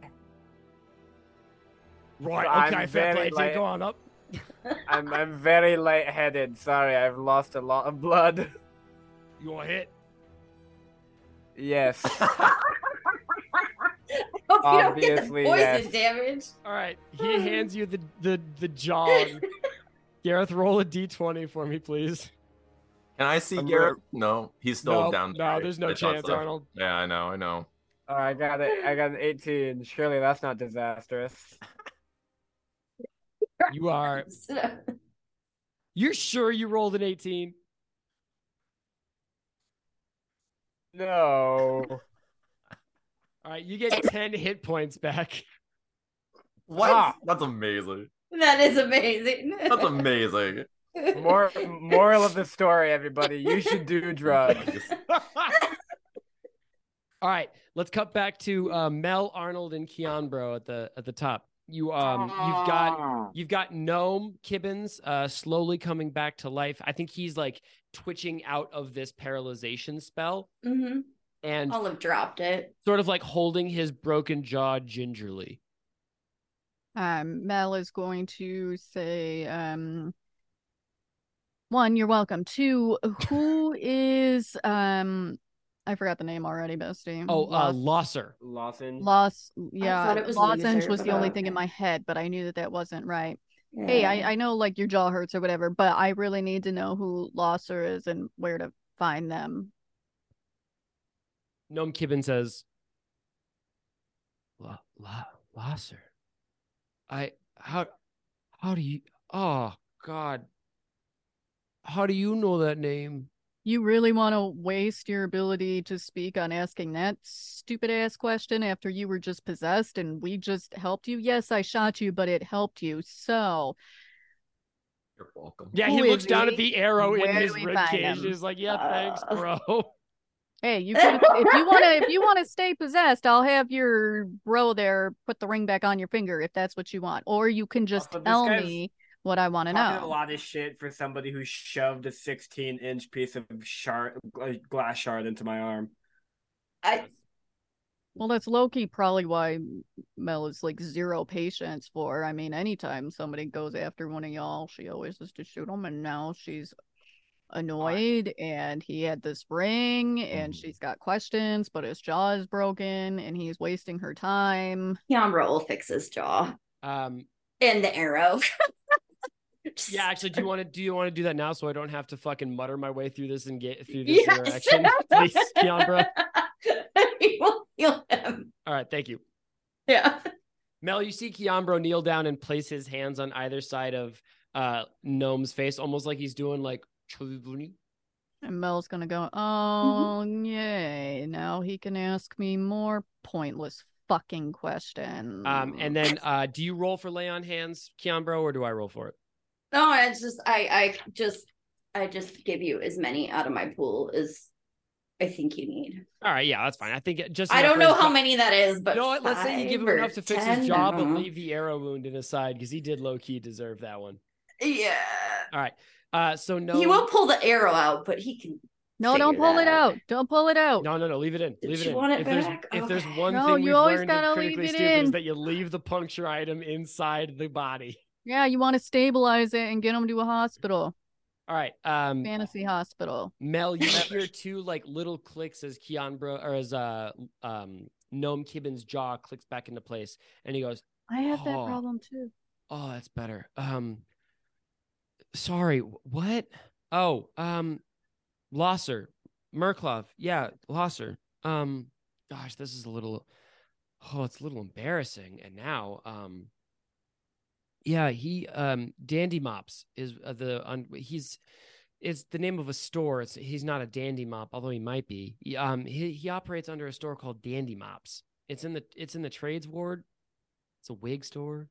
Right. I'm Okay. Fair play. Take light- go on up. I'm I'm very lightheaded. Sorry, I've lost a lot of blood. You want to hit? Yes. Hope you don't get the Obviously, poison yes. damage. All right. He hands you the the the jaw. Garath, roll a d20 for me, please. Can I see I'm Garrett? No, he's still no, down. no, there's no I thought chance, so. Arnold. Yeah, I know, I know. Oh, I got it. I got an 18. Surely that's not disastrous. You are. You're sure you rolled an 18? No. All right. You get 10 hit points back. What? Ah. That's amazing. that is amazing. That's amazing. More moral of the story, everybody. You should do drugs. All right, let's cut back to uh, Mel Arnold and Keanbro at the at the top. You um you've got you've got Gnome Kibbins uh slowly coming back to life. I think he's like twitching out of this paralyzation spell hmm and Olive dropped it. sort of like holding his broken jaw gingerly. Um, Mel is going to say, um, one, you're welcome. Two, who is um, I forgot the name already, Bestie. Oh, uh Lost- Losser. Lawson. Lost, yeah, thought it was lozenge Loser, was the only thing in my head, but I knew that that wasn't right. Hey, I, I know like your jaw hurts or whatever, but I really need to know who Losser is and where to find them. Gnome Kibbin says, La, La, Losser. I how how do you oh god how do you know that name? You really want to waste your ability to speak on asking that stupid ass question after you were just possessed and we just helped you? Yes, I shot you, but it helped you. So, You're welcome. Yeah, he is looks down he? at the arrow in Where do his we rib cage. He's like, "Yeah, thanks, Uh, bro." hey, you could if you want to if you want to stay possessed, I'll have your bro there put the ring back on your finger if that's what you want, or you can just Also, this tell guy's me what I want to Talking a lot of shit for somebody who shoved a 16 inch piece of shard, gla- glass shard into my arm. I, Well, that's Loki probably why Mel is like zero patience for. I mean, anytime somebody goes after one of y'all, she always has to shoot them, and now she's annoyed. And he had this ring, and Mhm. she's got questions, but his jaw is broken, and he's wasting her time. Keanbro will fix his jaw Um, and the arrow. Just- yeah, actually, do you want to do you want to do that now so I don't have to fucking mutter my way through this and get through this Yes. interaction, please, Keanbro? he will heal him. All right, thank you. Yeah. Mel, you see Keanbro kneel down and place his hands on either side of uh Gnome's face, almost like he's doing like And Mel's gonna go, oh, yay. Now he can ask me more pointless fucking questions. um, and then uh, do you roll for lay on hands, Keanbro, or do I roll for it? No, it's just I I just I just give you as many out of my pool as I think you need. All right, yeah, that's fine. I think just I don't know how jaw- many that is, but You know what? Let's say you give him enough to fix 10, his I jaw, but leave the arrow wound in his side because he did low key deserve that one. Yeah. All right. Uh, so no, He will pull the arrow out, but he can no, don't pull it out. Don't pull it out. No, no, no. Leave it in. Did Leave it you in. want it if there's back? if there's one No, thing you we've always learned gotta in leave critically it stupid is in. that you leave the puncture item inside the body. Yeah, you want to stabilize it and get him to a hospital, All right. Um, fantasy hospital. Mel, you hear two like little clicks as Keanbro or as uh um Gnome Kibbin's jaw clicks back into place, and he goes, I have that Oh. problem too. "Oh, that's better." Um, sorry, what? Oh, um, Losser, Merklov, yeah, Losser. Um, gosh, this is a little, oh, it's a little embarrassing. And now, um, yeah, he, um, Dandy Mops is uh, the un- he's. It's the name of a store. It's he's not a dandy mop, although he might be. He, um, he he operates under a store called Dandy Mops. It's in the it's in the trades ward. It's a wig store.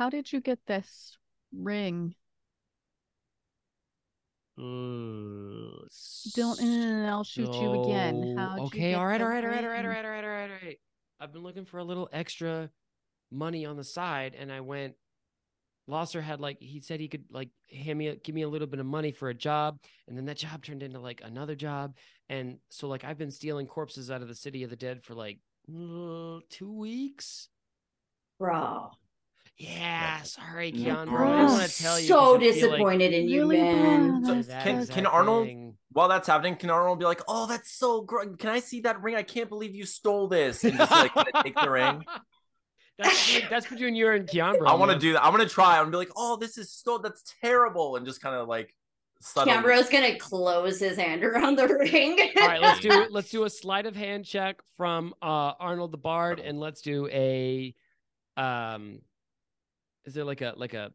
How did you get this ring? Don't. Uh, I'll shoot you again. How'd okay, get all right, all right, all right, all right, all right, all right, all right, all right. I've been looking for a little extra money on the side, and I went, Losser had like he said he could like hand me a, give me a little bit of money for a job, and then that job turned into like another job, and so like I've been stealing corpses out of the city of the dead for like uh, two weeks. Bro. Yeah, sorry, Yeah. Keanbro. I didn't I'm want to tell you. so 'cause I feel like- disappointed in you, Really man. So can can Arnold thing. while that's happening, can Arnold be like, "Oh, that's so great! Can I see that ring? I can't believe you stole this!" And just like take the ring. That's between, that's between you and Keanbro. I want to do that. I'm gonna try. I'm gonna be like, "Oh, this is so that's terrible," and just kind of like subtly. Keanbro's gonna close his hand around the ring. All right, let's do let's do a sleight of hand check from uh Arnold the Bard, and let's do a um. Is there like a like a?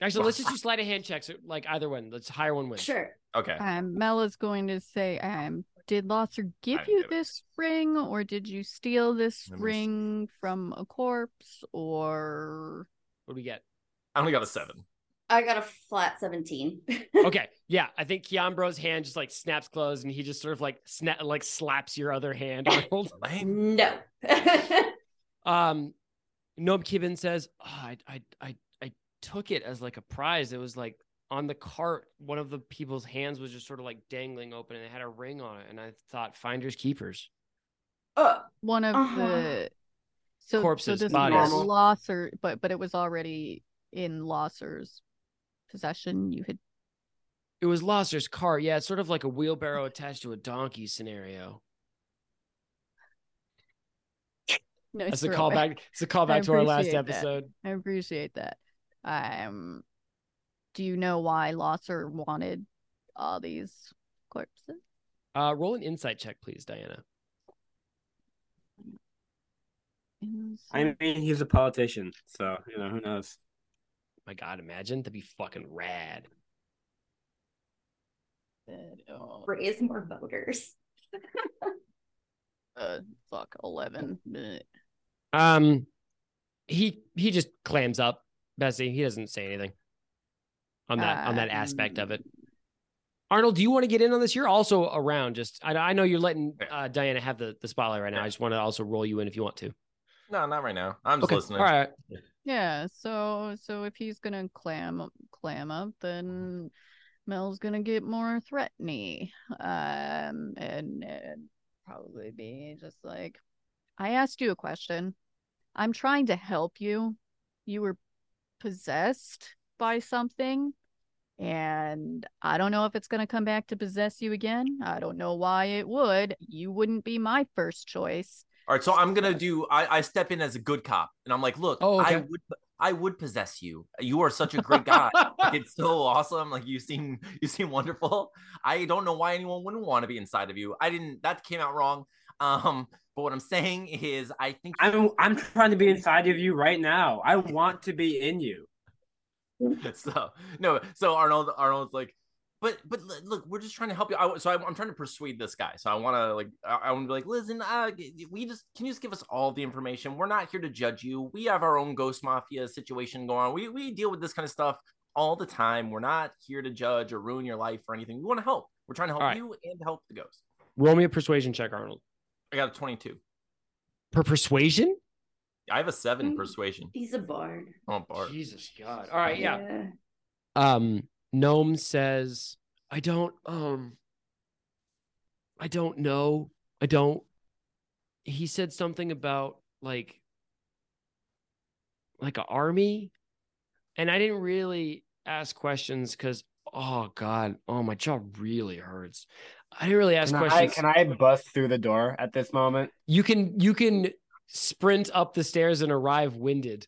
Actually, let's just do sleight of hand checks. Like either one. Let's hire one win. Sure. Okay. Um, Mel is going to say, um, did Losser give I you get it. this ring, or did you steal this Let me see. ring from a corpse, or What do we get? I only got a seven. I got a flat 17. Okay, yeah, I think Keanbro's hand just like snaps closed, and he just sort of like snap like slaps your other hand, Arnold. No. Um, Gnome Kibben says, oh, I, I, I, I took it as like a prize. It was like on the cart. One of the people's hands was just sort of like dangling open, and it had a ring on it. And I thought, finders keepers. Uh, one of Uh-huh. the so Corpses, so this bodies. was Normal. Losser, but but it was already in Losser's possession. You had It was Losser's cart. Yeah, it's sort of like a wheelbarrow attached to a donkey scenario. nice That's a throwback. callback. It's a callback to our last appreciate that. episode. I appreciate that. Um, do you know why Losser wanted all these corpses? Uh, roll an insight check, please, Dianna. I mean, he's a politician, so you know who knows. My God, imagine that'd be fucking rad. Oh, raise more voters. uh, fuck, eleven. Um, he he just clams up, Bessie. He doesn't say anything on that on that aspect of it. Arnold, do you want to get in on this? You're also around. Just I, I know you're letting uh, Dianna have the, the spotlight right now. I just want to also roll you in if you want to. No, not right now. I'm just Okay, listening. all right. Yeah, so so if he's gonna clam clam up, then Mel's gonna get more threatening. Um and, and probably be just like I asked you a question. I'm trying to help you. You were possessed by something. And I don't know if it's gonna come back to possess you again. I don't know why it would. You wouldn't be my first choice. All right, so I'm gonna do. I, I step in as a good cop, and I'm like, look, Oh, okay. I would, I would possess you. You are such a great guy. like, it's so awesome. Like you seem, you seem wonderful. I don't know why anyone wouldn't want to be inside of you. I didn't. That came out wrong. Um, but what I'm saying is, I think I'm I'm trying to be inside of you right now. I want to be in you. so no. So Arnold, Arnold's like, but but look, we're just trying to help you. I, so I, I'm trying to persuade this guy. So I want to like, I, I want to be like, listen, uh, we just can you just give us all the information? We're not here to judge you. We have our own ghost mafia situation going on. We we deal with this kind of stuff all the time. We're not here to judge or ruin your life or anything. We want to help. We're trying to help right. you and help the ghost. Roll me a persuasion check, Arnold. I got a 22. Per persuasion? I have a seven Mm. persuasion. He's a bard. Oh, Bart. Jesus God. All right, yeah. Yeah. um gnome says i don't um i don't know i don't he said something about like like an army and i didn't really ask questions because oh god oh my jaw really hurts i didn't really ask Can I, questions can I bust through the door at this moment? you can you can sprint up the stairs and arrive winded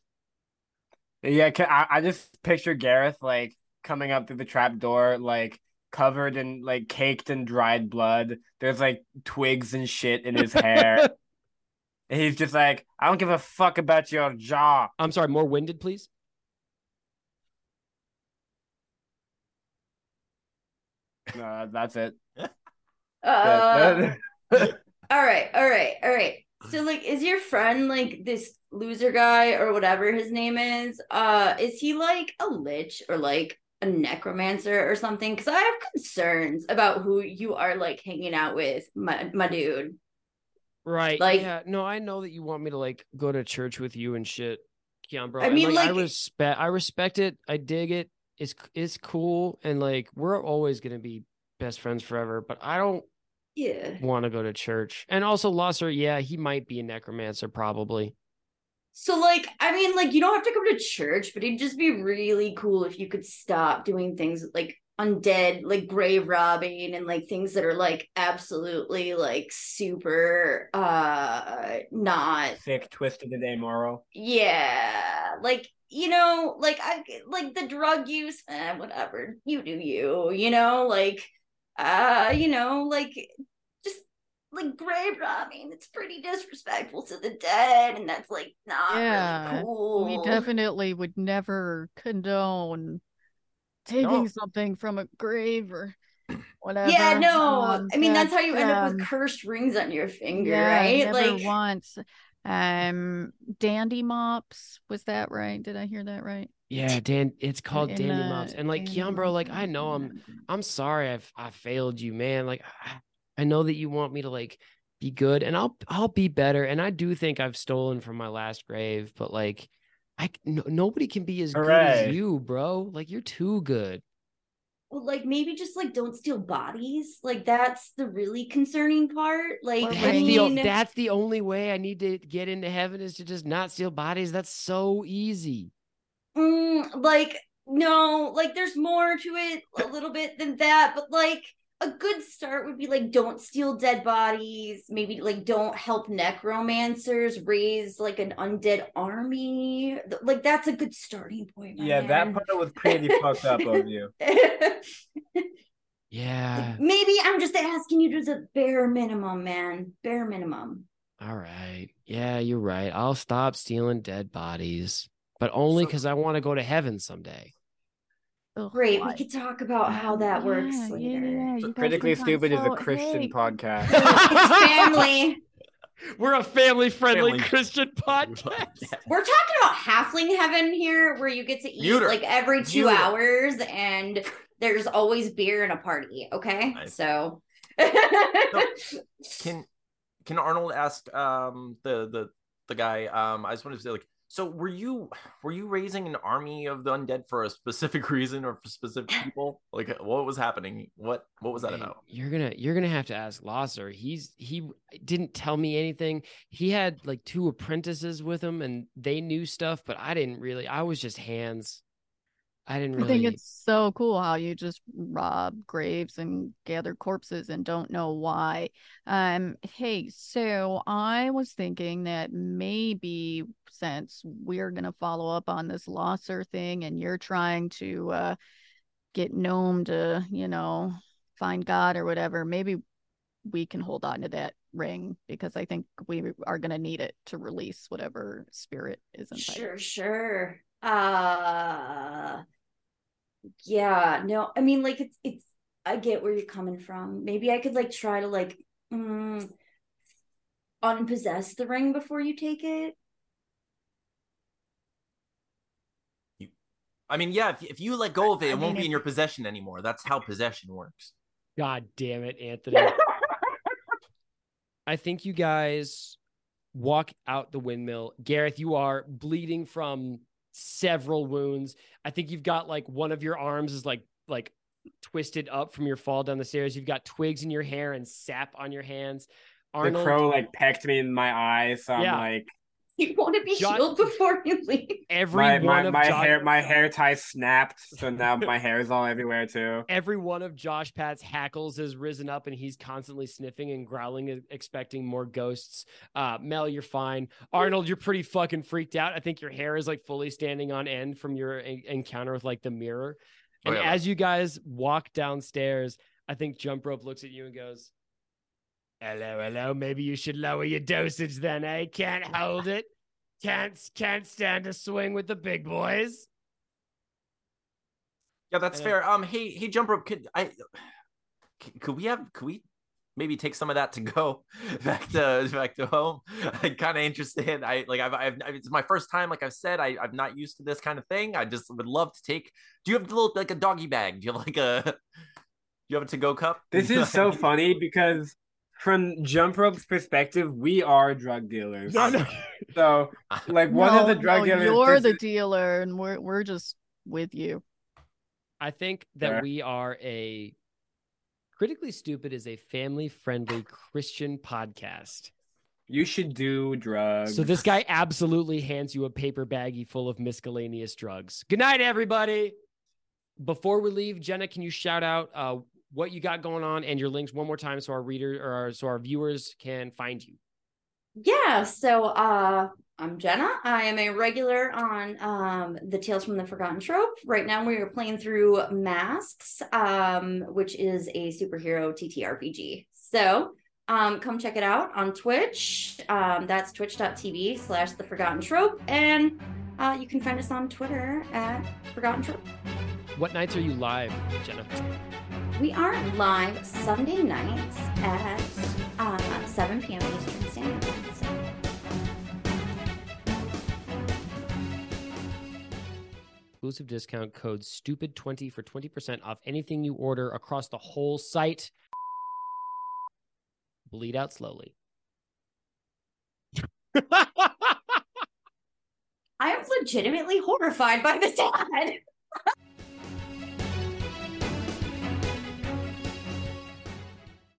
Yeah, can, I, I just picture Garath like coming up through the trap door, like covered in like caked and dried blood. There's like twigs and shit in his hair. and he's just like, I don't give a fuck about your jaw. i'm sorry more winded please Uh, that's it. Uh, all right, all right, all right. So like is your friend like this loser guy or whatever his name is? Uh is he like a lich or like a necromancer or something? Cuz I have concerns about who you are like hanging out with, my my dude. Right. Like- yeah. No, I know that you want me to like go to church with you and shit, Keanbro. I and, mean, like, I respect, I respect it. I dig it. It's it's cool, and like we're always gonna be best friends forever. But I don't Yeah. want to go to church. And also, Losser, yeah, he might be a necromancer, probably. So like, I mean, like you don't have to go to church, but it'd just be really cool if you could stop doing things like undead, like grave robbing and like things that are like absolutely like super uh not Sick, twisted, and amoral. yeah, like you know, like I like the drug use, eh, whatever. You do you, you know, like uh, you know, like just like grave robbing. It's pretty disrespectful to the dead, and that's like not Yeah, really cool. We definitely would never condone taking No. something from a grave or whatever. Yeah, no. Um, I mean, that's how you end up um, with cursed rings on your finger, yeah, right? Never Like, once. Um, dandy mops. Was that right? Did I hear that right? Yeah, Dan. It's called In, Dandy uh, Mops, and like Dandy Keanbro. Like I know I'm. I'm sorry. I've I failed you, man. Like I, I know that you want me to like be good, and I'll I'll be better. And I do think I've stolen from my last grave, but like. I no, nobody can be as good as you, bro. Like you're too good. well, like maybe just like don't steal bodies. Like that's the really concerning part. Like, Or I That's the, mean, that's the only way I need to get into heaven is to just not steal bodies. That's so easy. Mm, like no, like there's more to it a little bit than that, but like a good start would be like don't steal dead bodies maybe like don't help necromancers raise like an undead army like that's a good starting point my Yeah, that man. part was pretty fucked up of you. Yeah. maybe i'm just asking you to do the bare minimum man bare minimum All right. Yeah, you're right. I'll stop stealing dead bodies, but only because I want to go to heaven someday. Ugh, great we could talk about how that works Yeah, later yeah, yeah, you Critically can Stupid is a Christian hey, podcast. family We're a family friendly Family- Christian podcast. We're talking about halfling heaven here, where you get to eat Mute like every two Mute hours, and there's always beer and a party. Okay, Nice. so Can can Arnold ask um the the the guy um I just wanted to say like so were you were you raising an army of the undead for a specific reason or for specific people like uh, what was happening what what was that Man, about You're gonna you're gonna have to ask Losser. He's he didn't tell me anything. He had like two apprentices with him, and they knew stuff, but I didn't really. I was just hands. I didn't I think it's so cool how you just rob graves and gather corpses and don't know why. Um, hey, so I was thinking that maybe since we're gonna follow up on this Losser thing and you're trying to uh get Gnome to, you know, find God or whatever, maybe we can hold on to that ring because I think we are gonna need it to release whatever spirit is inside. sure, sure. Uh, yeah, no, I mean, like it's it's. I get where you're coming from. Maybe I could like try to like mm, unpossess the ring before you take it. I mean yeah if, if you let go of it I it won't be in your possession anymore that's how possession works God damn it, Anthony. I think you guys walk out the windmill. Garath, you are bleeding from several wounds. I think you've got like one of your arms is like like twisted up from your fall down the stairs. You've got twigs in your hair and sap on your hands. The crow like pecked me in my eye, so I'm Yeah. like You want to be Jo- healed before you leave. every my one my, of my Jo- hair my hair tie snapped, so now my hair is all everywhere too. every one of Josh Pat's hackles has risen up and he's constantly sniffing and growling, expecting more ghosts. Uh, Mel, you're fine. Arnold, you're pretty fucking freaked out. I think your hair is like fully standing on end from your en- encounter with like the mirror. Oh, And yeah. as you guys walk downstairs, I think Jump Rope looks at you and goes, Hello, hello. Maybe you should lower your dosage then, eh? Can't hold it. Can't can't stand a swing with the big boys. yeah that's fair um hey hey jump rope could I? could we have could we maybe take some of that to go back to back to home i'm kind of interested i like I've, I've it's my first time like i've said I, i'm not used to this kind of thing i just would love to take do you have a little like a doggy bag do you have like a do you have a to-go cup This is so funny because from Jump Rope's perspective, we are drug dealers. No, no. So, like, one no, of the drug no, dealers. You're the dealer, and we're we're just with you. I think that Fair. we are a critically stupid is a family friendly Christian podcast. you should do drugs. So this guy absolutely hands you a paper baggie full of miscellaneous drugs. Good night, everybody. Before we leave, Jenna, can you shout out uh, what you got going on and your links one more time so our reader or our, so our viewers can find you? Yeah, so uh I'm Jenna. I am a regular on um the Tales from the Forgotten Troupe. Right now we are playing through Masks, um, which is a superhero TTRPG. So um come check it out on Twitch. Um that's twitch.tv slash the forgotten troupe. And uh you can find us on Twitter at Forgotten Trope. What nights are you live, Jenna? We are live Sunday nights at uh 7 p.m. Eastern Standard Time. So Exclusive discount code STUPID20 for 20% off anything you order across the whole site. Bleed out slowly. I am legitimately horrified by this ad.